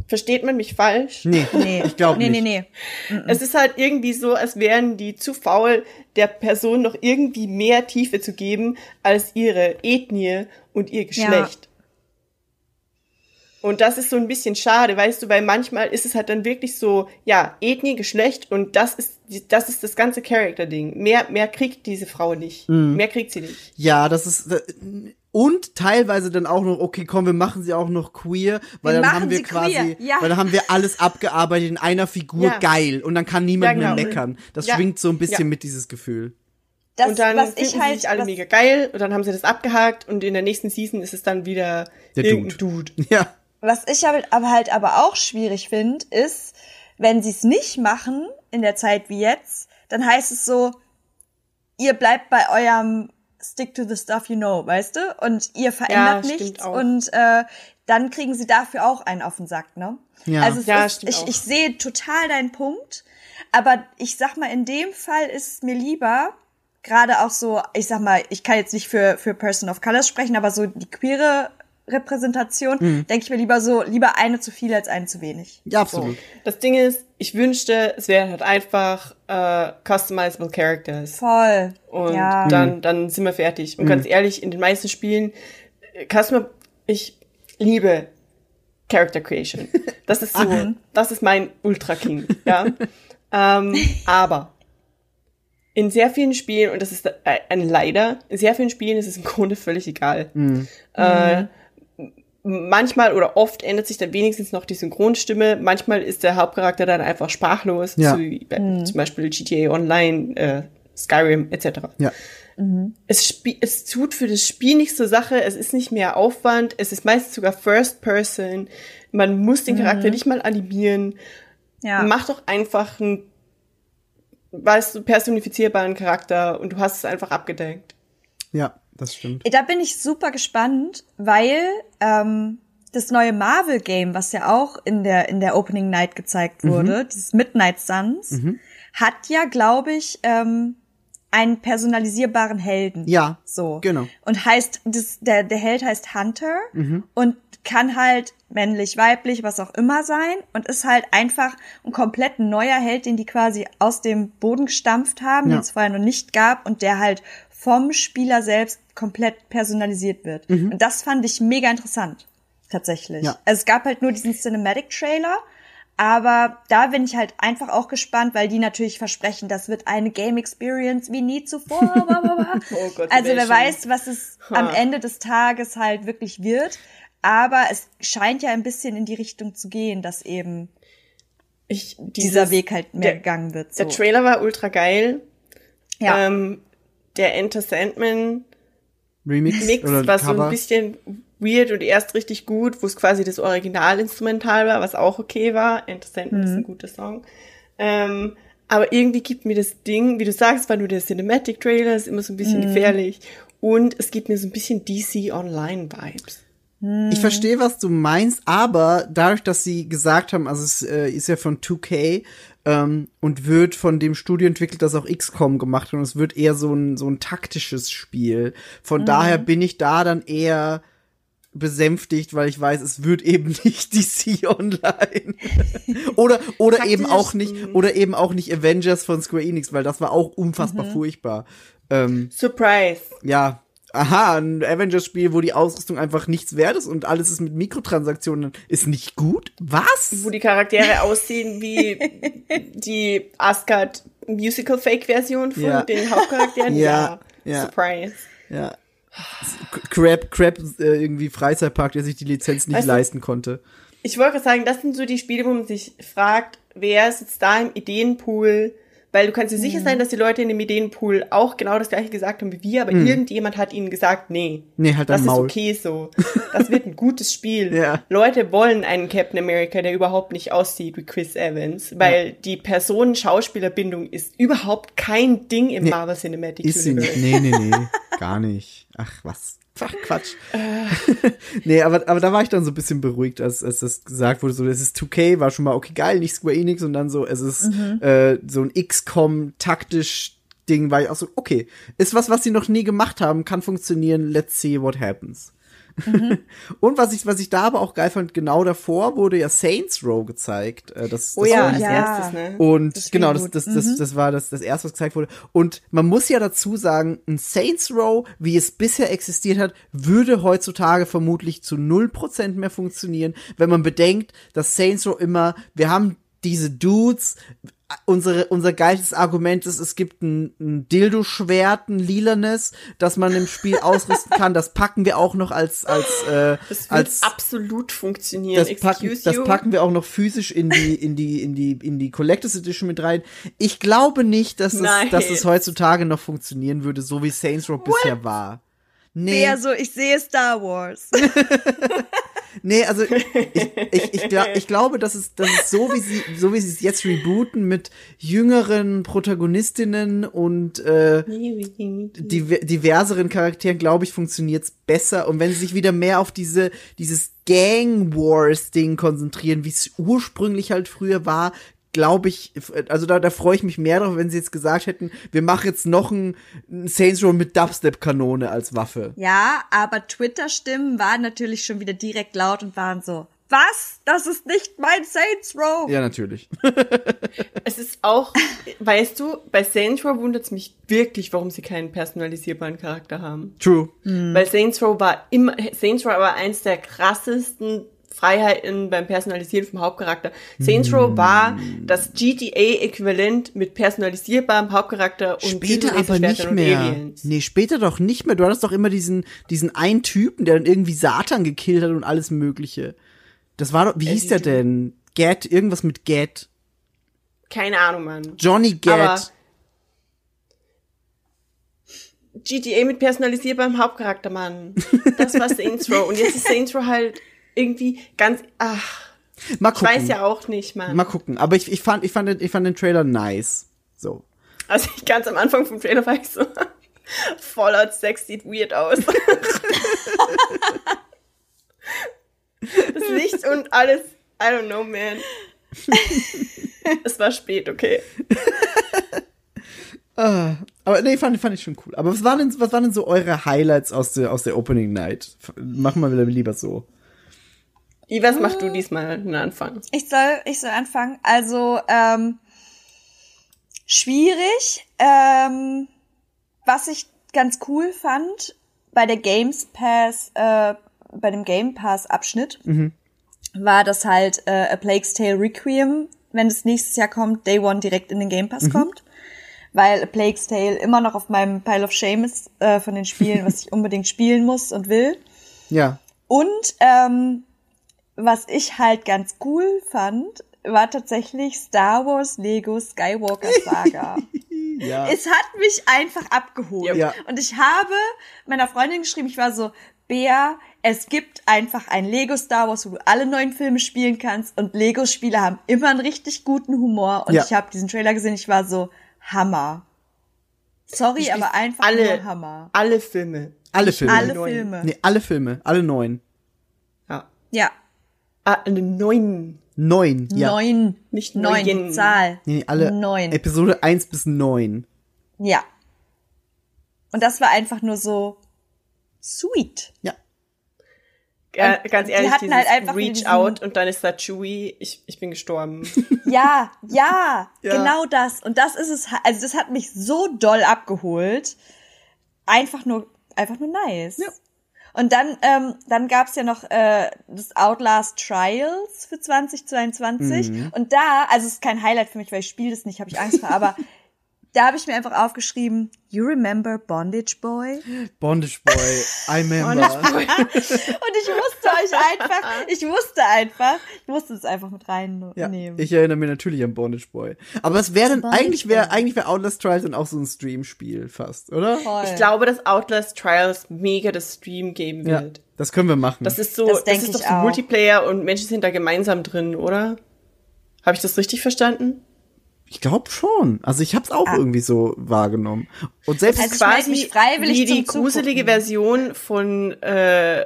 Versteht man mich falsch? Nee, nee, ich glaube nee, nicht. Nee, nee, Es ist halt irgendwie so, als wären die zu faul, der Person noch irgendwie mehr Tiefe zu geben als ihre Ethnie und ihr Geschlecht. Und das ist so ein bisschen schade, weißt du, weil manchmal ist es halt dann wirklich so, ja, Ethnie, Geschlecht und das ist, das ist das ganze Charakter-Ding. Mehr, mehr kriegt diese Frau nicht. Mhm. Mehr kriegt sie nicht. Ja, das ist äh, und teilweise dann auch noch okay, komm, wir machen sie auch noch queer, weil Wir dann haben wir sie quasi, ja. weil dann haben wir alles abgearbeitet in einer Figur Ja. geil und dann kann niemand Ja, mehr genau. meckern. Das Ja. schwingt so ein bisschen Ja. mit dieses Gefühl. das, und dann was finden ich halt. sie sich alle was, mega geil und dann haben sie das abgehakt und in der nächsten Season ist es dann wieder Der irgendein Dude. Ja. Was ich aber, halt aber auch schwierig finde, ist, wenn sie es nicht machen in der Zeit wie jetzt, dann heißt es so, ihr bleibt bei eurem Stick to the stuff you know, weißt du? Und ihr verändert stimmt nichts auch. und äh, dann kriegen sie dafür auch einen auf den Sack, ne? Ja. Also es Ja, ist, stimmt ich, auch. ich sehe total deinen Punkt, aber ich sag mal, in dem Fall ist es mir lieber, gerade auch so, ich sag mal, ich kann jetzt nicht für, für Person of Colors sprechen, aber so die queere Repräsentation, Mhm. denke ich mir lieber so, lieber eine zu viel als eine zu wenig. Ja, absolut. Das Ding ist, ich wünschte, es wären halt einfach äh, customizable Characters. Voll. Und ja. dann, dann sind wir fertig. Und ganz ehrlich, in den meisten Spielen, äh, Customer, ich liebe Character Creation. Das ist so, das ist mein Ultra King, ja. ähm, aber in sehr vielen Spielen, und das ist äh, ein Leider, in sehr vielen Spielen ist es im Grunde völlig egal. Äh, manchmal oder oft ändert sich dann wenigstens noch die Synchronstimme. Manchmal ist der Hauptcharakter dann einfach sprachlos, Ja. so wie bei, zum Beispiel GTA Online, äh, Skyrim etc. Ja. Es, spie- es tut für das Spiel nichts zur Sache, es ist nicht mehr Aufwand, es ist meistens sogar First Person, man muss den Charakter nicht mal animieren. ja. Mach doch einfach einen, weißt du, personifizierbaren Charakter und du hast es einfach abgedeckt. Ja, das stimmt. Da bin ich super gespannt, weil ähm, das neue Marvel-Game, was ja auch in der, in der Opening Night gezeigt wurde, dieses Midnight Suns, hat ja, glaube ich, ähm, einen personalisierbaren Helden. Ja. So. Genau. Und heißt, das, der, der Held heißt Hunter und kann halt männlich, weiblich, was auch immer sein und ist halt einfach ein komplett neuer Held, den die quasi aus dem Boden gestampft haben, Ja. den es vorher noch nicht gab und der halt vom Spieler selbst komplett personalisiert wird. Und das fand ich mega interessant. Tatsächlich. Ja. Also es gab halt nur diesen Cinematic-Trailer, aber da bin ich halt einfach auch gespannt, weil die natürlich versprechen, das wird eine Game Experience wie nie zuvor. Oh Gott, also wer weiß, was es am Ha. Ende des Tages halt wirklich wird. Aber es scheint ja ein bisschen in die Richtung zu gehen, dass eben Ich, dieser dieses- Weg halt mehr der, gegangen wird. So. Der Trailer war ultra geil. ja. Ähm, der Enter Sandman Remix Mix oder war so Cover. ein bisschen weird und erst richtig gut, wo es quasi das Originalinstrumental war, was auch okay war. Enter Sandman ist ein guter Song. Ähm, aber irgendwie gibt mir das Ding, wie du sagst, war nur der Cinematic Trailer, ist immer so ein bisschen gefährlich. Und es gibt mir so ein bisschen DC Online Vibes. Ich verstehe, was du meinst, aber dadurch, dass sie gesagt haben, also es äh, ist ja von 2K ähm, und wird von dem Studio entwickelt, das auch XCOM gemacht hat und es wird eher so ein, so ein taktisches Spiel. Von daher bin ich da dann eher besänftigt, weil ich weiß, es wird eben nicht DC Online. oder oder eben auch nicht oder eben auch nicht Avengers von Square Enix, weil das war auch unfassbar furchtbar. Ähm, Surprise. ja, aha, ein Avengers-Spiel, wo die Ausrüstung einfach nichts wert ist und alles ist mit Mikrotransaktionen, ist nicht gut? Was? Wo die Charaktere aussehen wie die Asgard Musical Fake Version von Ja. den Hauptcharakteren. Ja, ja. Surprise. Ja. Crab, Crab äh, irgendwie Freizeitpark, der sich die Lizenz nicht du- leisten konnte. Ich wollte sagen, das sind so die Spiele, wo man sich fragt, wer sitzt da im Ideenpool? Weil du kannst dir sicher Mhm. sein, dass die Leute in dem Ideenpool auch genau das gleiche gesagt haben wie wir, aber irgendjemand hat ihnen gesagt, nee. Mhm. Nee, halt Das ist Maul. okay so. Das wird ein gutes Spiel. Ja. Leute wollen einen Captain America, der überhaupt nicht aussieht wie Chris Evans, weil die Personen-Schauspielerbindung ist überhaupt kein Ding im Nee, Marvel Cinematic Ist sie Universe. nicht. Nee, nee, nee. Gar nicht. Ach, was. Ach, Quatsch. nee, aber, aber da war ich dann so ein bisschen beruhigt, als, als das gesagt wurde, so, es ist 2K, war schon mal, okay, geil, nicht Square Enix, und dann so, es ist äh, so ein XCOM taktisch Ding, war ich auch so, okay, ist was, was sie noch nie gemacht haben, kann funktionieren, let's see what happens. und was ich, was ich da aber auch geil fand, genau davor wurde ja Saints Row gezeigt. Äh, das, Oh das ja, erstes, ne? und Das genau, das, das, das, das war das, das erste, was gezeigt wurde. Und man muss ja dazu sagen, ein Saints Row, wie es bisher existiert hat, würde heutzutage vermutlich zu 0% mehr funktionieren, wenn man bedenkt, dass Saints Row immer, wir haben diese Dudes, unsere, unser geilstes Argument ist, es gibt ein, ein Dildo-Schwert, ein lilanes, das man im Spiel ausrüsten kann. Das packen wir auch noch als, als, äh, Das wird als, absolut funktionieren. das packen, Excuse das packen wir auch noch physisch in die, in die, in die, in die Collectors Edition mit rein. Ich glaube nicht, dass es, Nein. dass es heutzutage noch funktionieren würde, so wie Saints Row bisher war. Nee, Wer so, ich sehe Star Wars. nee, also ich, ich, ich, glaub, ich glaube, dass es, dass es so wie sie, so wie sie es jetzt rebooten mit jüngeren Protagonistinnen und äh, diver diverseren Charakteren, glaube ich, funktioniert's besser. Und wenn sie sich wieder mehr auf diese, dieses Gang Wars Ding konzentrieren, wie es ursprünglich halt früher war, glaube ich, also da, da freue ich mich mehr drauf, wenn sie jetzt gesagt hätten, wir machen jetzt noch ein, ein Saints Row mit Dubstep-Kanone als Waffe. Ja, aber Twitter-Stimmen waren natürlich schon wieder direkt laut und waren so, was? Das ist nicht mein Saints Row. Ja, natürlich. Es ist auch, weißt du, bei Saints Row wundert es mich wirklich, warum sie keinen personalisierbaren Charakter haben. True. Weil Saints Row war immer, Saints Row war eins der krassesten Freiheiten beim Personalisieren vom Hauptcharakter. Saints Row war das GTA-Äquivalent mit personalisierbarem Hauptcharakter und Später aber nicht mehr. Aliens. Nee, später doch nicht mehr. Du hattest doch immer diesen, diesen einen Typen, der dann irgendwie Satan gekillt hat und alles Mögliche. Das war doch, wie hieß der denn? Get, irgendwas mit Get. Keine Ahnung, Mann. Johnny Get. Aber GTA mit personalisierbarem Hauptcharakter, Mann. Das war Saints Row. Und jetzt ist Saints Row halt irgendwie ganz, ach, Mal ich gucken. weiß ja auch nicht, Mann. Mal gucken. Aber ich, ich fand, ich fand, den- ich fand den Trailer nice. So. Also ich ganz am Anfang vom Trailer war ich so, Fallout 6 sieht weird aus. das Licht und alles, I don't know, man. es war spät, okay. Aber nee, fand, fand ich schon cool. Aber was waren denn, was waren denn so eure Highlights aus der, aus der Opening Night? Machen wir wieder lieber so. Wie, was machst du diesmal den Anfang? Ich soll, ich soll anfangen. Also, ähm, schwierig. Ähm, was ich ganz cool fand bei der Games Pass, äh, bei dem Game Pass Abschnitt, war, dass halt äh, A Plague's Tale Requiem, wenn es nächstes Jahr kommt, Day One direkt in den Game Pass kommt. Weil A Plague's Tale immer noch auf meinem Pile of Shame ist äh, von den Spielen, was ich unbedingt spielen muss und will. Ja. Und ähm, was ich halt ganz cool fand, war tatsächlich Star Wars Lego Skywalker Saga. Ja. es hat mich einfach abgeholt. Ja. Und ich habe meiner Freundin geschrieben, ich war so, Bea, es gibt einfach ein Lego Star Wars, wo du alle neuen Filme spielen kannst und Lego-Spiele haben immer einen richtig guten Humor. Und Ja. ich habe diesen Trailer gesehen, ich war so, Hammer. Sorry, aber einfach alle, nur Hammer. alle Filme. alle Filme. Alle. Filme. Nee, alle Filme. Alle neun. Ja. Ja, Ah, eine neun. Neun. Ja. neun. Nicht neun. neun. Zahl. Nee, nee, alle. Neun. Episode eins bis neun. Ja. Und das war einfach nur so sweet. Ja. Ja, ganz die ehrlich, hatten dieses halt einfach Reach Out und dann ist da Chewie. Ich, ich bin gestorben. Ja, ja, Ja. genau das. Und das ist es. Also das hat mich so doll abgeholt. Einfach nur, einfach nur nice. Ja. Und dann, ähm, dann gab's ja noch äh, das Outlast Trials für 2022. Mhm. Und da, also es ist kein Highlight für mich, weil ich spiele das nicht, habe ich Angst vor, aber da habe ich mir einfach aufgeschrieben, you remember Bondage Boy? Bondage Boy, I remember. Und ich musste euch einfach, ich musste einfach, ich musste es einfach mit Ja, reinnehmen. ich erinnere mich natürlich an Bondage Boy. Aber es wäre dann, Bondage eigentlich wäre, Boy. eigentlich wäre Outlast Trials dann auch so ein Stream-Spiel fast, oder? Voll. Ich glaube, dass Outlast Trials mega das Stream geben Ja, wird. das können wir machen. Das ist so, Das das, ist doch so auch. Multiplayer und Menschen sind da gemeinsam drin, oder? Habe ich das richtig verstanden? Ich glaube schon. Also ich habe es auch Ah. irgendwie so wahrgenommen. Und selbst Also ich melde mich freiwillig wie die gruselige Zugucken. Version von äh,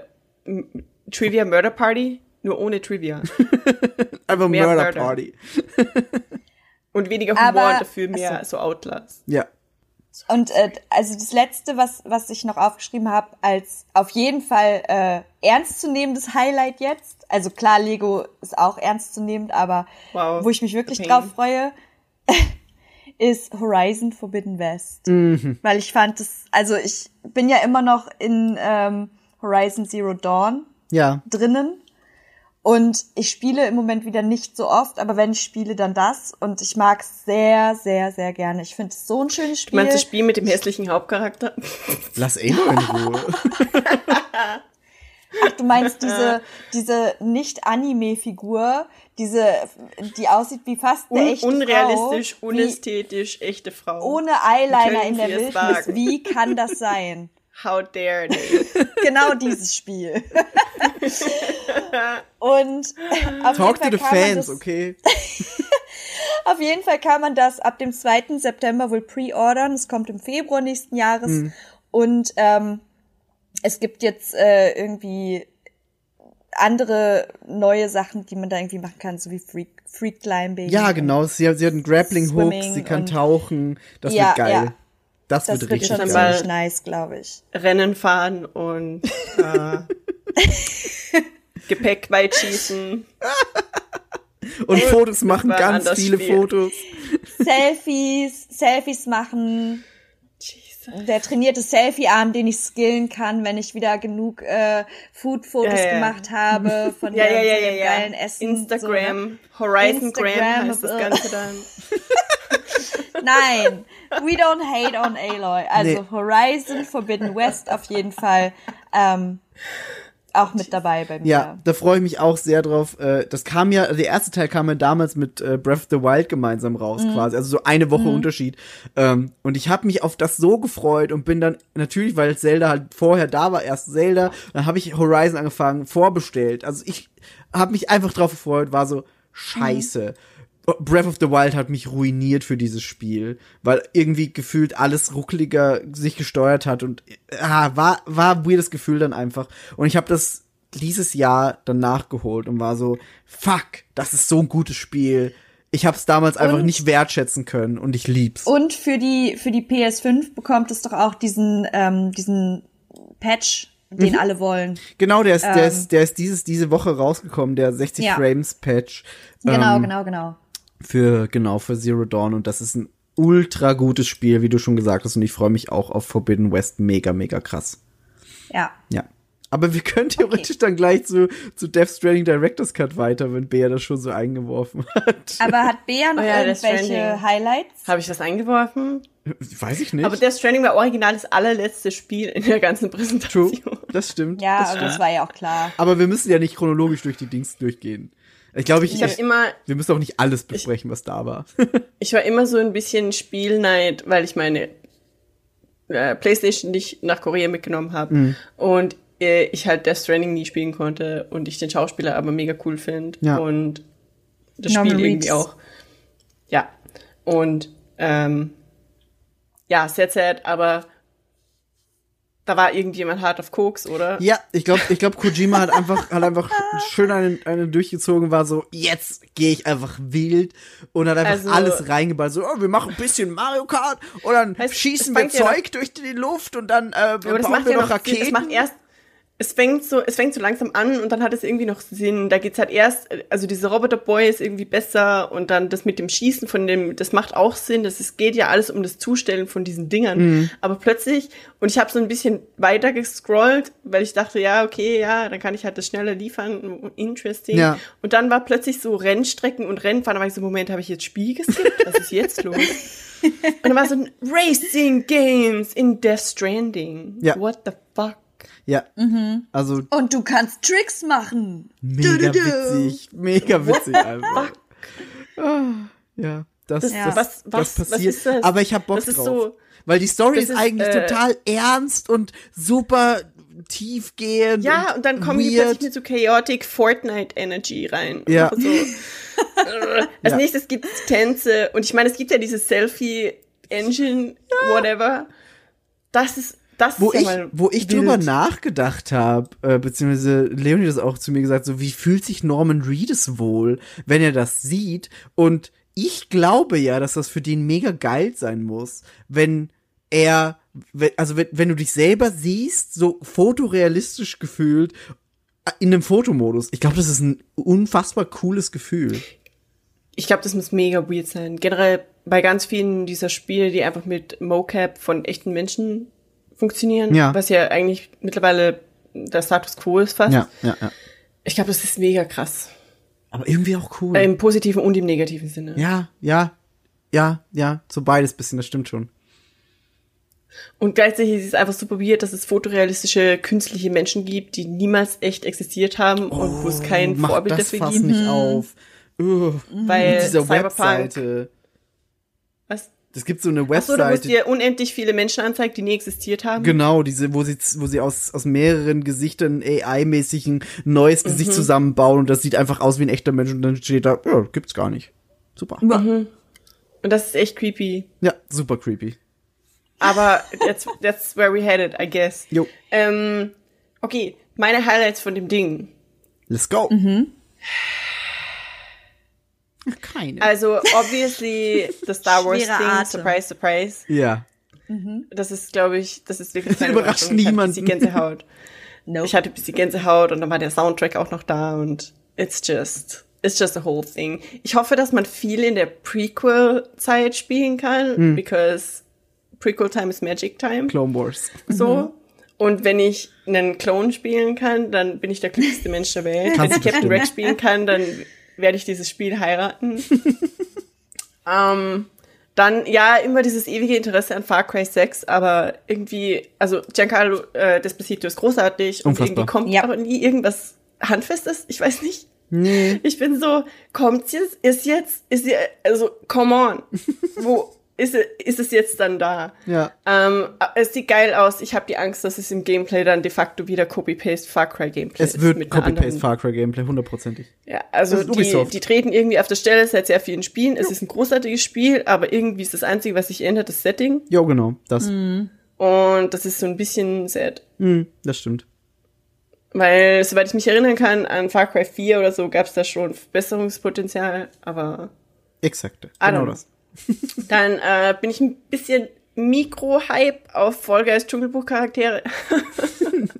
Trivia Murder Party, nur ohne Trivia. einfach Murder Murder. Party. Und weniger Humor Aber- und dafür mehr Achso. so Outlast. Ja. Und äh, also das letzte, was was ich noch aufgeschrieben habe, als auf jeden Fall äh, ernstzunehmendes Highlight jetzt. Also klar, Lego ist auch ernstzunehmend, aber Wow. wo ich mich wirklich drauf freue, ist Horizon Forbidden West, weil ich fand das, also ich bin ja immer noch in ähm, Horizon Zero Dawn Ja. drinnen. Und ich spiele im Moment wieder nicht so oft, aber wenn ich spiele, dann das. Und ich mag es sehr, sehr, sehr gerne. Ich finde es so ein schönes Du Spiel. meinst das Spiel mit dem hässlichen Hauptcharakter? Lass Elo in Ruhe. Ach, du meinst diese, diese Nicht-Anime-Figur, diese, die aussieht wie fast eine Un echte unrealistisch, Frau, unästhetisch, echte Frau. ohne Eyeliner in der Wildnis. wagen? Wie kann das sein? How dare they? Genau dieses Spiel. Und auf Talk to jeden the Fall kann man fans, das, okay? Auf jeden Fall kann man das ab dem 2. September wohl pre-ordern. Es kommt im Februar nächsten Jahres. Mhm. Und ähm, es gibt jetzt äh, irgendwie andere neue Sachen, die man da irgendwie machen kann, so wie Freak, Freak Climbing. Ja, genau. Sie, hat- sie hat einen Grappling Hook, Swimming sie kann tauchen. Das Ja, wird geil. ja. Das, Das wird wird richtig schon geil. ziemlich nice, glaube ich. Rennen fahren und äh, Gepäck weit schießen. Und Fotos machen, ganz viele Spiel. Fotos. Selfies, Selfies machen. Der trainierte Selfie-Arm, den ich skillen kann, wenn ich wieder genug äh, Food-Fotos Ja, ja. gemacht habe von, Ja, ja, ja, ja, geilen Essen. Instagram, Horizon Gram Instagram, heißt das. Ganze dann. So, ne? Nein, we don't hate on Aloy. Also Nee. Horizon Forbidden West auf jeden Fall ähm, auch mit dabei bei mir. Ja, da freue ich mich auch sehr drauf. Äh, Das kam ja, der erste Teil kam ja damals mit äh, Breath of the Wild gemeinsam raus, Mhm. quasi. Also so eine Woche Unterschied. Ähm, Und ich habe mich auf das so gefreut und bin dann natürlich, weil Zelda halt vorher da war, erst Zelda, dann habe ich Horizon angefangen, vorbestellt. Also ich habe mich einfach drauf gefreut, war so scheiße. Breath of the Wild hat mich ruiniert für dieses Spiel, weil irgendwie gefühlt alles ruckeliger sich gesteuert hat und ah, war war ein weirdes Gefühl dann einfach und ich habe das dieses Jahr dann nachgeholt und war so fuck, das ist so ein gutes Spiel. Ich habe es damals einfach Und- nicht wertschätzen können und ich lieb's. Und für die für die PS5 bekommt es doch auch diesen ähm, diesen Patch, den Mhm. alle wollen. genau, der ist der ist der ist dieses diese Woche rausgekommen, der 60 Ja. Frames Patch. Genau, ähm, genau, genau. Für genau für Zero Dawn und das ist ein ultra gutes Spiel, wie du schon gesagt hast und ich freue mich auch auf Forbidden West mega mega krass. Ja. Ja. Aber wir können theoretisch dann gleich zu, zu Death Stranding Director's Cut weiter, wenn Bea das schon so eingeworfen hat. Aber hat Bea noch Oh ja, irgendwelche. Highlights? Habe ich das eingeworfen? Weiß ich nicht. Aber Death Stranding war original das allerletzte Spiel in der ganzen Präsentation. True. Das stimmt. Ja, das aber stimmt. das war ja auch klar. Aber wir müssen ja nicht chronologisch durch die Dings durchgehen. Ich glaube, ich, Ich habe immer, wir müssen auch nicht alles besprechen, was da war. ich war immer so ein bisschen Spielneid, weil ich meine äh, PlayStation nicht nach Korea mitgenommen habe Mhm. und äh, ich halt Death Stranding nie spielen konnte und ich den Schauspieler aber mega cool finde Ja. und das Norman Spiel irgendwie Reedus. auch. Ja. Und ähm, ja, sehr sad, aber da war irgendjemand hart auf Koks, oder? ja, ich glaube, ich glaube, Kojima hat einfach, hat einfach schön einen, einen durchgezogen, war so, jetzt gehe ich einfach wild und hat einfach Also- alles reingeballt. So, oh, wir machen ein bisschen Mario Kart und dann Heißt, schießen wir fängt ja Zeug durch die Luft und dann äh, bauen wir ja noch noch Sinn. Raketen. Das macht erst, es fängt so, es fängt so langsam an und dann hat es irgendwie noch Sinn. Da geht's halt erst, also dieser Roboter-Boy ist irgendwie besser und dann das mit dem Schießen von dem, das macht auch Sinn. Das es geht ja alles um das Zustellen von diesen Dingern. Mhm. Aber plötzlich, und ich habe so ein bisschen weiter gescrollt, weil ich dachte, ja, okay, ja, dann kann ich halt das schneller liefern, interesting. Ja. Und dann war plötzlich so Rennstrecken und Rennfahren, da war ich so, Moment, habe ich jetzt Spiel geskippt? Was ist jetzt los? Und dann war so ein Racing Games in Death Stranding. Ja. What the fuck? Ja. Also Und du kannst Tricks machen. mega Du, du, du. witzig. Mega witzig einfach. Ah, ja. Das, Das- das, was- das was- was passiert. ist das? Aber ich hab Bock Das ist drauf. so- weil die Story das ist, ist, eigentlich äh, total ernst und super tiefgehend. Ja, und dann kommen die weird. plötzlich mit so chaotic Fortnite Energy rein. Ja. So. Äh, Als Ja. nächstes gibt's Tänze und ich meine, es gibt ja diese Selfie Engine, whatever. Das ist das wo ja ich, wo ich wild. drüber nachgedacht habe, äh, beziehungsweise Leonie das auch zu mir gesagt, so wie fühlt sich Norman Reedus wohl, wenn er das sieht? Und ich glaube ja, dass das für den mega geil sein muss, wenn er, wenn, also wenn, wenn du dich selber siehst, so fotorealistisch gefühlt, äh, in einem Fotomodus. Ich glaube, das ist ein unfassbar cooles Gefühl. Ich glaube, das muss mega weird sein. Generell bei ganz vielen dieser Spiele, die einfach mit Mocap von echten Menschen funktionieren, Ja. was ja eigentlich mittlerweile der Status quo ist fast. Ja, ja, ja. Ich glaube, das ist mega krass. Aber irgendwie auch cool. Im positiven und im negativen Sinne. ja, ja, ja, ja, so beides bisschen, das stimmt schon. Und gleichzeitig ist es einfach super weird, dass es fotorealistische künstliche Menschen gibt, die niemals echt existiert haben und wo es kein Oh, Vorbild das dafür Fass gibt. nicht auf. Ugh. Weil Cyberpunk, Webseite. Es gibt so eine Achso, du musst Webseite. dir unendlich viele Menschen anzeigen, die nie existiert haben. Genau, diese, wo sie, wo sie aus, aus mehreren Gesichtern AI-mäßig ein neues Mhm. Gesicht zusammenbauen und das sieht einfach aus wie ein echter Mensch und dann steht da, ja, gibt's gar nicht. Super. Und das ist echt creepy. Ja, super creepy. Aber that's, that's where we headed, I guess. Jo. Ähm, okay, meine Highlights von dem Ding. Let's go. Mhm. Keine. Also, obviously, the Star Wars Schwerer Ding, Atem. surprise, surprise. ja. Das ist, glaube ich, das ist wirklich Das überrascht. Ich niemanden. Die Gänsehaut. Nope. Ich hatte ein bisschen Gänsehaut und dann war der Soundtrack auch noch da und it's just, it's just a whole thing. Ich hoffe, dass man viel in der Prequel-Zeit spielen kann, Hm. because Prequel Time is Magic Time. Clone Wars. So. Und wenn ich einen Clone spielen kann, dann bin ich der glücklichste Mensch der Welt. Wenn Kannst ich du Captain. Rex spielen kann, dann werde ich dieses Spiel heiraten. ähm, dann, ja, immer dieses ewige Interesse an Far Cry 6, aber irgendwie, also Giancarlo äh, Despacito ist großartig und Unfassbar. irgendwie kommt Ja. aber nie irgendwas Handfestes. Ich weiß nicht. Nee. Ich bin so, kommt's jetzt? Ist jetzt, ist sie, also, come on. Wo ist, es- ist es jetzt dann da? Ja. Ähm, es sieht geil aus. Ich habe die Angst, dass es im Gameplay dann de facto wieder Copy-Paste Far Cry Gameplay ist. Es wird Copy-Paste Far Cry Gameplay, hundertprozentig. Ja, also die, die treten irgendwie auf der Stelle seit sehr vielen Spielen. Es ist ein großartiges Spiel, aber irgendwie ist das Einzige, was sich ändert, das Setting. Jo, genau, das. Und das ist so ein bisschen sad. Hm, das stimmt. Weil, soweit ich mich erinnern kann, an Far Cry 4 oder so gab es da schon Verbesserungspotenzial, aber don't Genau know. das. Dann äh, bin ich ein bisschen Mikro-Hype auf Fall Guys Dschungelbuch-Charaktere.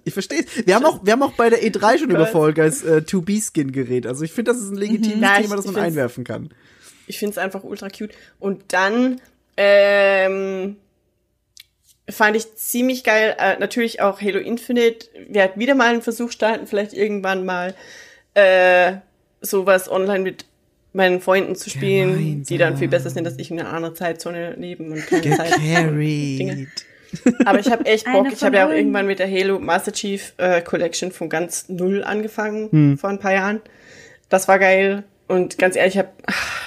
Ich verstehe Wir haben auch, wir haben auch bei der E3 schon über. Fall Guys äh, 2B-Skin geredet. Also ich finde, das ist ein legitimes Ja, ich- Thema, das man einwerfen kann. Ich finde es einfach ultra cute. Und dann ähm, fand ich ziemlich geil, äh, natürlich auch Halo Infinite. Wir hatten wieder mal einen Versuch starten, vielleicht irgendwann mal äh, sowas online mit meinen Freunden zu spielen, Gemeinsam. die dann viel besser sind, als ich in einer anderen Zeitzone leben und keine Zeit. Dinge. Aber ich habe echt Bock. Ich habe ja auch irgendwann mit der Halo Master Chief äh, Collection von ganz null angefangen Hm. vor ein paar Jahren. Das war geil. Und ganz ehrlich, ich, hab,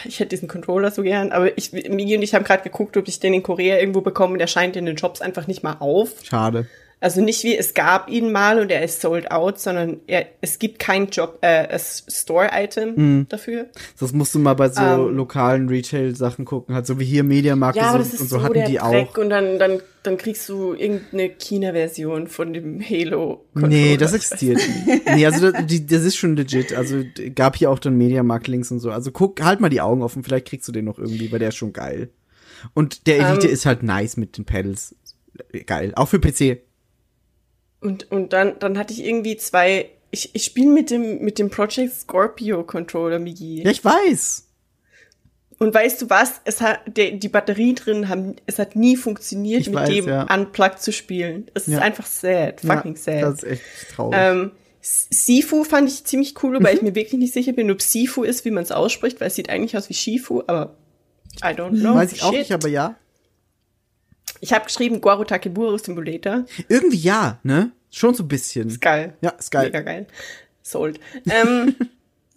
ich hätte diesen Controller so gern. Aber ich, Migi und ich haben gerade geguckt, ob ich den in Korea irgendwo bekomme. Der scheint in den Shops einfach nicht mal auf. Schade. Also nicht wie es gab ihn mal und er ist sold out, sondern er, es gibt kein Job, äh, Store-Item Hm. dafür. Das musst du mal bei so Ähm. lokalen Retail-Sachen gucken, halt so wie hier Mediamarkt Ja, und so, und so so hatten der die Dreck auch. und dann, dann, dann kriegst du irgendeine China-Version von dem Halo. Nee, das Controller. existiert nicht. Nee, also das, die, das ist schon legit. Also gab hier auch dann Mediamarkt-Links und so. Also guck, halt mal die Augen offen, vielleicht kriegst du den noch irgendwie, weil der ist schon geil. Und der Elite Ähm. ist halt nice mit den Pedals. Geil. Auch für PC. Und, und dann, dann hatte ich irgendwie zwei. Ich, ich spiele mit dem, mit dem Project Scorpio Controller, Migi. Ja, ich weiß. Und weißt du was? Es hat, der, die Batterien drin haben, es hat nie funktioniert, Ich mit weiß, dem ja. unplugged zu spielen. Es Ja. ist einfach sad, fucking ja, sad. Das ist echt traurig. Ähm, Sifu fand ich ziemlich cool, wobei ich mir wirklich nicht sicher bin, ob Sifu ist, wie man es ausspricht, weil es sieht eigentlich aus wie Shifu, aber I don't know. weiß ich auch Shit. nicht, aber ja. Ich habe geschrieben Gwaru Takeburu Simulator. Irgendwie ja, ne? Schon so ein bisschen. Ist geil. Ja, ist geil. Mega geil. Sold. Ähm,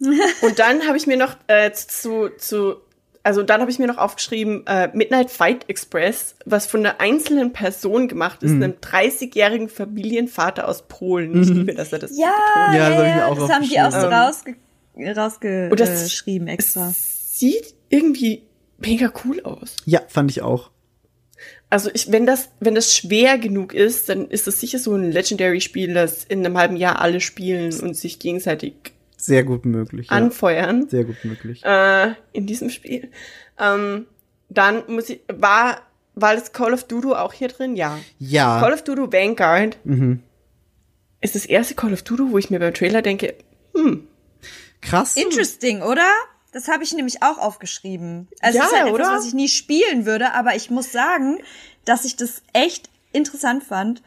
und dann habe ich mir noch äh, zu, zu, also dann habe ich mir noch aufgeschrieben, äh, Midnight Fight Express, was von einer einzelnen Person gemacht ist, einem 30-jährigen Familienvater aus Polen. Ich liebe, dass er das Ja, Ja, ja, das hab ich mir ja, auch das haben die auch so rausge Und das- rausgeschrieben extra. Es sieht irgendwie mega cool aus. Ja, fand ich auch. Also ich, wenn das, wenn das schwer genug ist, dann ist das sicher so ein Legendary-Spiel, das in einem halben Jahr alle spielen und sich gegenseitig Sehr gut möglich. Ja. anfeuern. Sehr gut möglich. äh, in diesem Spiel. Ähm, dann muss ich, war, war das Call of Duty auch hier drin? Ja. Ja. Call of Duty Vanguard Mhm. ist das erste Call of Duty, wo ich mir beim Trailer denke, Krass. Interesting, oder? Das habe ich nämlich auch aufgeschrieben. Also Ja, es ist halt etwas, oder? was ich nie spielen würde, aber ich muss sagen, dass ich das echt interessant fand.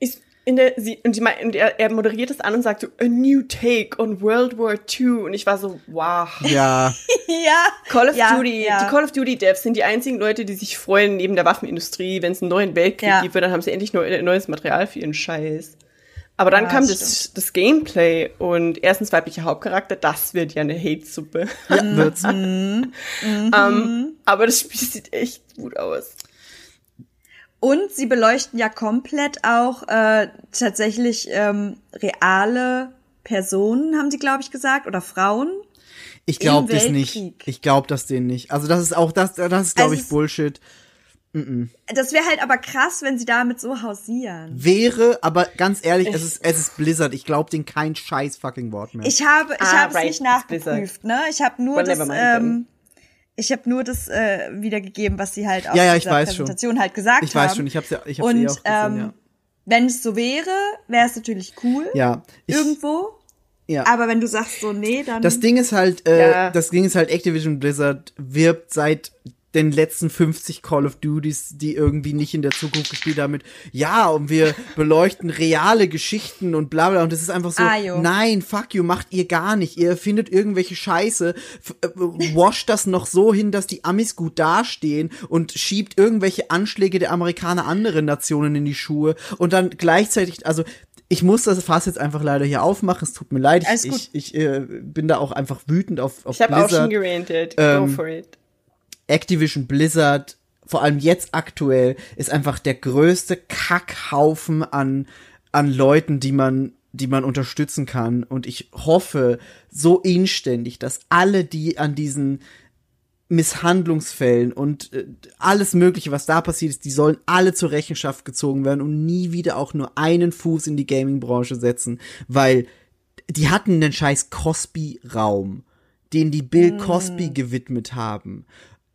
ist in der, sie, und, die, mei- und er, er moderiert es an und sagt so, a new take on World War II. Und ich war so, wow. Ja. ja. Call of ja, Duty, ja. die Call of Duty Devs sind die einzigen Leute, die sich freuen neben der Waffenindustrie, wenn es einen neuen Weltkrieg Ja. gibt, dann haben sie endlich neu, neues Material für ihren Scheiß. Aber dann Ja, kam das das, das Gameplay und erstens weiblicher Hauptcharakter, das wird ja eine Hate-Suppe. ja wird's. ähm, aber das Spiel sieht echt gut aus. Und sie beleuchten ja komplett auch äh, tatsächlich ähm, reale Personen, haben sie, glaube ich, gesagt, oder Frauen. Ich glaube das nicht. Weltkrieg. Ich glaube das denen nicht. Also das ist auch das, das ist glaube Also ich es- Bullshit. Das wäre halt aber krass, wenn sie damit so hausieren. Wäre, aber ganz ehrlich, es ist es ist Blizzard. Ich glaube denen kein scheiß fucking Wort mehr. Ich habe, ich Ah, habe right, es nicht nachgeprüft, ne? Ich habe nur Well, das, ähm, ich habe nur das äh, wiedergegeben, was sie halt auf Ja, ja, ich dieser weiß schon. Präsentation halt gesagt ich haben. weiß schon, ich hab's ja ich hab's Und eh auch gesehen, ähm, ja. wenn es so wäre, wäre es natürlich cool. Ja, ich, irgendwo. ja. Aber wenn du sagst so, nee, dann. Das Ding ist halt, äh, Ja. das Ding ist halt, Activision Blizzard wirbt seit den letzten 50 Call of Duties, die irgendwie nicht in der Zukunft gespielt haben, mit, ja, und wir beleuchten reale Geschichten und bla bla. Und das ist einfach so, Ah, nein, fuck you, macht ihr gar nicht. Ihr findet irgendwelche Scheiße, äh, washt das noch so hin, dass die Amis gut dastehen und schiebt irgendwelche Anschläge der Amerikaner anderen Nationen in die Schuhe und dann gleichzeitig, also ich muss das Fass jetzt einfach leider hier aufmachen. Es tut mir leid. Ich, ich, ich äh, bin da auch einfach wütend auf, auf Ich habe auch schon gerantet. Go Ähm, for it. Activision Blizzard, vor allem jetzt aktuell, ist einfach der größte Kackhaufen an, an Leuten, die man, die man unterstützen kann. Und ich hoffe so inständig, dass alle, die an diesen Misshandlungsfällen und äh, alles Mögliche, was da passiert ist, die sollen alle zur Rechenschaft gezogen werden und nie wieder auch nur einen Fuß in die Gaming-Branche setzen, weil die hatten einen scheiß Cosby-Raum, den die Bill Cosby gewidmet haben.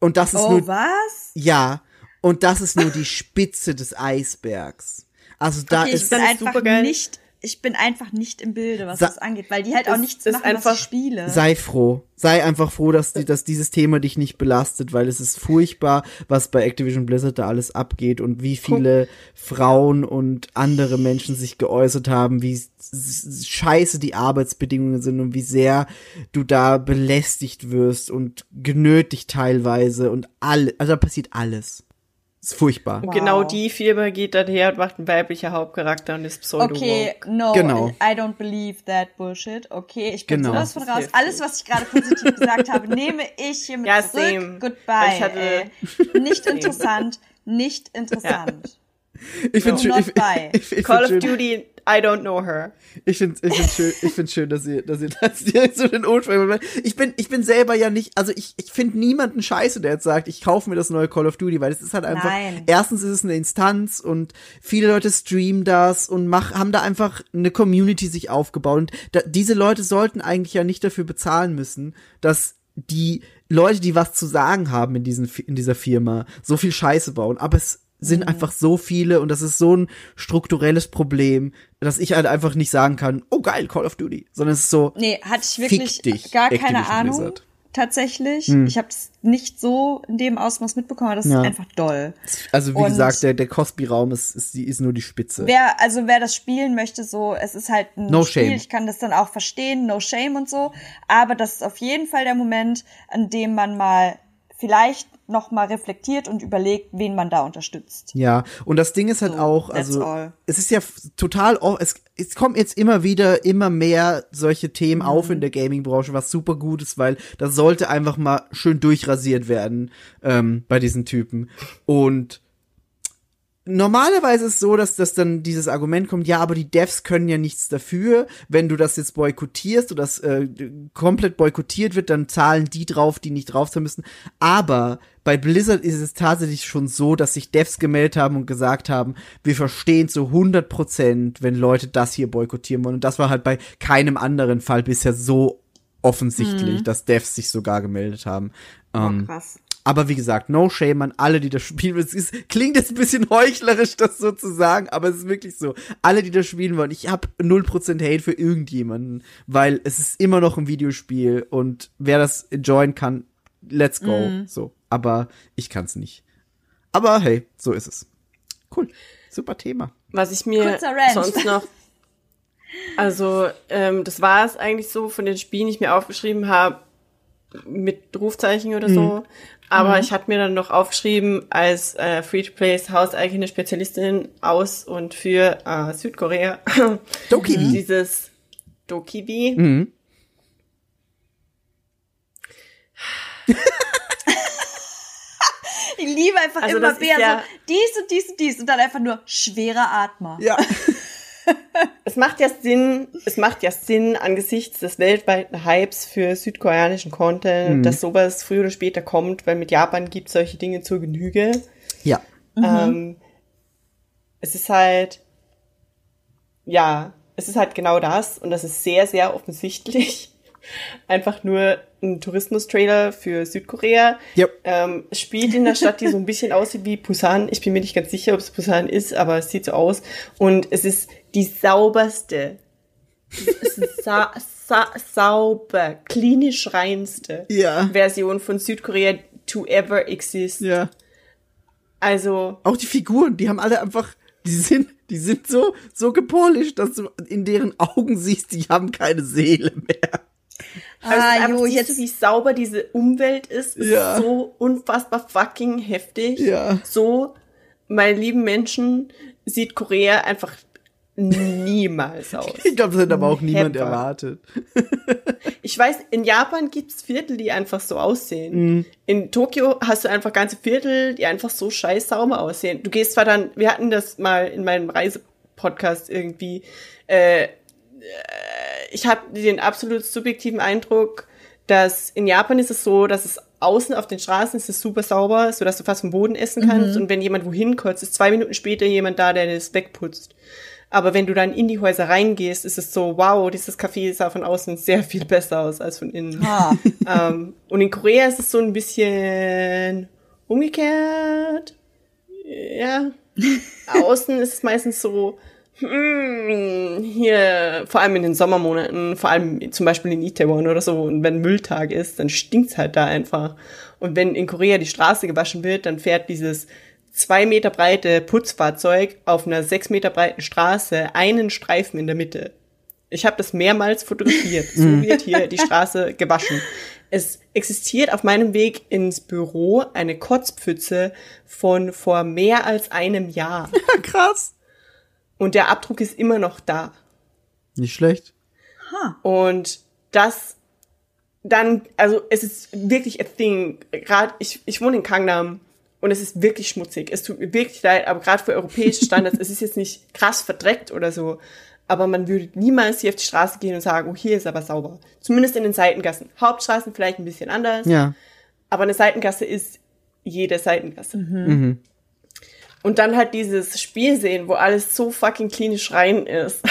Und das ist oh, nur, was? ja, und das ist nur die Spitze des Eisbergs. Also da Okay, ich ist, bin das einfach nicht, ich bin einfach nicht im Bilde, was Sa- das angeht, weil die halt auch nichts ist machen, einfach- was spiele. sei froh. Sei einfach froh, dass, die, dass dieses Thema dich nicht belastet, weil es ist furchtbar, was bei Activision Blizzard da alles abgeht und wie viele Frauen und andere Menschen sich geäußert haben, wie scheiße die Arbeitsbedingungen sind und wie sehr du da belästigt wirst und genötigt teilweise und all, also da passiert alles. Ist furchtbar. Und genau die Firma geht dann her und macht einen weiblichen Hauptcharakter und ist pseudo Okay, no, Genau. I don't believe that bullshit. Okay, ich bin Genau. sowas von raus. Alles, was ich gerade positiv gesagt habe, nehme ich hiermit Ja, zurück. same. Goodbye. Ich hatte-. Nicht interessant, nicht interessant. Ich finde No, schön, not ich, ich, ich Call of schön, Duty, I don't know her. Ich finde ich find schön, ich find schön, dass ihr, dass ihr das direkt so den macht. Ich bin, ich bin selber ja nicht, also ich, ich finde niemanden scheiße, der jetzt sagt, ich kaufe mir das neue Call of Duty, weil es ist halt einfach, Nein. erstens ist es eine Instanz und viele Leute streamen das und mach, haben da einfach eine Community sich aufgebaut und da, diese Leute sollten eigentlich ja nicht dafür bezahlen müssen, dass die Leute, die was zu sagen haben in diesen, in dieser Firma, so viel Scheiße bauen, aber es sind einfach so viele und das ist so ein strukturelles Problem, dass ich halt einfach nicht sagen kann, oh geil, Call of Duty, sondern es ist so, Nee, hatte ich wirklich dich, gar keine Activision Ahnung. Blizzard. Hm. Tatsächlich. Ich habe es nicht so in dem Ausmaß mitbekommen, aber das Ja. ist einfach doll. also wie Und- gesagt, der, der Cosby-Raum ist, ist, ist nur die Spitze. Wer, also wer das spielen möchte, so, es ist halt ein No Spiel, shame. ich kann das dann auch verstehen, no shame und so, aber das ist auf jeden Fall der Moment, an dem man mal vielleicht noch mal reflektiert und überlegt, wen man da unterstützt. Ja, und das Ding ist halt So, auch, also es ist ja total, es, es kommen jetzt immer wieder immer mehr solche Mhm. Themen auf in der Gaming-Branche, was super gut ist, weil das sollte einfach mal schön durchrasiert werden ähm, bei diesen Typen. Und normalerweise ist es so, dass das dann dieses Argument kommt, ja, aber die Devs können ja nichts dafür. Wenn du das jetzt boykottierst oder das äh, komplett boykottiert wird, dann zahlen die drauf, die nicht drauf sein müssen. Aber bei Blizzard ist es tatsächlich schon so, dass sich Devs gemeldet haben und gesagt haben, wir verstehen zu 100 Prozent, wenn Leute das hier boykottieren wollen. Und das war halt bei keinem anderen Fall bisher so offensichtlich, dass Devs sich sogar gemeldet haben. Ähm, krass. Aber wie gesagt, no shame an alle, die das spielen. Es ist, klingt jetzt ein bisschen heuchlerisch, das so zu sagen, aber es ist wirklich so. Alle, die das spielen wollen, ich habe 0% Hate für irgendjemanden, weil es ist immer noch ein Videospiel und wer das enjoyen kann, let's go. So. Aber ich kann's nicht. Aber hey, so ist es. Cool. Super Thema. Was ich mir sonst noch. Also, ähm, das war es eigentlich so von den Spielen, die ich mir aufgeschrieben habe, mit Rufzeichen oder so. Aber ich hatte mir dann noch aufgeschrieben, als äh, Free-to-Plays hauseigene Spezialistin aus und für äh, Südkorea Dokibi. dieses Dokibi. Ich liebe einfach Also immer Bea ja- so dies und dies und dies und dann einfach nur schwerer Atmer. Ja. Es macht ja Sinn, es macht ja Sinn angesichts des weltweiten Hypes für südkoreanischen Content, dass sowas früher oder später kommt, weil mit Japan gibt es solche Dinge zur Genüge. Ja. Ähm, es ist halt, ja, es ist halt genau das und das ist sehr, sehr offensichtlich. Einfach nur ein Tourismus-Trailer für Südkorea. Yep. Ähm, es spielt in der Stadt, die so ein bisschen aussieht wie Busan. Ich bin mir nicht ganz sicher, ob es Busan ist, aber es sieht so aus. Und es ist die sauberste, sa sa sauber, klinisch reinste Ja. Version von Südkorea to ever exist. Ja. Also, Auch die Figuren, die haben alle einfach, die sind, die sind so, so gepolished, dass du in deren Augen siehst, die haben keine Seele mehr. Also Ah, jo, siehst jetzt du, wie sauber diese Umwelt ist. ist Ja. so unfassbar fucking heftig. Ja. So, meine lieben Menschen, sieht Korea einfach niemals aus. Ich glaube, das hat aber auch niemand erwartet. Ich weiß, in Japan gibt's Viertel, die einfach so aussehen. Mhm. In Tokio hast du einfach ganze Viertel, die einfach so scheiß sauber aussehen. Du gehst zwar dann, wir hatten das mal in meinem Reisepodcast irgendwie, äh, ich habe den absolut subjektiven Eindruck, dass in Japan ist es so, dass es außen auf den Straßen ist es super sauber, so dass du fast vom Boden essen kannst. Und wenn jemand wohin kotzt, ist zwei Minuten später jemand da, der das wegputzt. Aber wenn du dann in die Häuser reingehst, ist es so, wow, dieses Café sah von außen sehr viel besser aus als von innen. Ah. ähm, und in Korea ist es so ein bisschen umgekehrt. Ja. Außen ist es meistens so, hm, hier, vor allem in den Sommermonaten, vor allem zum Beispiel in Itaewon oder so, und wenn Mülltag ist, dann stinkt's halt da einfach. Und wenn in Korea die Straße gewaschen wird, dann fährt dieses zwei Meter breite Putzfahrzeug auf einer sechs Meter breiten Straße einen Streifen in der Mitte. Ich habe das mehrmals fotografiert. So wird hier die Straße gewaschen. Es existiert auf meinem Weg ins Büro eine Kotzpfütze von vor mehr als einem Jahr. Krass. Und der Abdruck ist immer noch da. Nicht schlecht. Und das dann, also es ist wirklich a thing. Gerade ich, ich wohne in Kangnam und es ist wirklich schmutzig. Es tut mir wirklich leid, aber gerade für europäische Standards, es ist jetzt nicht krass verdreckt oder so. Aber man würde niemals hier auf die Straße gehen und sagen, oh, hier ist aber sauber. Zumindest in den Seitengassen. Hauptstraßen vielleicht ein bisschen anders. Ja. Aber eine Seitengasse ist jede Seitengasse. Und dann halt dieses Spiel sehen, wo alles so fucking klinisch rein ist.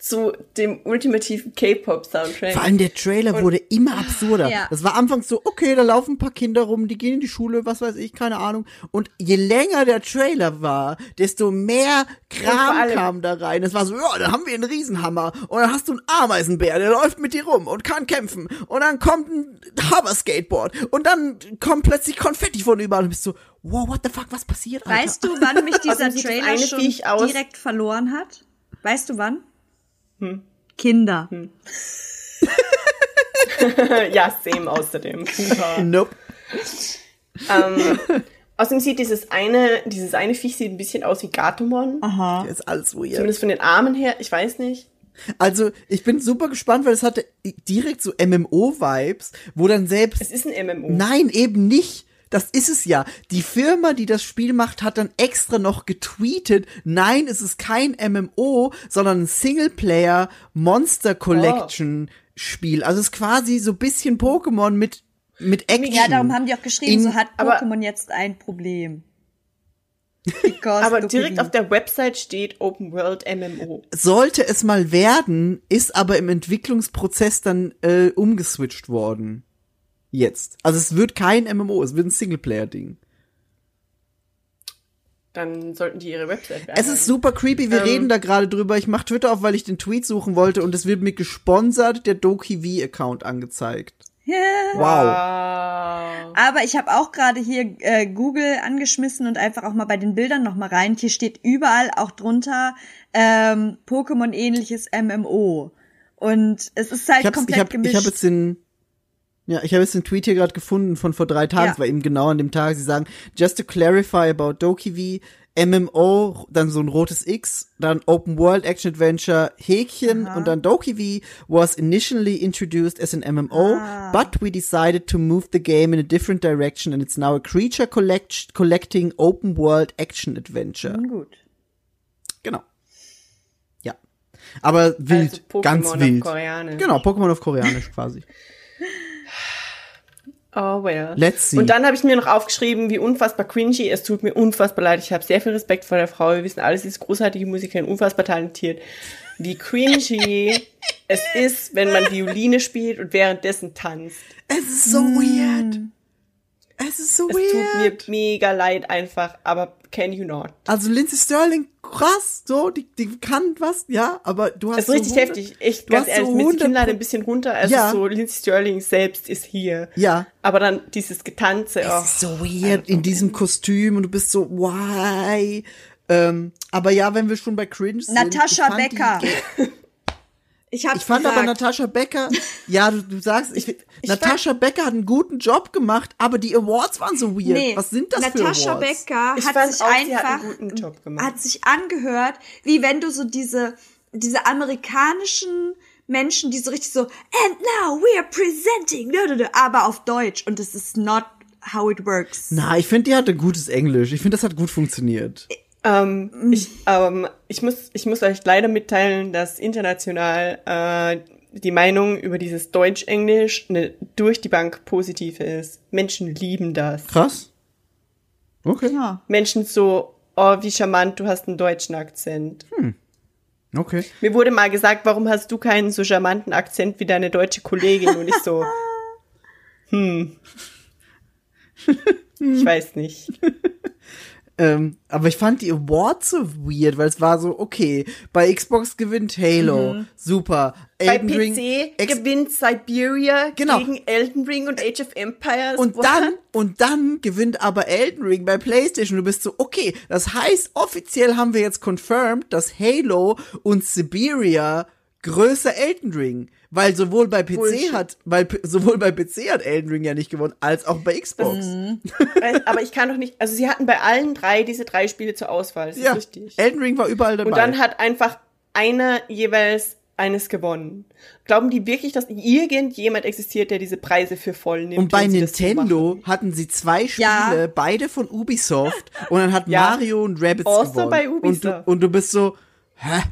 Zu dem ultimativen K-Pop-Soundtrack. Vor allem der Trailer wurde immer absurder. Ja. Das war anfangs so, okay, da laufen ein paar Kinder rum, die gehen in die Schule, was weiß ich, keine Ahnung. Und je länger der Trailer war, desto mehr Kram allem- kam da rein. Es war so, ja, dann haben wir einen Riesenhammer und dann hast du einen Ameisenbär, der läuft mit dir rum und kann kämpfen. Und dann kommt ein Hover-Skateboard und dann kommt plötzlich Konfetti von überall und bist so, wow, what the fuck, was passiert? Alter? Weißt du, wann mich dieser das Trailer schon direkt verloren hat? Weißt du wann? Kinder. ja, same außerdem. Puha. Nope. ähm, außerdem sieht dieses eine, dieses eine Viech sieht ein bisschen aus wie Gatomon. Aha. Ist alles weird. Zumindest von den Armen her, ich weiß nicht. Also, ich bin super gespannt, weil es hatte direkt so MMO-Vibes, wo dann selbst Es ist ein MMO. Nein, eben nicht. Das ist es ja. Die Firma, die das Spiel macht, hat dann extra noch getweetet, nein, es ist kein MMO, sondern ein Singleplayer Monster Collection Spiel. Also es ist quasi so ein bisschen Pokémon mit mit Action. Ja, darum haben die auch geschrieben, In- so hat aber- Pokémon jetzt ein Problem. Aber direkt auf der Website steht Open World MMO. Sollte es mal werden, ist aber im Entwicklungsprozess dann äh, umgeswitcht worden. Jetzt. Also es wird kein MMO, es wird ein Singleplayer-Ding. Dann sollten die ihre Website Es ist super creepy, wir Ähm. reden da gerade drüber. Ich mach Twitter auf, weil ich den Tweet suchen wollte und es wird mir gesponsert der DokiV-Account angezeigt. Ja. Wow. Aber ich habe auch gerade hier äh, Google angeschmissen und einfach auch mal bei den Bildern noch mal rein. Hier steht überall auch drunter ähm, Pokémon-ähnliches MMO. Und es ist halt komplett ich hab, gemischt. ich hab jetzt den, ja, ich habe jetzt den Tweet hier gerade gefunden von vor drei Tagen. Ja. Es war eben genau an dem Tag. Sie sagen, just to clarify about DokiV, MMO, dann so ein rotes X, dann Open World Action Adventure, Häkchen und dann DokiV was initially introduced as an MMO, Ah. but we decided to move the game in a different direction and it's now a creature collect collecting Open World Action Adventure. Gut. Genau. Ja. Aber wild, Also Pokémon ganz auf wild. Koreanisch. Genau, Pokémon auf Koreanisch quasi. Oh well. Let's see. Und dann habe ich mir noch aufgeschrieben, wie unfassbar cringy. Es tut mir unfassbar leid. Ich habe sehr viel Respekt vor der Frau. Wir wissen alles, sie ist großartige Musikerin, unfassbar talentiert. Wie cringy es ist, wenn man Violine spielt und währenddessen tanzt. Es ist so weird. Es ist so Es weird. tut mir mega leid einfach, aber can you not? also Lindsay Sterling, krass, so, die, die kann was, ja, aber du hast Das ist richtig so heftig. Ich, du ganz hast ehrlich, so mir ist die 100 Kinnlade ein bisschen runter. Es Ja. ist so, Lindsay Sterling selbst ist hier. Ja. Aber dann dieses Getanze. oh. Es ist so weird in diesem Kostüm und du bist so, why? Ähm, aber ja, wenn wir schon bei Cringe sind. Natascha Becker. Ich, Ich fand gesagt. aber Natascha Becker, ja, du, du sagst, ich, Natascha Becker hat einen guten Job gemacht, aber die Awards waren so weird. Nee, Was sind das Natascha für Awards? Becker Ich hat sich auch, hat einfach einen guten Job gemacht. hat sich angehört, wie wenn du so diese diese amerikanischen Menschen, die so richtig so and now we are presenting, aber auf Deutsch und es ist not how it works. Na, ich finde, die hatte gutes Englisch. Ich finde, das hat gut funktioniert. Ähm, ich, ähm, ich, muss, ich muss euch leider mitteilen, dass international äh, die Meinung über dieses Deutsch-Englisch eine durch die Bank positive ist. Menschen lieben das. Krass. Okay. Ja. Menschen so, oh, wie charmant, du hast einen deutschen Akzent. Okay. Mir wurde mal gesagt, warum hast du keinen so charmanten Akzent wie deine deutsche Kollegin? Und ich so, hm. Ich weiß nicht. Ähm, aber ich fand die Awards so weird, weil es war so, okay, bei Xbox gewinnt Halo, super. Mhm. Bei Elden Ring, PC Ex- gewinnt Siberia Genau. gegen Elden Ring und Age of Empires. und What? dann, und dann gewinnt aber Elden Ring bei PlayStation. Du bist so, okay, das heißt, offiziell haben wir jetzt confirmed, dass Halo und Siberia größer Elden Ring. Weil sowohl bei PC Bullshit. hat, weil sowohl bei PC hat Elden Ring ja nicht gewonnen, als auch bei Xbox. Weiß- Aber ich kann doch nicht, also sie hatten bei allen drei diese drei Spiele zur Auswahl, das ja, ist richtig. Elden Ring war überall dabei. Und dann hat einfach einer jeweils eines gewonnen. Glauben die wirklich, dass irgendjemand existiert, der diese Preise für voll nimmt? Und bei so Nintendo hatten sie zwei Spiele, Ja. beide von Ubisoft, und dann hat Ja. Mario und Rabbids Also gewonnen. bei Und du, Ubisoft. und du bist so, hä?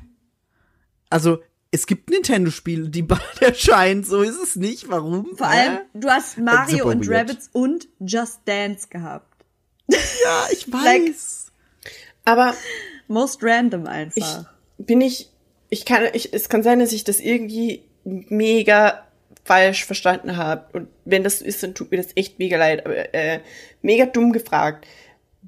Also, es gibt Nintendo-Spiele, die bald erscheinen, so ist es nicht. Warum? Vor allem, du hast Mario super und weird. Rabbids und Just Dance gehabt. ja, ich weiß. like- Aber Most random ich einfach. bin ich, ich kann, ich, es kann sein, dass ich das irgendwie mega falsch verstanden habe. Und wenn das so ist, dann tut mir das echt mega leid. Aber äh, mega dumm gefragt.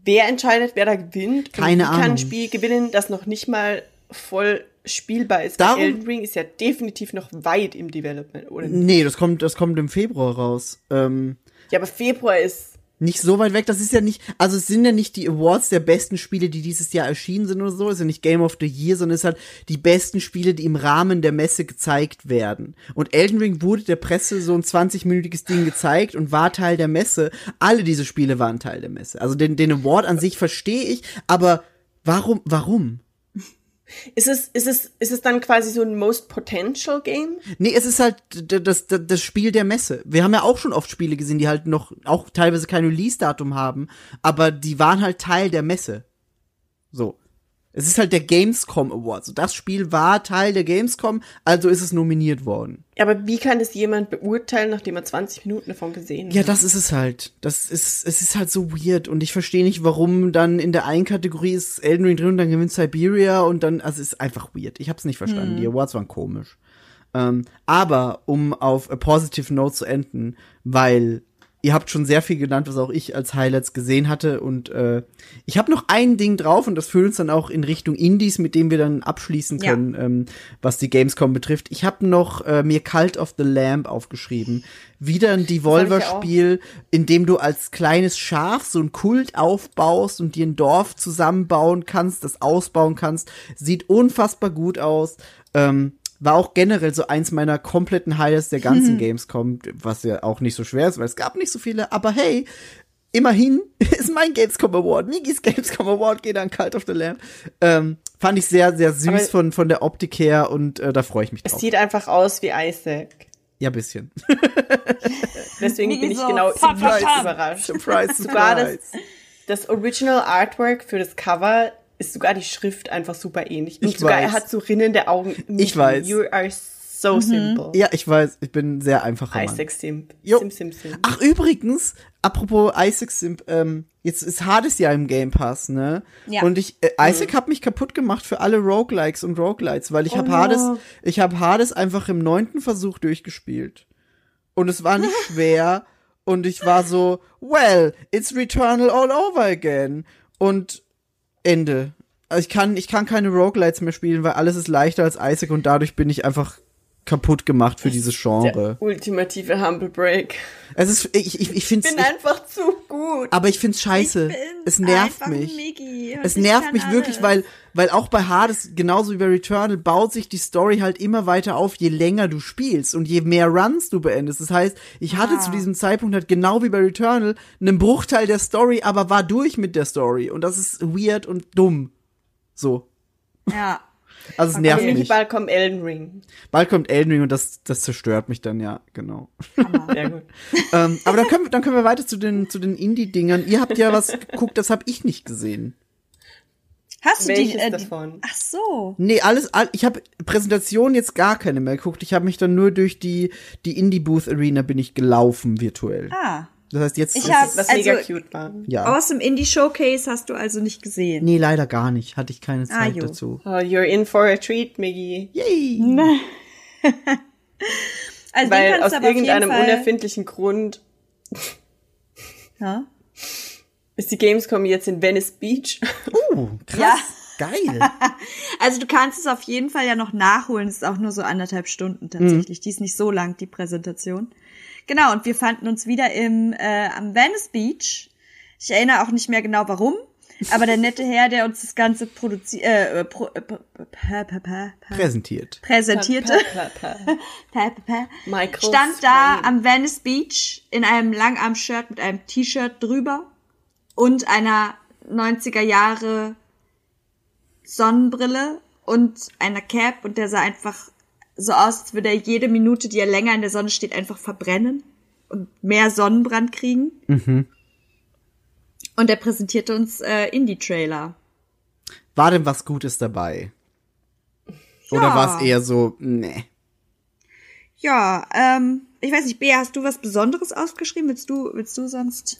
Wer entscheidet, wer da gewinnt? Keine und wie kann Ahnung. ein Spiel gewinnen, das noch nicht mal voll spielbar ist? Darum- Elden Ring ist ja definitiv noch weit im Development, oder? Nee, das kommt, das kommt im Februar raus. Ähm, Ja, aber Februar ist nicht so weit weg. Das ist ja nicht, also es sind ja nicht die Awards der besten Spiele, die dieses Jahr erschienen sind oder so. Es ist ja nicht Game of the Year, sondern es halt die besten Spiele, die im Rahmen der Messe gezeigt werden. Und Elden Ring wurde der Presse so ein 20-minütiges Ding gezeigt und war Teil der Messe. Alle diese Spiele waren Teil der Messe. Also den, den Award an sich verstehe ich, aber warum, warum? Ist es, ist es, ist es dann quasi so ein Most Potential Game? Nee, es ist halt das, das, das Spiel der Messe. Wir haben ja auch schon oft Spiele gesehen, die halt noch auch teilweise kein Release-Datum haben, aber die waren halt Teil der Messe. So. Es ist halt der Gamescom Award. So, das Spiel war Teil der Gamescom, also ist es nominiert worden. Aber wie kann das jemand beurteilen, nachdem er 20 Minuten davon gesehen Ja, hat? das ist es halt. Das ist, es ist halt so weird und ich verstehe nicht, warum dann in der einen Kategorie ist Elden Ring drin und dann gewinnt Siberia und dann, also es ist einfach weird. Ich hab's nicht verstanden. Die Awards waren komisch. Ähm, aber um auf a positive note zu enden, weil ihr habt schon sehr viel genannt, was auch ich als Highlights gesehen hatte und äh, ich habe noch ein Ding drauf und das führt uns dann auch in Richtung Indies, mit dem wir dann abschließen Ja. können, ähm, was die Gamescom betrifft. Ich habe noch äh, mir Cult of the Lamb aufgeschrieben. Wieder ein Devolver-Spiel, in dem du als kleines Schaf so ein Kult aufbaust und dir ein Dorf zusammenbauen kannst, das ausbauen kannst. Sieht unfassbar gut aus. Ähm, war auch generell so eins meiner kompletten Highlights der ganzen Gamescom, was ja auch nicht so schwer ist, weil es gab nicht so viele, aber hey, immerhin ist mein Gamescom Award, Migis Gamescom Award geht an Cult of the Lamb. Ähm, fand ich sehr, sehr süß Aber- von, von der Optik her und äh, da freue ich mich Es drauf. sieht einfach aus wie Isaac. Ja, bisschen. Deswegen bin ich so, genau pam. überrascht. surprise, Sogar das, surprise. das Original Artwork für das Cover ist sogar die Schrift einfach super ähnlich. Und Ich sogar weiß. er hat so rinnende Augen. Ich weiß. You are so simple. Ja, ich weiß, ich bin sehr einfacher Mann. Isaac Simp. Jo. Sim, sim, sim. Ach, übrigens, apropos Isaac Simp, ähm, jetzt ist Hades ja im Game Pass, ne? Ja. Und ich, äh, Isaac hat mich kaputt gemacht für alle Roguelikes und Roguelites, weil ich hab no. Hades, ich hab Hades einfach im neunten Versuch durchgespielt. Und es war nicht schwer. Und ich war so, well, it's Returnal all over again. Und Ende. Also ich kann, ich kann keine Roguelites mehr spielen, weil alles ist leichter als Isaac und dadurch bin ich einfach kaputt gemacht für dieses Genre. Der ultimative Humble Break. Es ist, ich, ich, ich finde Ich bin einfach zu gut. aber ich find's scheiße. es nervt mich. Es nervt mich wirklich, weil, weil auch bei Hades, genauso wie bei Returnal, baut sich die Story halt immer weiter auf, je länger du spielst und je mehr Runs du beendest. Das heißt, ich hatte Ah. zu diesem Zeitpunkt halt genau wie bei Returnal einen Bruchteil der Story, aber war durch mit der Story. Und das ist weird und dumm. So. Ja. Also es Aber nervt mich. bald kommt Elden Ring. Bald kommt Elden Ring und das, das zerstört mich dann, ja, genau. Sehr gut. ähm, aber dann können, wir, dann können wir weiter zu den, zu den Indie-Dingern. Ihr habt ja was geguckt, das habe ich nicht gesehen. Hast du Welches die, äh, davon? Ach so. Nee, alles, all, ich habe Präsentationen jetzt gar keine mehr geguckt. Ich habe mich dann nur durch die, die Indie-Booth-Arena bin ich gelaufen virtuell. Ah. Das heißt, jetzt Ich ist hab- Was Also- mega cute war. ja. Aus dem Indie Showcase hast du also nicht gesehen. Nee, leider gar nicht. Hatte ich keine Zeit jo. dazu. Oh, you're in for a treat, Miggy. Yay! Also Weil aus irgendeinem unerfindlichen Grund ja? ist die Gamescom jetzt in Venice Beach. Uh, krass. Ja. Geil. Also du kannst es auf jeden Fall ja noch nachholen. Es ist auch nur so anderthalb Stunden tatsächlich. Die ist nicht so lang, die Präsentation. Genau, und wir fanden uns wieder im äh, am Venice Beach. Ich erinnere auch nicht mehr genau warum. Aber der nette Herr, der uns das Ganze produziert, äh, pro, äh, pa- pa- pa- pa- pa- Präsentiert. präsentierte, stand da am Venice Beach in einem Langarm-Shirt mit einem T-Shirt drüber und einer 90er Jahre Sonnenbrille und einer Cap und der sah einfach so aus, als würde er jede Minute, die er länger in der Sonne steht, einfach verbrennen und mehr Sonnenbrand kriegen. Und er präsentierte uns äh, Indie-Trailer. War denn was Gutes dabei? Oder Ja. war es eher so, nee. Ja, ähm, ich weiß nicht, Bea, hast du was Besonderes aufgeschrieben? Willst du, willst du sonst?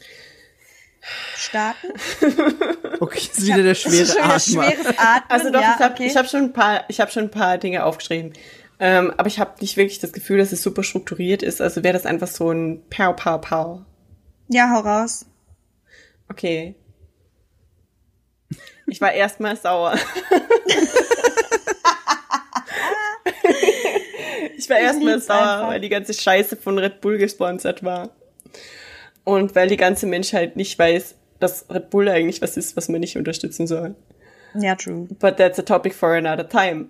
starten? Okay, ist wieder der schwere Atmen. Also doch, ja, ich habe okay. ich hab schon ein paar, ich habe schon ein paar Dinge aufgeschrieben. Ähm, aber ich habe nicht wirklich das Gefühl, dass es super strukturiert ist. Also wäre das einfach so ein Pow, Pow, Pow. ja, hau raus. Okay. Ich war erstmal sauer. ich war erstmal sauer, einfach. weil die ganze Scheiße von Red Bull gesponsert war. Und weil die ganze Menschheit nicht weiß, dass Red Bull eigentlich was ist, was man nicht unterstützen soll. Ja, true. But that's a topic for another time.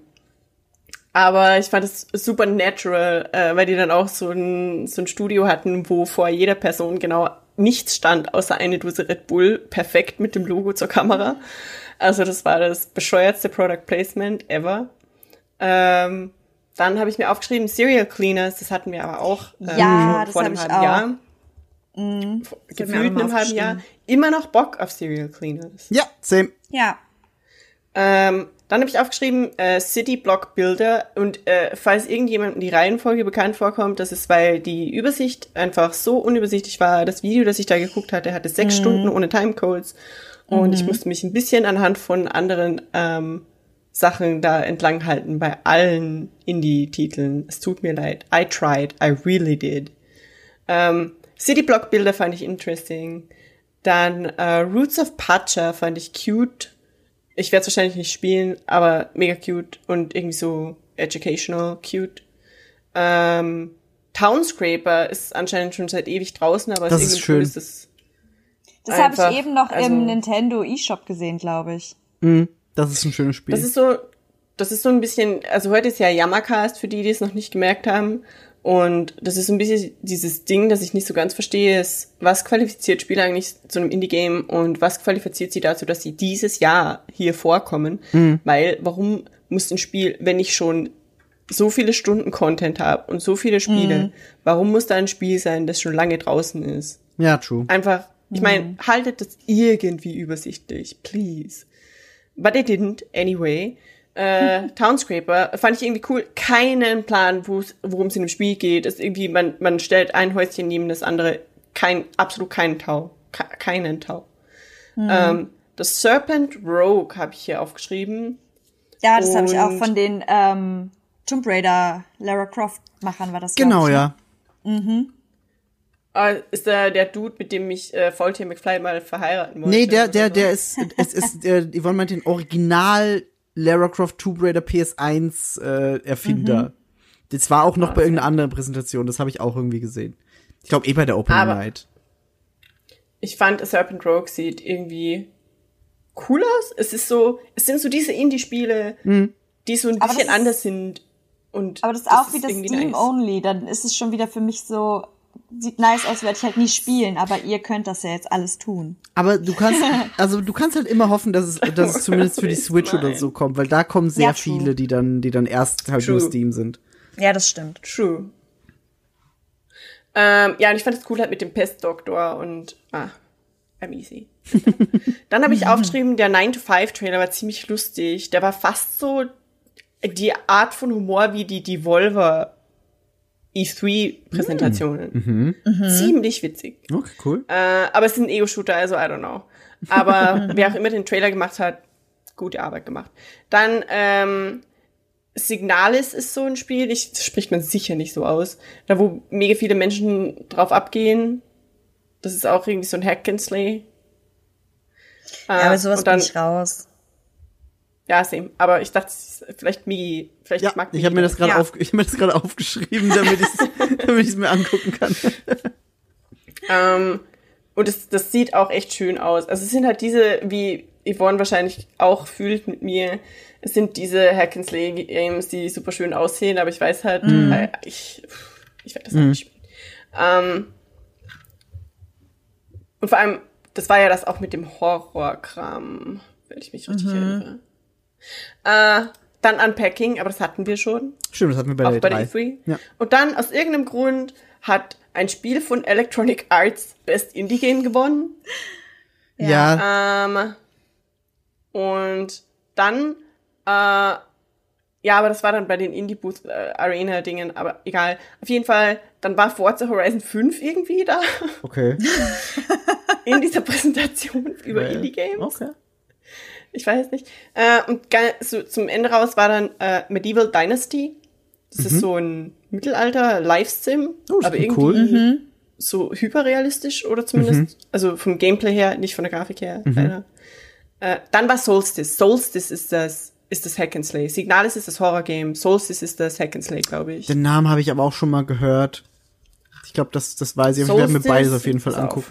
Aber ich fand es super natural, äh, weil die dann auch so ein, so ein Studio hatten, wo vor jeder Person genau nichts stand, außer eine Dose Red Bull, perfekt mit dem Logo zur Kamera. Also das war das bescheuertste Product Placement ever. Ähm, dann habe ich mir aufgeschrieben, Serial Cleaners, das hatten wir aber auch ähm, Ja, schon das vor einem ich halben auch. Jahr. Mir Gefühlt einem halben Jahr. aufgeschrieben. Immer noch Bock auf Serial Cleaners. Ja, same. Ja. Ähm, dann habe ich aufgeschrieben äh, City Block Builder und äh, falls irgendjemandem die Reihenfolge bekannt vorkommt, das ist, weil die Übersicht einfach so unübersichtlich war. Das Video, das ich da geguckt hatte, hatte sechs Stunden ohne Timecodes und ich musste mich ein bisschen anhand von anderen ähm, Sachen da entlang halten bei allen Indie-Titeln. Es tut mir leid. I tried. I really did. Ähm, City Block Builder fand ich interesting. Dann äh, Roots of Pacha fand ich cute. Ich werde es wahrscheinlich nicht spielen, aber mega cute und irgendwie so educational cute. Ähm, Townscraper ist anscheinend schon seit ewig draußen, aber Das ist Grund schön. ist es Das habe ich eben noch also- im Nintendo eShop gesehen, glaube ich. Mhm, das ist ein schönes Spiel. Das ist so, das ist so ein bisschen, also heute ist ja Jammercast für die, die es noch nicht gemerkt haben. Und das ist ein bisschen dieses Ding, das ich nicht so ganz verstehe, ist, was qualifiziert Spieler eigentlich zu einem Indie-Game und was qualifiziert sie dazu, dass sie dieses Jahr hier vorkommen? Weil, warum muss ein Spiel, wenn ich schon so viele Stunden Content habe und so viele Spiele, warum muss da ein Spiel sein, das schon lange draußen ist? ja, true. Einfach, ich meine, haltet das irgendwie übersichtlich, please. But they didn't, anyway. Äh, Townscraper fand ich irgendwie cool. Keinen Plan, worum es in dem Spiel geht. Es ist irgendwie, man, man stellt ein Häuschen neben das andere. Kein, absolut keinen Tau. Ke keinen Tau. Ähm, das Serpent Rogue habe ich hier aufgeschrieben. Ja, das habe ich auch von den ähm, Tomb Raider Lara Croft Machern war das. Genau, ich, ne? ja. Äh, ist da der Dude, mit dem mich äh, Faultier McFly mal verheiraten wollte? Nee, der, der, der ist, es ist, äh, Yvonne meint den Original Lara Croft Tomb Raider PS1 äh, Erfinder. Das war auch noch bei irgendeiner anderen Präsentation, das habe ich auch irgendwie gesehen. Ich glaube eh bei der Open Aber- Night. ich fand Serpent Rogue sieht irgendwie cool aus. Es ist so, es sind so diese Indie-Spiele, die so ein Aber bisschen das anders sind. Und Aber das ist auch wieder irgendwie Steam nice. only. Dann ist es schon wieder für mich so, sieht nice aus, werde ich halt nie spielen, aber ihr könnt das ja jetzt alles tun. Aber du kannst, also du kannst halt immer hoffen, dass es, dass es zumindest für die Switch oder Nein. so kommt, weil da kommen sehr Ja, viele, die dann, die dann erst halt True. nur Steam sind. Ja, das stimmt. True. Ähm, ja, und ich fand es cool halt mit dem Pestdoktor und ah, I'm easy. Dann habe ich aufgeschrieben, der 9-to-5-Trailer war ziemlich lustig. Der war fast so die Art von Humor wie die Devolver E3-Präsentationen. Ziemlich witzig. Okay, cool. Äh, aber es ist ein Ego-Shooter, also I don't know. Aber wer auch immer den Trailer gemacht hat, gute Arbeit gemacht. Dann ähm, Signalis ist so ein Spiel, ich, das spricht man sicher nicht so aus, da wo mega viele Menschen drauf abgehen. Das ist auch irgendwie so ein Hack and Slay. Äh, Ja, aber sowas und dann, bin ich raus. Ja, same. Aber ich dachte, vielleicht Migi, vielleicht Ja, mag ich habe mir das gerade Ja. auf, ich hab mir das gerade aufgeschrieben, damit ich es mir angucken kann. Ähm, und das, das sieht auch echt schön aus. Also es sind halt diese, wie Yvonne wahrscheinlich auch fühlt mit mir, es sind diese Hack and Slay Games, die super schön aussehen, aber ich weiß halt, äh, ich, ich werde das halt nicht spielen. Ähm, und vor allem, das war ja das auch mit dem Horrorkram, wenn ich mich richtig erinnere. Äh, dann Unpacking, aber das hatten wir schon Stimmt, das hatten wir bei auch der bei der E3. E3. Ja. Und dann aus irgendeinem Grund hat ein Spiel von Electronic Arts Best Indie Game gewonnen. Ja, Ähm, und dann, äh, ja, aber das war dann bei den Indie Booth äh, Arena Dingen, aber egal. Auf jeden Fall, dann war Forza Horizon 5 irgendwie da. okay. in dieser Präsentation über Ja, ja. Indie-Games. Okay. Ich weiß nicht. Äh, und so, zum Ende raus war dann äh, Medieval Dynasty. Das ist so ein Mittelalter-Live-Sim, Mhm. Oh, aber irgendwie cool. so hyperrealistisch oder zumindest, Mhm. also vom Gameplay her, nicht von der Grafik her. leider. Äh, dann war Solstice. Solstice ist das, ist das Hack and Slay. Signalis ist das Horror-Game. Solstice ist das Hack and Slay, glaube ich. Den Namen habe ich aber auch schon mal gehört. Ich glaube, das, das weiß ich. Ich werde mir beides auf jeden Fall pass auf.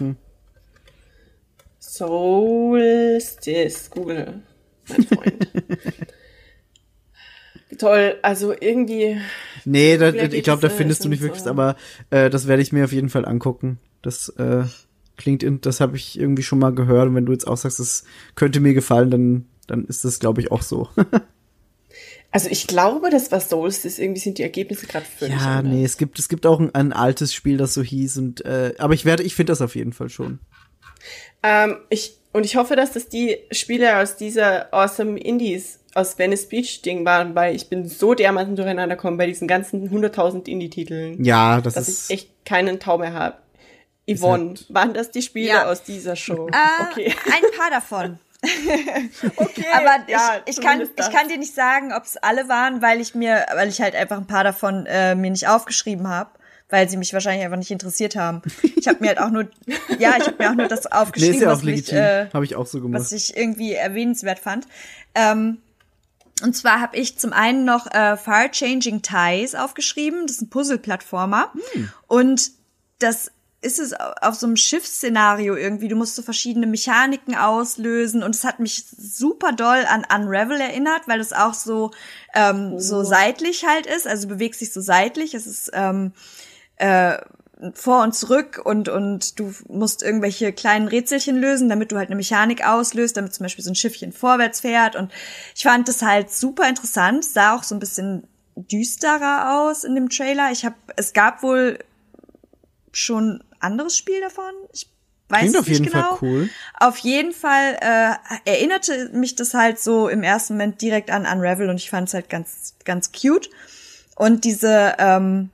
Solstice, Google, mein Freund. Toll, also irgendwie, Nee, da, ich glaube, da äh, findest du nicht wirklich, so- aber äh, das werde ich mir auf jeden Fall angucken. Das äh, klingt, in, das habe ich irgendwie schon mal gehört. Und wenn du jetzt auch sagst, das könnte mir gefallen, dann, dann ist das, glaube ich, auch so. also ich glaube, das war Solstice, irgendwie sind die Ergebnisse gerade völlig ja, anders. nee, es gibt, es gibt auch ein, ein altes Spiel, das so hieß. Und äh, aber ich werde, ich finde das auf jeden Fall schon. Ähm, ich, und ich hoffe, dass das die Spiele aus dieser Awesome Indies aus Venice Beach Ding waren, weil ich bin so dermaßen durcheinander gekommen bei diesen ganzen 100.000 Indie-Titeln, Ja, das dass ist. ich echt keinen Tau mehr habe. Yvonne, halt- waren das die Spiele Ja. aus dieser Show? Äh, okay. Ein paar davon. okay. Aber ja, ich, ich, kann, das. ich kann dir nicht sagen, ob es alle waren, weil ich mir, weil ich halt einfach ein paar davon äh, mir nicht aufgeschrieben habe, weil sie mich wahrscheinlich einfach nicht interessiert haben. Ich habe mir halt auch nur, ja, ich habe mir auch nur das Nee, aufgeschrieben, ist ja auch was mich, legitim. äh, habe ich auch so gemacht. was ich irgendwie erwähnenswert fand. Ähm, und zwar habe ich zum einen noch äh, Far Changing Ties aufgeschrieben. Das ist ein Puzzle-Plattformer. Und das ist es auf so einem Schiffsszenario irgendwie. Du musst so verschiedene Mechaniken auslösen. Und es hat mich super doll an Unravel erinnert, weil es auch so, ähm, so seitlich halt ist. Also bewegst dich so seitlich. Es ist ähm, äh, vor und zurück und, und du musst irgendwelche kleinen Rätselchen lösen, damit du halt eine Mechanik auslöst, damit zum Beispiel so ein Schiffchen vorwärts fährt. Und ich fand das halt super interessant, sah auch so ein bisschen düsterer aus in dem Trailer. Ich habe, es gab wohl schon anderes Spiel davon. Ich weiß Klingt es auf jeden nicht genau. Fall cool. Auf jeden Fall äh, erinnerte mich das halt so im ersten Moment direkt an Unravel und ich fand es halt ganz, ganz cute. Und diese ähm,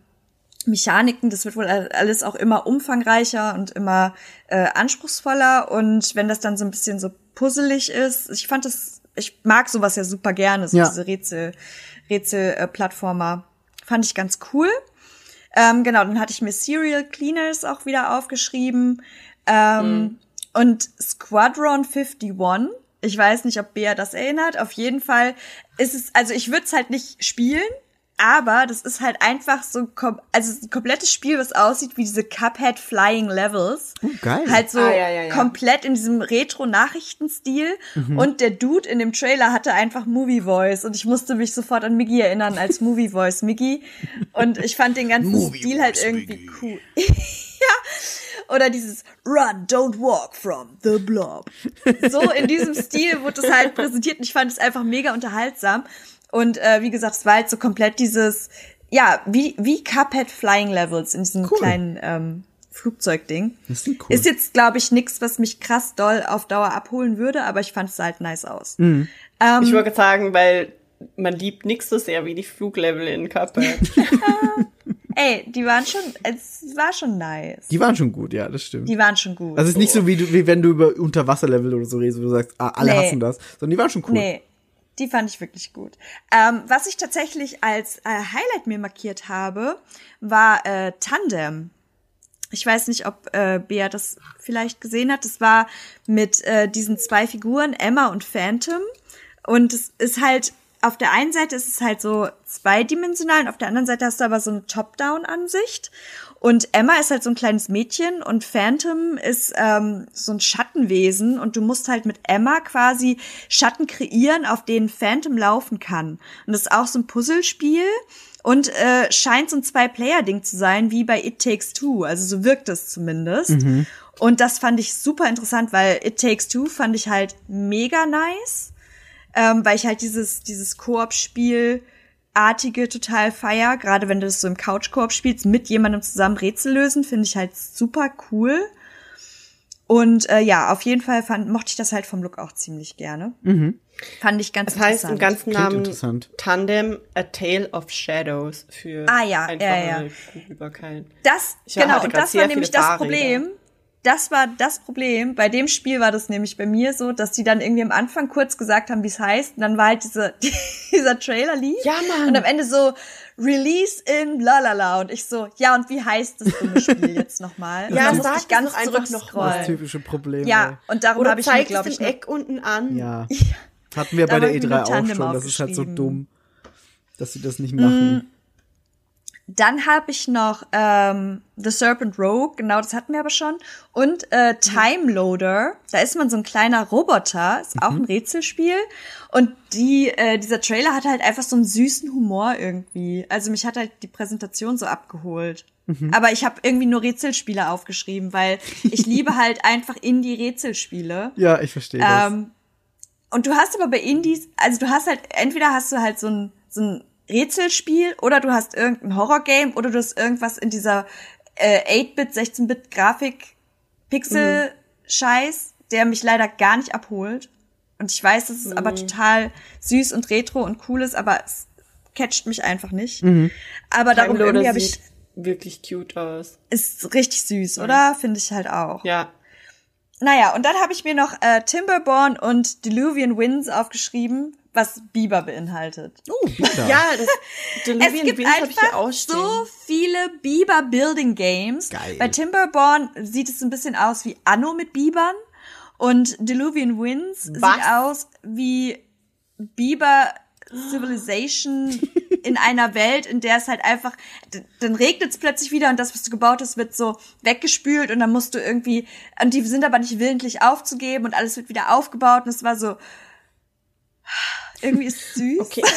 Mechaniken, das wird wohl alles auch immer umfangreicher und immer äh, anspruchsvoller. Und wenn das dann so ein bisschen so puzzelig ist, ich fand das, ich mag sowas ja super gerne, so Ja. diese Rätsel, Rätsel-Plattformer. Fand ich ganz cool. Ähm, genau, dann hatte ich mir Serial Cleaners auch wieder aufgeschrieben. Ähm, Und Squadron 51. Ich weiß nicht, ob Bea das erinnert. Auf jeden Fall ist es, also ich würde es halt nicht spielen, aber das ist halt einfach so, kom also es ist ein komplettes Spiel, was aussieht wie diese Cuphead Flying Levels. Oh, geil. Halt so Ah, ja, ja, ja. komplett in diesem Retro-Nachrichtenstil. Und der Dude in dem Trailer hatte einfach Movie Voice. Und ich musste mich sofort an Miggy erinnern als Movie Voice Miggy. Und ich fand den ganzen Movie Stil halt irgendwie Miggy. cool. ja. Oder dieses Run, don't walk from the blob. So in diesem Stil wurde es halt präsentiert und ich fand es einfach mega unterhaltsam. Und äh, wie gesagt, es war halt so komplett dieses, ja, wie, wie Cuphead Flying Levels in diesem Cool. kleinen ähm, Flugzeugding. Das klingt cool. Ist jetzt, glaube ich, nix, was mich krass doll auf Dauer abholen würde, aber ich fand es halt nice aus. Mhm. Ähm, Ich wollte sagen, weil man liebt nix so sehr wie die Fluglevel in Cuphead. ey, die waren schon, es war schon nice. Die waren schon gut, ja, das stimmt. Die waren schon gut. also es ist nicht so wie, du, wie wenn du über Unterwasserlevel oder so redest, wo du sagst, ah, alle Nee. hassen das, sondern die waren schon cool. Nee, die fand ich wirklich gut. Ähm, was ich tatsächlich als äh, Highlight mir markiert habe, war äh, Tandem. Ich weiß nicht, ob äh, Bea das vielleicht gesehen hat. Das war mit äh, diesen zwei Figuren, Emma und Phantom. Und es ist halt, auf der einen Seite ist es halt so zweidimensional und auf der anderen Seite hast du aber so eine Top-Down-Ansicht. Und Emma ist halt so ein kleines Mädchen und Phantom ist ähm, so ein Schattenwesen und du musst halt mit Emma quasi Schatten kreieren, auf denen Phantom laufen kann. Und das ist auch so ein Puzzlespiel und äh, scheint so ein Zwei-Player-Ding zu sein, wie bei It Takes Two. Also so wirkt es zumindest. Und das fand ich super interessant, weil It Takes Two fand ich halt mega nice, ähm, weil ich halt dieses, dieses Koop-Spiel artige total feier, gerade wenn du das so im Couch-Koop spielst, mit jemandem zusammen Rätsel lösen, finde ich halt super cool. Und äh, ja, auf jeden Fall fand, mochte ich das halt vom Look auch ziemlich gerne. Fand ich ganz Das heißt im interessant. ganzen Namen interessant. Tandem A Tale of Shadows für Ah, ja, ja, einfache ja. Googelbarkeit. Das, Ich genau, und das war nämlich das Fahrräder. Problem. Das war das Problem. Bei dem Spiel war das nämlich bei mir so, dass die dann irgendwie am Anfang kurz gesagt haben, wie es heißt. Und dann war halt diese, dieser Trailer lief. Ja, Mann. Und am Ende so, Release in lalala. Und ich so, ja, und wie heißt das dumme Spiel jetzt nochmal? Ja, und dann musste ich ganz einfach noch Das zurückscrollen. typische Problem. Ja, und darum habe ich mir, glaube ich, Eck unten an. ey. Ja. Hatten wir bei der hab ich mir E3 nur auch schon. Das ist halt so dumm, dass sie das nicht machen. Dann habe ich noch ähm, The Serpent Rogue, genau, das hatten wir aber schon. Und äh, Time Loader, da ist man so ein kleiner Roboter, ist auch ein Rätselspiel. Und die, äh, dieser Trailer hat halt einfach so einen süßen Humor irgendwie. Also mich hat halt die Präsentation so abgeholt. Aber ich habe irgendwie nur Rätselspiele aufgeschrieben, weil ich liebe halt einfach Indie-Rätselspiele. Ja, ich verstehe das. Ähm, und du hast aber bei Indies, also du hast halt, entweder hast du halt so ein, so ein Rätselspiel oder du hast irgendein Horrorgame oder du hast irgendwas in dieser äh, 8-Bit, 16-Bit Grafik Pixel Scheiß, der mich leider gar nicht abholt. Und ich weiß, dass es aber total süß und retro und cool ist, aber es catcht mich einfach nicht. Aber darum Time irgendwie Loader habe ich, wirklich cute aus. ist richtig süß, oder? Finde ich halt auch. Ja. Naja, und dann habe ich mir noch äh, Timberborn und Diluvian Winds aufgeschrieben, was Biber beinhaltet. oh, Biber. Ja, das Es Deluvian gibt Winds hab ich hier einfach so viele Biber Building Games. Geil. Bei Timberborn sieht es ein bisschen aus wie Anno mit Bibern und Diluvian Winds Was? sieht aus wie Biber Civilization in einer Welt, in der es halt einfach, dann regnet es plötzlich wieder und das, was du gebaut hast, wird so weggespült und dann musst du irgendwie, und die sind aber nicht willentlich aufzugeben und alles wird wieder aufgebaut und es war so, irgendwie ist es süß. Okay.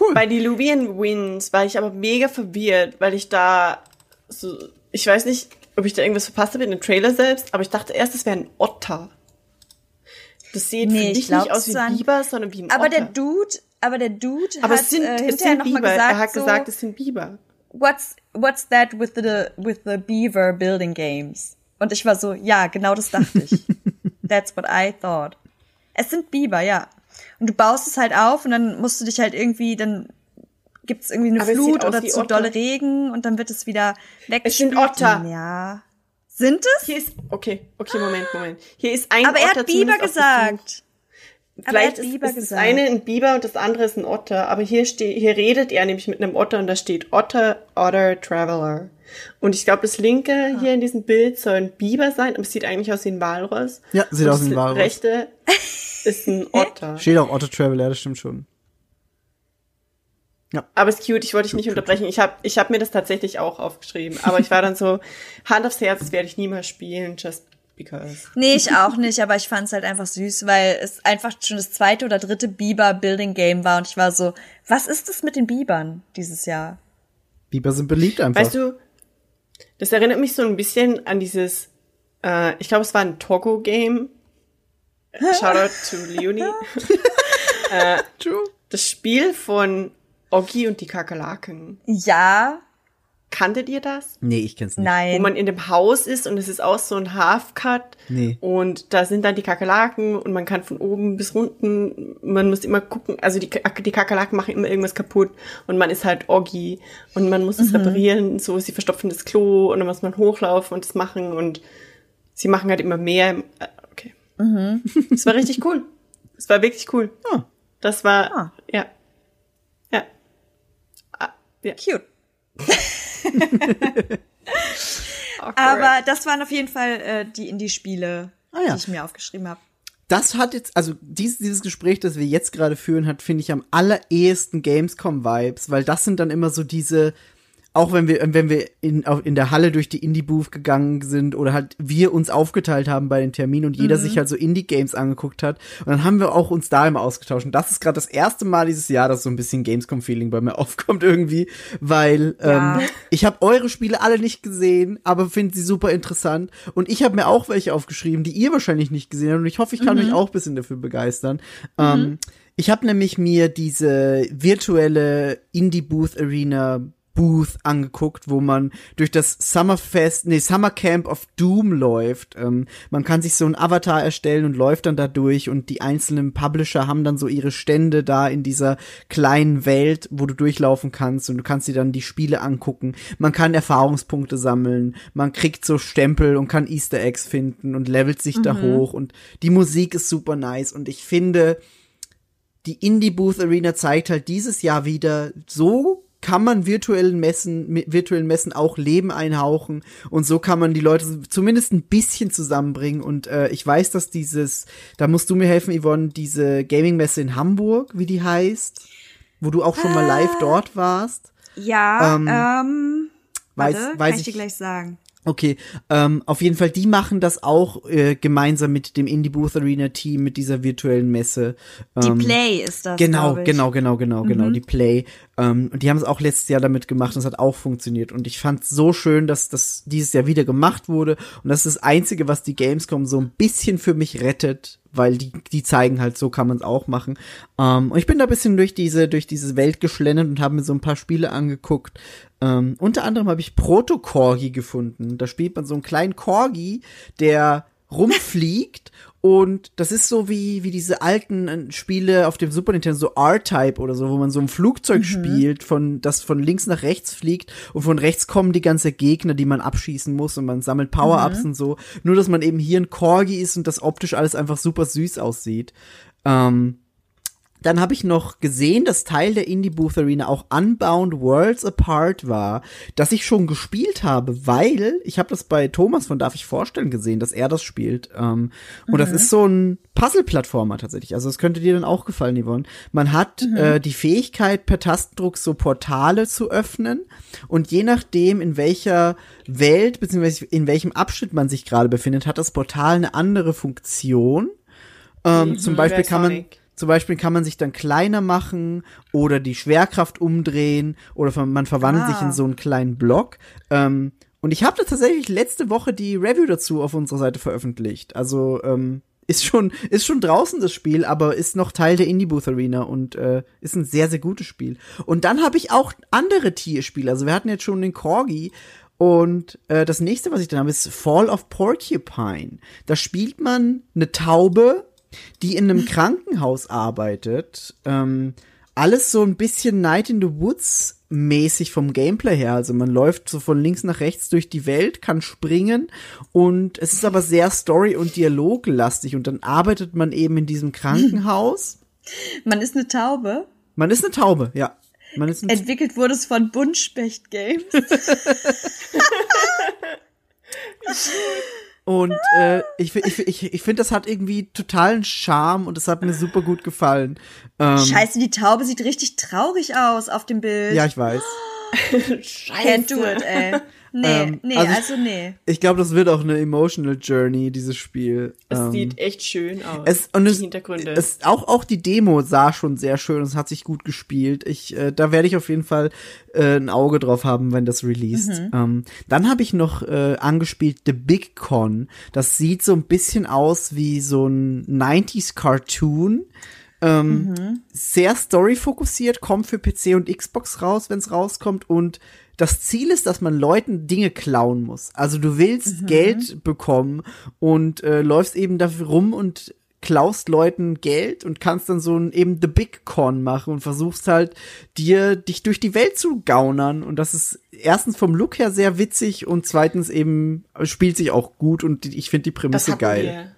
Cool. Bei Diluvian Winds war ich aber mega verwirrt, weil ich da so, ich weiß nicht, ob ich da irgendwas verpasst habe in dem Trailer selbst, aber ich dachte erst, es wäre ein Otter. Das sieht Nee, für ich mich glaub, nicht aus wie ein- Biber, sondern wie ein Aber Otter. der Dude, aber der Dude aber hat es sind, äh, es hinterher sind noch mal Biber. gesagt, er hat so, gesagt, es sind Biber. what's what's that with the with the beaver building games? Und ich war so, ja, genau das dachte ich. That's what I thought. Es sind Biber, ja. Und du baust es halt auf und dann musst du dich halt irgendwie, dann gibt's irgendwie eine Aber es Flut oder zu Otter. dolle Regen und dann wird es wieder weggespült. sind Otter. Ja. Sind es? Hier ist, okay, okay, Moment, Moment. Hier ist ein Aber er Otter hat Biber zumindest auf dem Flug. gesagt. Vielleicht er hat ist, Biber ist das eine ein Biber und das andere ist ein Otter. Aber hier steht, hier redet er nämlich mit einem Otter und da steht Otter, Otter, Traveler. Und ich glaube, das linke Ah. hier in diesem Bild soll ein Biber sein, aber es sieht eigentlich aus wie ein Walross. Ja, sieht Und aus wie ein das Walross. rechte ist ein Otter. Steht auch Otto Traveler, das stimmt schon. Aber es ist cute, ich wollte dich nicht unterbrechen. Ich habe ich hab mir das tatsächlich auch aufgeschrieben. Aber ich war dann so, Hand aufs Herz, das werde ich niemals spielen, just because. Nee, ich auch nicht, aber ich fand es halt einfach süß, weil es einfach schon das zweite oder dritte Biber-Building-Game war und ich war so, was ist das mit den Bibern dieses Jahr? Biber sind beliebt einfach. Weißt du, das erinnert mich so ein bisschen an dieses, äh, ich glaube, es war ein Togo-Game. Shoutout to Leonie. True. Das Spiel von Oggi und die Kakerlaken. Ja, Kanntet ihr das? Nee, ich kenn's nicht. Wo nein. man in dem Haus ist und es ist auch so ein Half-Cut. Nee. Und da sind dann die Kakerlaken und man kann von oben bis unten, man muss immer gucken, also die, die Kakerlaken machen immer irgendwas kaputt und man ist halt Oggi und man muss es reparieren, so sie verstopfen das Klo und dann muss man hochlaufen und das machen und sie machen halt immer mehr. Okay. Es war richtig cool. Es war wirklich cool. Ah. Das war, Ah. ja. Ja. Ah, ja. Cute. Aber das waren auf jeden Fall äh, die Indie-Spiele, Ah ja. die ich mir aufgeschrieben habe. Das hat jetzt, also dieses, dieses Gespräch, das wir jetzt gerade führen, hat, finde ich, am allerersten Gamescom-Vibes, weil das sind dann immer so diese, auch wenn wir, wenn wir in, in der Halle durch die Indie-Booth gegangen sind oder halt wir uns aufgeteilt haben bei den Terminen und jeder sich halt so Indie-Games angeguckt hat. Und dann haben wir auch uns da immer ausgetauscht. Und das ist gerade das erste Mal dieses Jahr, dass so ein bisschen Gamescom-Feeling bei mir aufkommt irgendwie, weil Ja. ähm, ich habe eure Spiele alle nicht gesehen, aber finde sie super interessant. Und ich habe mir auch welche aufgeschrieben, die ihr wahrscheinlich nicht gesehen habt. Und ich hoffe, ich kann euch auch ein bisschen dafür begeistern. Ähm, ich habe nämlich mir diese virtuelle Indie Booth angeguckt, wo man durch das Summerfest, nee, Summer Camp of Doom läuft. Ähm, man kann sich so ein Avatar erstellen und läuft dann da durch und die einzelnen Publisher haben dann so ihre Stände da in dieser kleinen Welt, wo du durchlaufen kannst und du kannst dir dann die Spiele angucken. Man kann Erfahrungspunkte sammeln, man kriegt so Stempel und kann Easter Eggs finden und levelt sich da hoch und die Musik ist super nice und ich finde, die Indie Booth Arena zeigt halt dieses Jahr wieder, so kann man virtuellen Messen, virtuellen Messen auch Leben einhauchen und so kann man die Leute zumindest ein bisschen zusammenbringen und äh, ich weiß, dass dieses, da musst du mir helfen, Yvonne, diese Gaming-Messe in Hamburg, wie die heißt, wo du auch schon mal live dort warst. Ja, Ähm, ähm, weiß- warte, weiß kann ich dir ich- gleich sagen. Okay, ähm, auf jeden Fall, die machen das auch äh, gemeinsam mit dem Indie Booth Arena Team, mit dieser virtuellen Messe. Die Ähm, Play ist das, Genau, ich. genau, genau, genau, genau, die Play. Ähm, und die haben es auch letztes Jahr damit gemacht und es hat auch funktioniert. Und ich fand so schön, dass das dieses Jahr wieder gemacht wurde. Und das ist das Einzige, was die Gamescom so ein bisschen für mich rettet, weil die, die zeigen halt, so kann man es auch machen. Ähm, und ich bin da ein bisschen durch diese, durch diese Welt geschlendert und habe mir so ein paar Spiele angeguckt. Ähm, unter anderem habe ich Proto-Corgi gefunden. Da spielt man so einen kleinen Corgi, der rumfliegt und das ist so wie, wie diese alten äh, Spiele auf dem Super Nintendo, so R-Type oder so, wo man so ein Flugzeug spielt, von, das von links nach rechts fliegt und von rechts kommen die ganzen Gegner, die man abschießen muss und man sammelt Power-Ups und so. Nur, dass man eben hier ein Corgi ist und das optisch alles einfach super süß aussieht. Ähm, dann habe ich noch gesehen, dass Teil der Indie Booth Arena auch Unbound Worlds Apart war, das ich schon gespielt habe, weil ich habe das bei Thomas von Darf ich vorstellen gesehen, dass er das spielt. Ähm, und das ist so ein Puzzle-Plattformer tatsächlich. Also das könnte dir dann auch gefallen, Yvonne. Man hat äh, die Fähigkeit, per Tastendruck so Portale zu öffnen und je nachdem, in welcher Welt bzw. in welchem Abschnitt man sich gerade befindet, hat das Portal eine andere Funktion. Ähm, zum Beispiel kann man. Zum Beispiel kann man sich dann kleiner machen oder die Schwerkraft umdrehen oder man verwandelt sich Ah. in so einen kleinen Block. Ähm, und ich habe da tatsächlich letzte Woche die Review dazu auf unserer Seite veröffentlicht. Also ähm, ist schon ist schon draußen das Spiel, aber ist noch Teil der Indie Booth Arena und äh, ist ein sehr sehr gutes Spiel. Und dann habe ich auch andere Tierspiele. Also wir hatten jetzt schon den Corgi und äh, das nächste, was ich dann habe, ist Fall of Porcupine. Da spielt man eine Taube, die in einem Krankenhaus arbeitet. Ähm, alles so ein bisschen Night in the Woods mäßig vom Gameplay her. Also man läuft so von links nach rechts durch die Welt, kann springen und es ist aber sehr story- und dialoglastig und dann arbeitet man eben in diesem Krankenhaus. Man ist eine Taube. Man ist eine Taube, ja. Man ist Entwickelt wurde es von Buntspecht Games. Und äh, ich, ich, ich, ich finde, das hat irgendwie totalen Charme und es hat mir super gut gefallen. Ähm, Scheiße, die Taube sieht richtig traurig aus auf dem Bild. Ja, ich weiß. Can't do it, ey. Nee, Ähm, nee, also also, ich- nee. Ich glaube, das wird auch eine emotional Journey, dieses Spiel. Es Ähm, sieht echt schön aus. es, und die es, Hintergründe. Es, auch, auch die Demo sah schon sehr schön und es hat sich gut gespielt. Ich, äh, da werde ich auf jeden Fall äh, ein Auge drauf haben, wenn das released. Ähm, dann habe ich noch äh, angespielt The Big Con. Das sieht so ein bisschen aus wie so ein 90s Cartoon. Ähm, Sehr story-fokussiert, kommt für PC und Xbox raus, wenn es rauskommt. Und das Ziel ist, dass man Leuten Dinge klauen muss. Also du willst Geld bekommen und äh, läufst eben dafür rum und klaust Leuten Geld und kannst dann so ein eben The Big Con machen und versuchst halt dir dich durch die Welt zu gaunern und das ist erstens vom Look her sehr witzig und zweitens eben spielt sich auch gut und ich finde die Prämisse geil. Wir,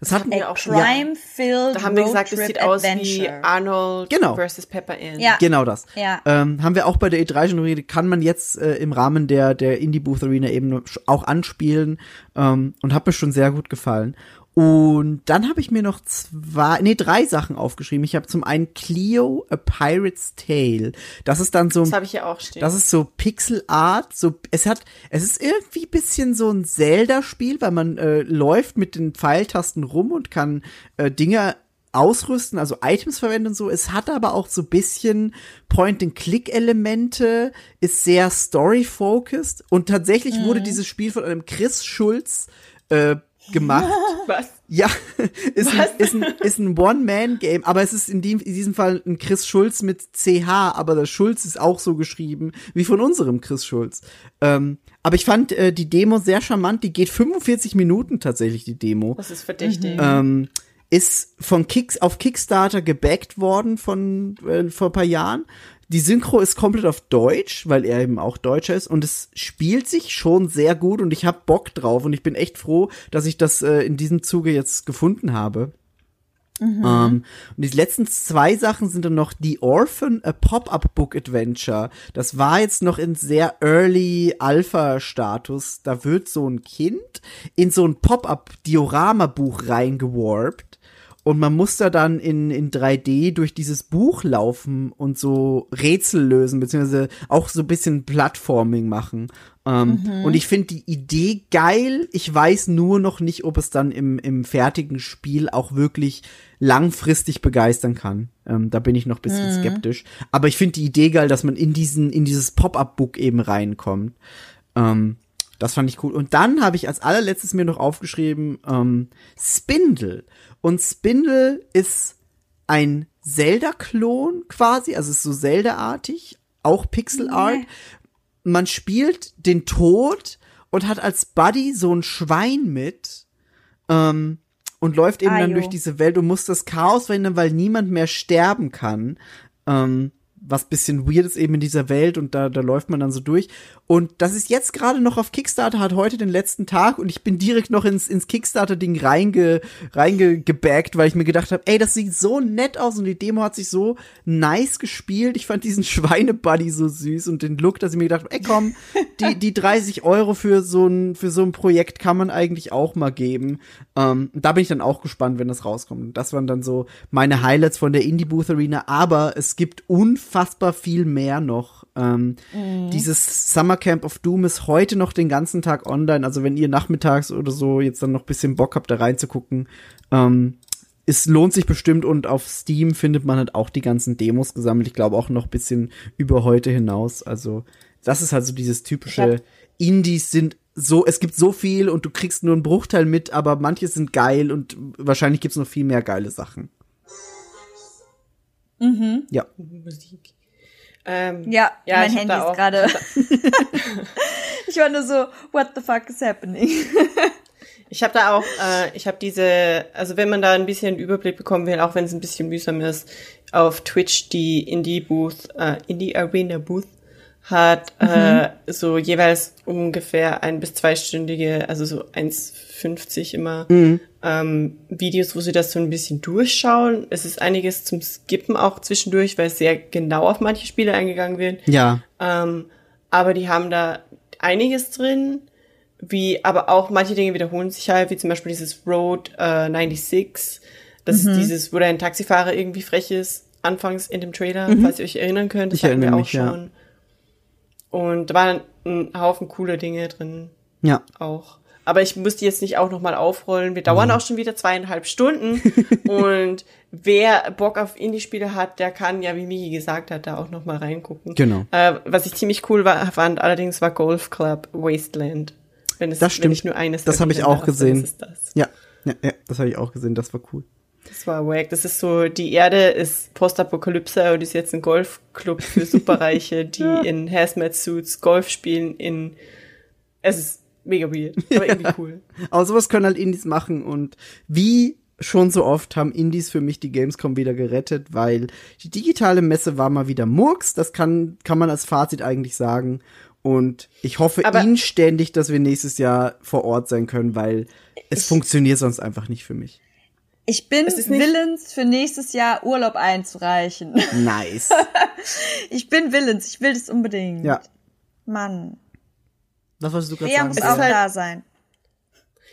das hat hatten wir auch schon. Crime-filled Da haben wir gesagt, es sieht aus wie Adventure. Arnold Genau. versus Pepper Inn. Ja. Genau das. Ja. Ähm, haben wir auch bei der E3 schon geredet, kann man jetzt äh, im Rahmen der, der Indie Booth Arena eben auch anspielen ähm, und hat mir schon sehr gut gefallen. Und dann habe ich mir noch zwei, nee, drei Sachen aufgeschrieben. Ich habe zum einen Cleo, A Pirate's Tale. Das ist dann so Das ein habe ich ja auch stehen. das ist so Pixel Art, so es hat es ist irgendwie bisschen so ein Zelda Spiel, weil man äh, läuft mit den Pfeiltasten rum und kann äh, Dinge ausrüsten, also Items verwenden und so. Es hat aber auch so bisschen Point-and-Click-Elemente, ist sehr story-focused und tatsächlich wurde dieses Spiel von einem Chris Schulz äh, gemacht. Was? Ja, ist ein, Was? ist ein, ist ein One-Man-Game, aber es ist in, dem, in diesem Fall ein Chris Schulz mit CH, aber der Schulz ist auch so geschrieben wie von unserem Chris Schulz. Ähm, aber ich fand äh, die Demo sehr charmant, die geht 45 Minuten tatsächlich, die Demo. Das ist verdächtig. Ähm, ist von Kicks auf Kickstarter gebackt worden von äh, vor ein paar Jahren. Die Synchro ist komplett auf Deutsch, weil er eben auch Deutscher ist und es spielt sich schon sehr gut und ich hab Bock drauf und ich bin echt froh, dass ich das äh, in diesem Zuge jetzt gefunden habe. Ähm, und die letzten zwei Sachen sind dann noch The Orphan, a Pop-Up Book Adventure. Das war jetzt noch in sehr early Alpha-Status. Da wird so ein Kind in so ein Pop-Up Diorama-Buch reingewarpt. Und man muss da dann in, in 3D durch dieses Buch laufen und so Rätsel lösen, beziehungsweise auch so ein bisschen Plattforming machen. Ähm, Und ich finde die Idee geil. Ich weiß nur noch nicht, ob es dann im, im fertigen Spiel auch wirklich langfristig begeistern kann. Ähm, da bin ich noch ein bisschen skeptisch. Aber ich finde die Idee geil, dass man in diesen, in dieses Pop-Up-Book eben reinkommt. Ähm, das fand ich cool. Und dann habe ich als allerletztes mir noch aufgeschrieben, ähm, Spindle. Und Spindle ist ein Zelda-Klon quasi, also ist so Zelda-artig, auch Pixel Art. Man spielt den Tod und hat als Buddy so ein Schwein mit ähm, und läuft eben Ah, dann jo. durch diese Welt und muss das Chaos verhindern, weil niemand mehr sterben kann. Ähm, was bisschen weird ist eben in dieser Welt und da, da läuft man dann so durch. Und das ist jetzt gerade noch auf Kickstarter, hat heute den letzten Tag und ich bin direkt noch ins, ins Kickstarter-Ding reinge, reingebaggt, weil ich mir gedacht habe, ey, das sieht so nett aus und die Demo hat sich so nice gespielt. Ich fand diesen Schweinebuddy so süß und den Look, dass ich mir gedacht habe, ey, komm, die, die 30 Euro für so ein, für so ein Projekt kann man eigentlich auch mal geben. Ähm, da bin ich dann auch gespannt, wenn das rauskommt. Und Das waren dann so meine Highlights von der Indie Booth Arena, aber es gibt unfassbar viel mehr noch. Ähm, Dieses Summer Camp of Doom ist heute noch den ganzen Tag online. Also wenn ihr nachmittags oder so jetzt dann noch bisschen Bock habt, da reinzugucken, ähm, es lohnt sich bestimmt und auf Steam findet man halt auch die ganzen Demos gesammelt. Ich glaube auch noch ein bisschen über heute hinaus. Also das ist halt so dieses typische Indies sind so, es gibt so viel und du kriegst nur einen Bruchteil mit, aber manche sind geil und wahrscheinlich gibt's noch viel mehr geile Sachen. Ja. Musik. Ähm, Ja, Ja, mein Handy da ist auch- gerade. ich war nur so, what the fuck is happening? Ich habe da auch, äh, ich habe diese, also wenn man da ein bisschen einen Überblick bekommen will, auch wenn es ein bisschen mühsam ist, auf Twitch die Indie Booth, äh, Indie Arena Booth hat äh, so jeweils ungefähr ein bis zweistündige, also so 1,50 immer ähm, Videos, wo sie das so ein bisschen durchschauen. Es ist einiges zum Skippen auch zwischendurch, weil sehr genau auf manche Spiele eingegangen wird. Ja. Ähm, aber die haben da einiges drin, wie, aber auch manche Dinge wiederholen sich halt, wie zum Beispiel dieses Road äh, 96. Das Mhm. ist dieses, wo ein Taxifahrer irgendwie frech ist, anfangs in dem Trailer, falls ihr euch erinnern könnt. Das Mhm. Ich hatten wir auch mich, ja. Und da waren ein Haufen coole Dinge drin Ja. auch. Aber ich muss die jetzt nicht auch nochmal aufrollen. Wir dauern Mhm. auch schon wieder zweieinhalb Stunden. und wer Bock auf Indie-Spiele hat, der kann ja, wie Miki gesagt hat, da auch nochmal reingucken. Genau. Äh, was ich ziemlich cool war, fand allerdings war Golf Club Wasteland. Wenn es, Das Wenn stimmt. ich nur eines Das habe ich auch gesehen. ist es das. Ja. Ja, ja das habe ich auch gesehen, das war cool. Das war wack. Das ist so, die Erde ist Postapokalypse und ist jetzt ein Golfclub für Superreiche, die in Hazmat-Suits Golf spielen in, es ist mega weird, aber irgendwie cool. Aber sowas können halt Indies machen und wie schon so oft haben Indies für mich die Gamescom wieder gerettet, weil die digitale Messe war mal wieder Murks, das kann, kann man als Fazit eigentlich sagen. Und ich hoffe Aber- inständig, dass wir nächstes Jahr vor Ort sein können, weil es funktioniert sonst einfach nicht für mich. Ich bin willens, für nächstes Jahr Urlaub einzureichen. Nice. Ich bin willens, ich will das unbedingt. ja. Mann. Was wolltest du gerade sagen? muss auch halt- da sein.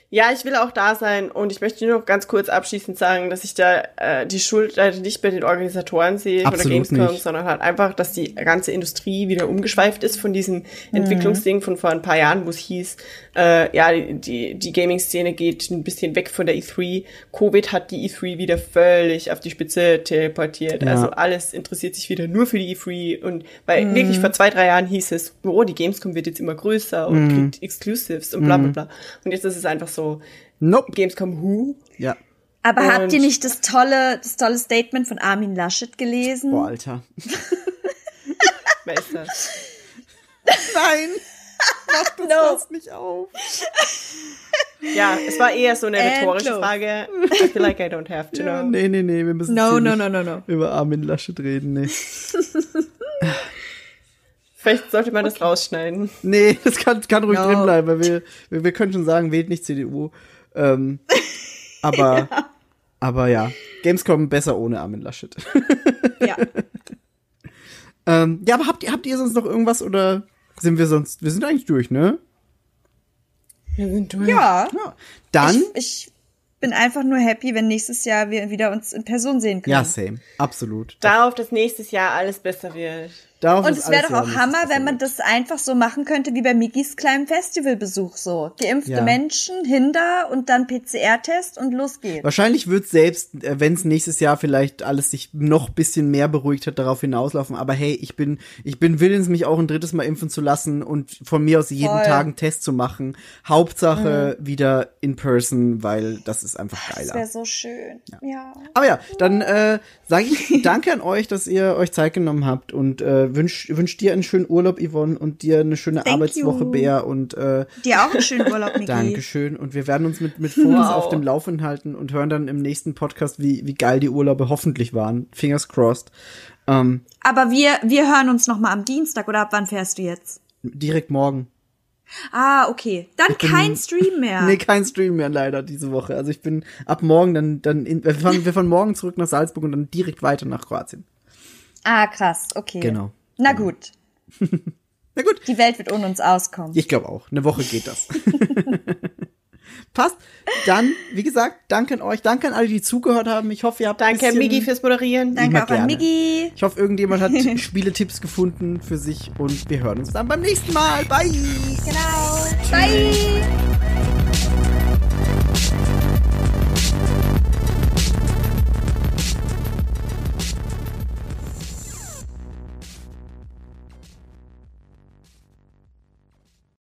Ja, ich will auch da sein und ich möchte nur noch ganz kurz abschließend sagen, dass ich da äh, die Schuld leider nicht bei den Organisatoren sehe von der Absolut Gamescom, nicht. sondern halt einfach, dass die ganze Industrie wieder umgeschweift ist von diesem Entwicklungsding von vor ein paar Jahren, wo es hieß, äh, ja, die, die, die Gaming-Szene geht ein bisschen weg von der E3. Covid hat die E3 wieder völlig auf die Spitze teleportiert. Ja. Also alles interessiert sich wieder nur für die E3 und weil wirklich vor zwei, drei Jahren hieß es, oh, die Gamescom wird jetzt immer größer und kriegt Exclusives und bla bla bla. Und jetzt ist es einfach so, Nope. Gamescom Who. Ja. Aber habt Und- ihr nicht das tolle, das tolle Statement von Armin Laschet gelesen? Boah, Alter. Nein! Mach das No. fast nicht auf. Ja, es war eher so eine rhetorische. Frage. I feel like I don't have to Ja, know. nee, nee, nee, wir müssen No, no, nicht no, no, no. über Armin Laschet reden, nee. Vielleicht sollte man das rausschneiden. Nee, das kann, kann ruhig No. drin bleiben, weil wir, wir, wir können schon sagen, wählt nicht CDU. Ähm, aber, aber ja, Gamescom besser ohne Armin Laschet. Ja. ähm, ja, aber habt ihr, habt ihr sonst noch irgendwas oder sind wir sonst, wir sind eigentlich durch, ne? Wir sind durch. ja. Ja. Dann, Ich, ich bin einfach nur happy, wenn nächstes Jahr wir wieder uns in Person sehen können. ja, same, absolut. Darauf, dass nächstes Jahr alles besser wird. Darauf Und es wäre doch auch ja Hammer, wenn man das einfach so machen könnte wie bei Migis kleinem Festivalbesuch so. Geimpfte Ja. Menschen, Hinder und dann PCR-Test und los geht's. Wahrscheinlich wird selbst, äh, wenn es nächstes Jahr vielleicht alles sich noch bisschen mehr beruhigt hat, darauf hinauslaufen. Aber hey, ich bin, ich bin willens, mich auch ein drittes Mal impfen zu lassen und von mir aus jeden Voll. Tag einen Test zu machen. Hauptsache wieder in person, weil das ist einfach Das wäre geiler. so schön. Ja. Aber ja, dann äh, sage ich danke an euch, dass ihr euch Zeit genommen habt und äh, wünsch, wünsch dir einen schönen Urlaub, Yvonne, und dir eine schöne Thank Arbeitswoche, you. Bea, und äh, Dir auch einen schönen Urlaub, Migi. Dankeschön. Und wir werden uns mit, mit Fotos Wow. auf dem Laufenden halten und hören dann im nächsten Podcast, wie, wie geil die Urlaube hoffentlich waren. Fingers crossed. Ähm, Aber wir, wir hören uns noch mal am Dienstag oder ab wann fährst du jetzt? direkt morgen. Ah, okay. Dann bin- kein Stream mehr. Nee, kein Stream mehr leider diese Woche. Also ich bin ab morgen dann, dann in, wir, fahren, wir fahren morgen zurück nach Salzburg und dann direkt weiter nach Kroatien. Ah, krass. Okay. Genau. Na gut. Na gut, Die Welt wird ohne uns auskommen. ich glaube auch. Eine Woche geht das. Passt. Dann, wie gesagt, danke an euch. Danke an alle, die zugehört haben. Ich hoffe, ihr habt Danke, Migi, fürs Moderieren. Danke auch an gerne. Migi. Ich hoffe, irgendjemand hat Spieletipps gefunden für sich und wir hören uns dann beim nächsten Mal. Bye! Genau. Bye.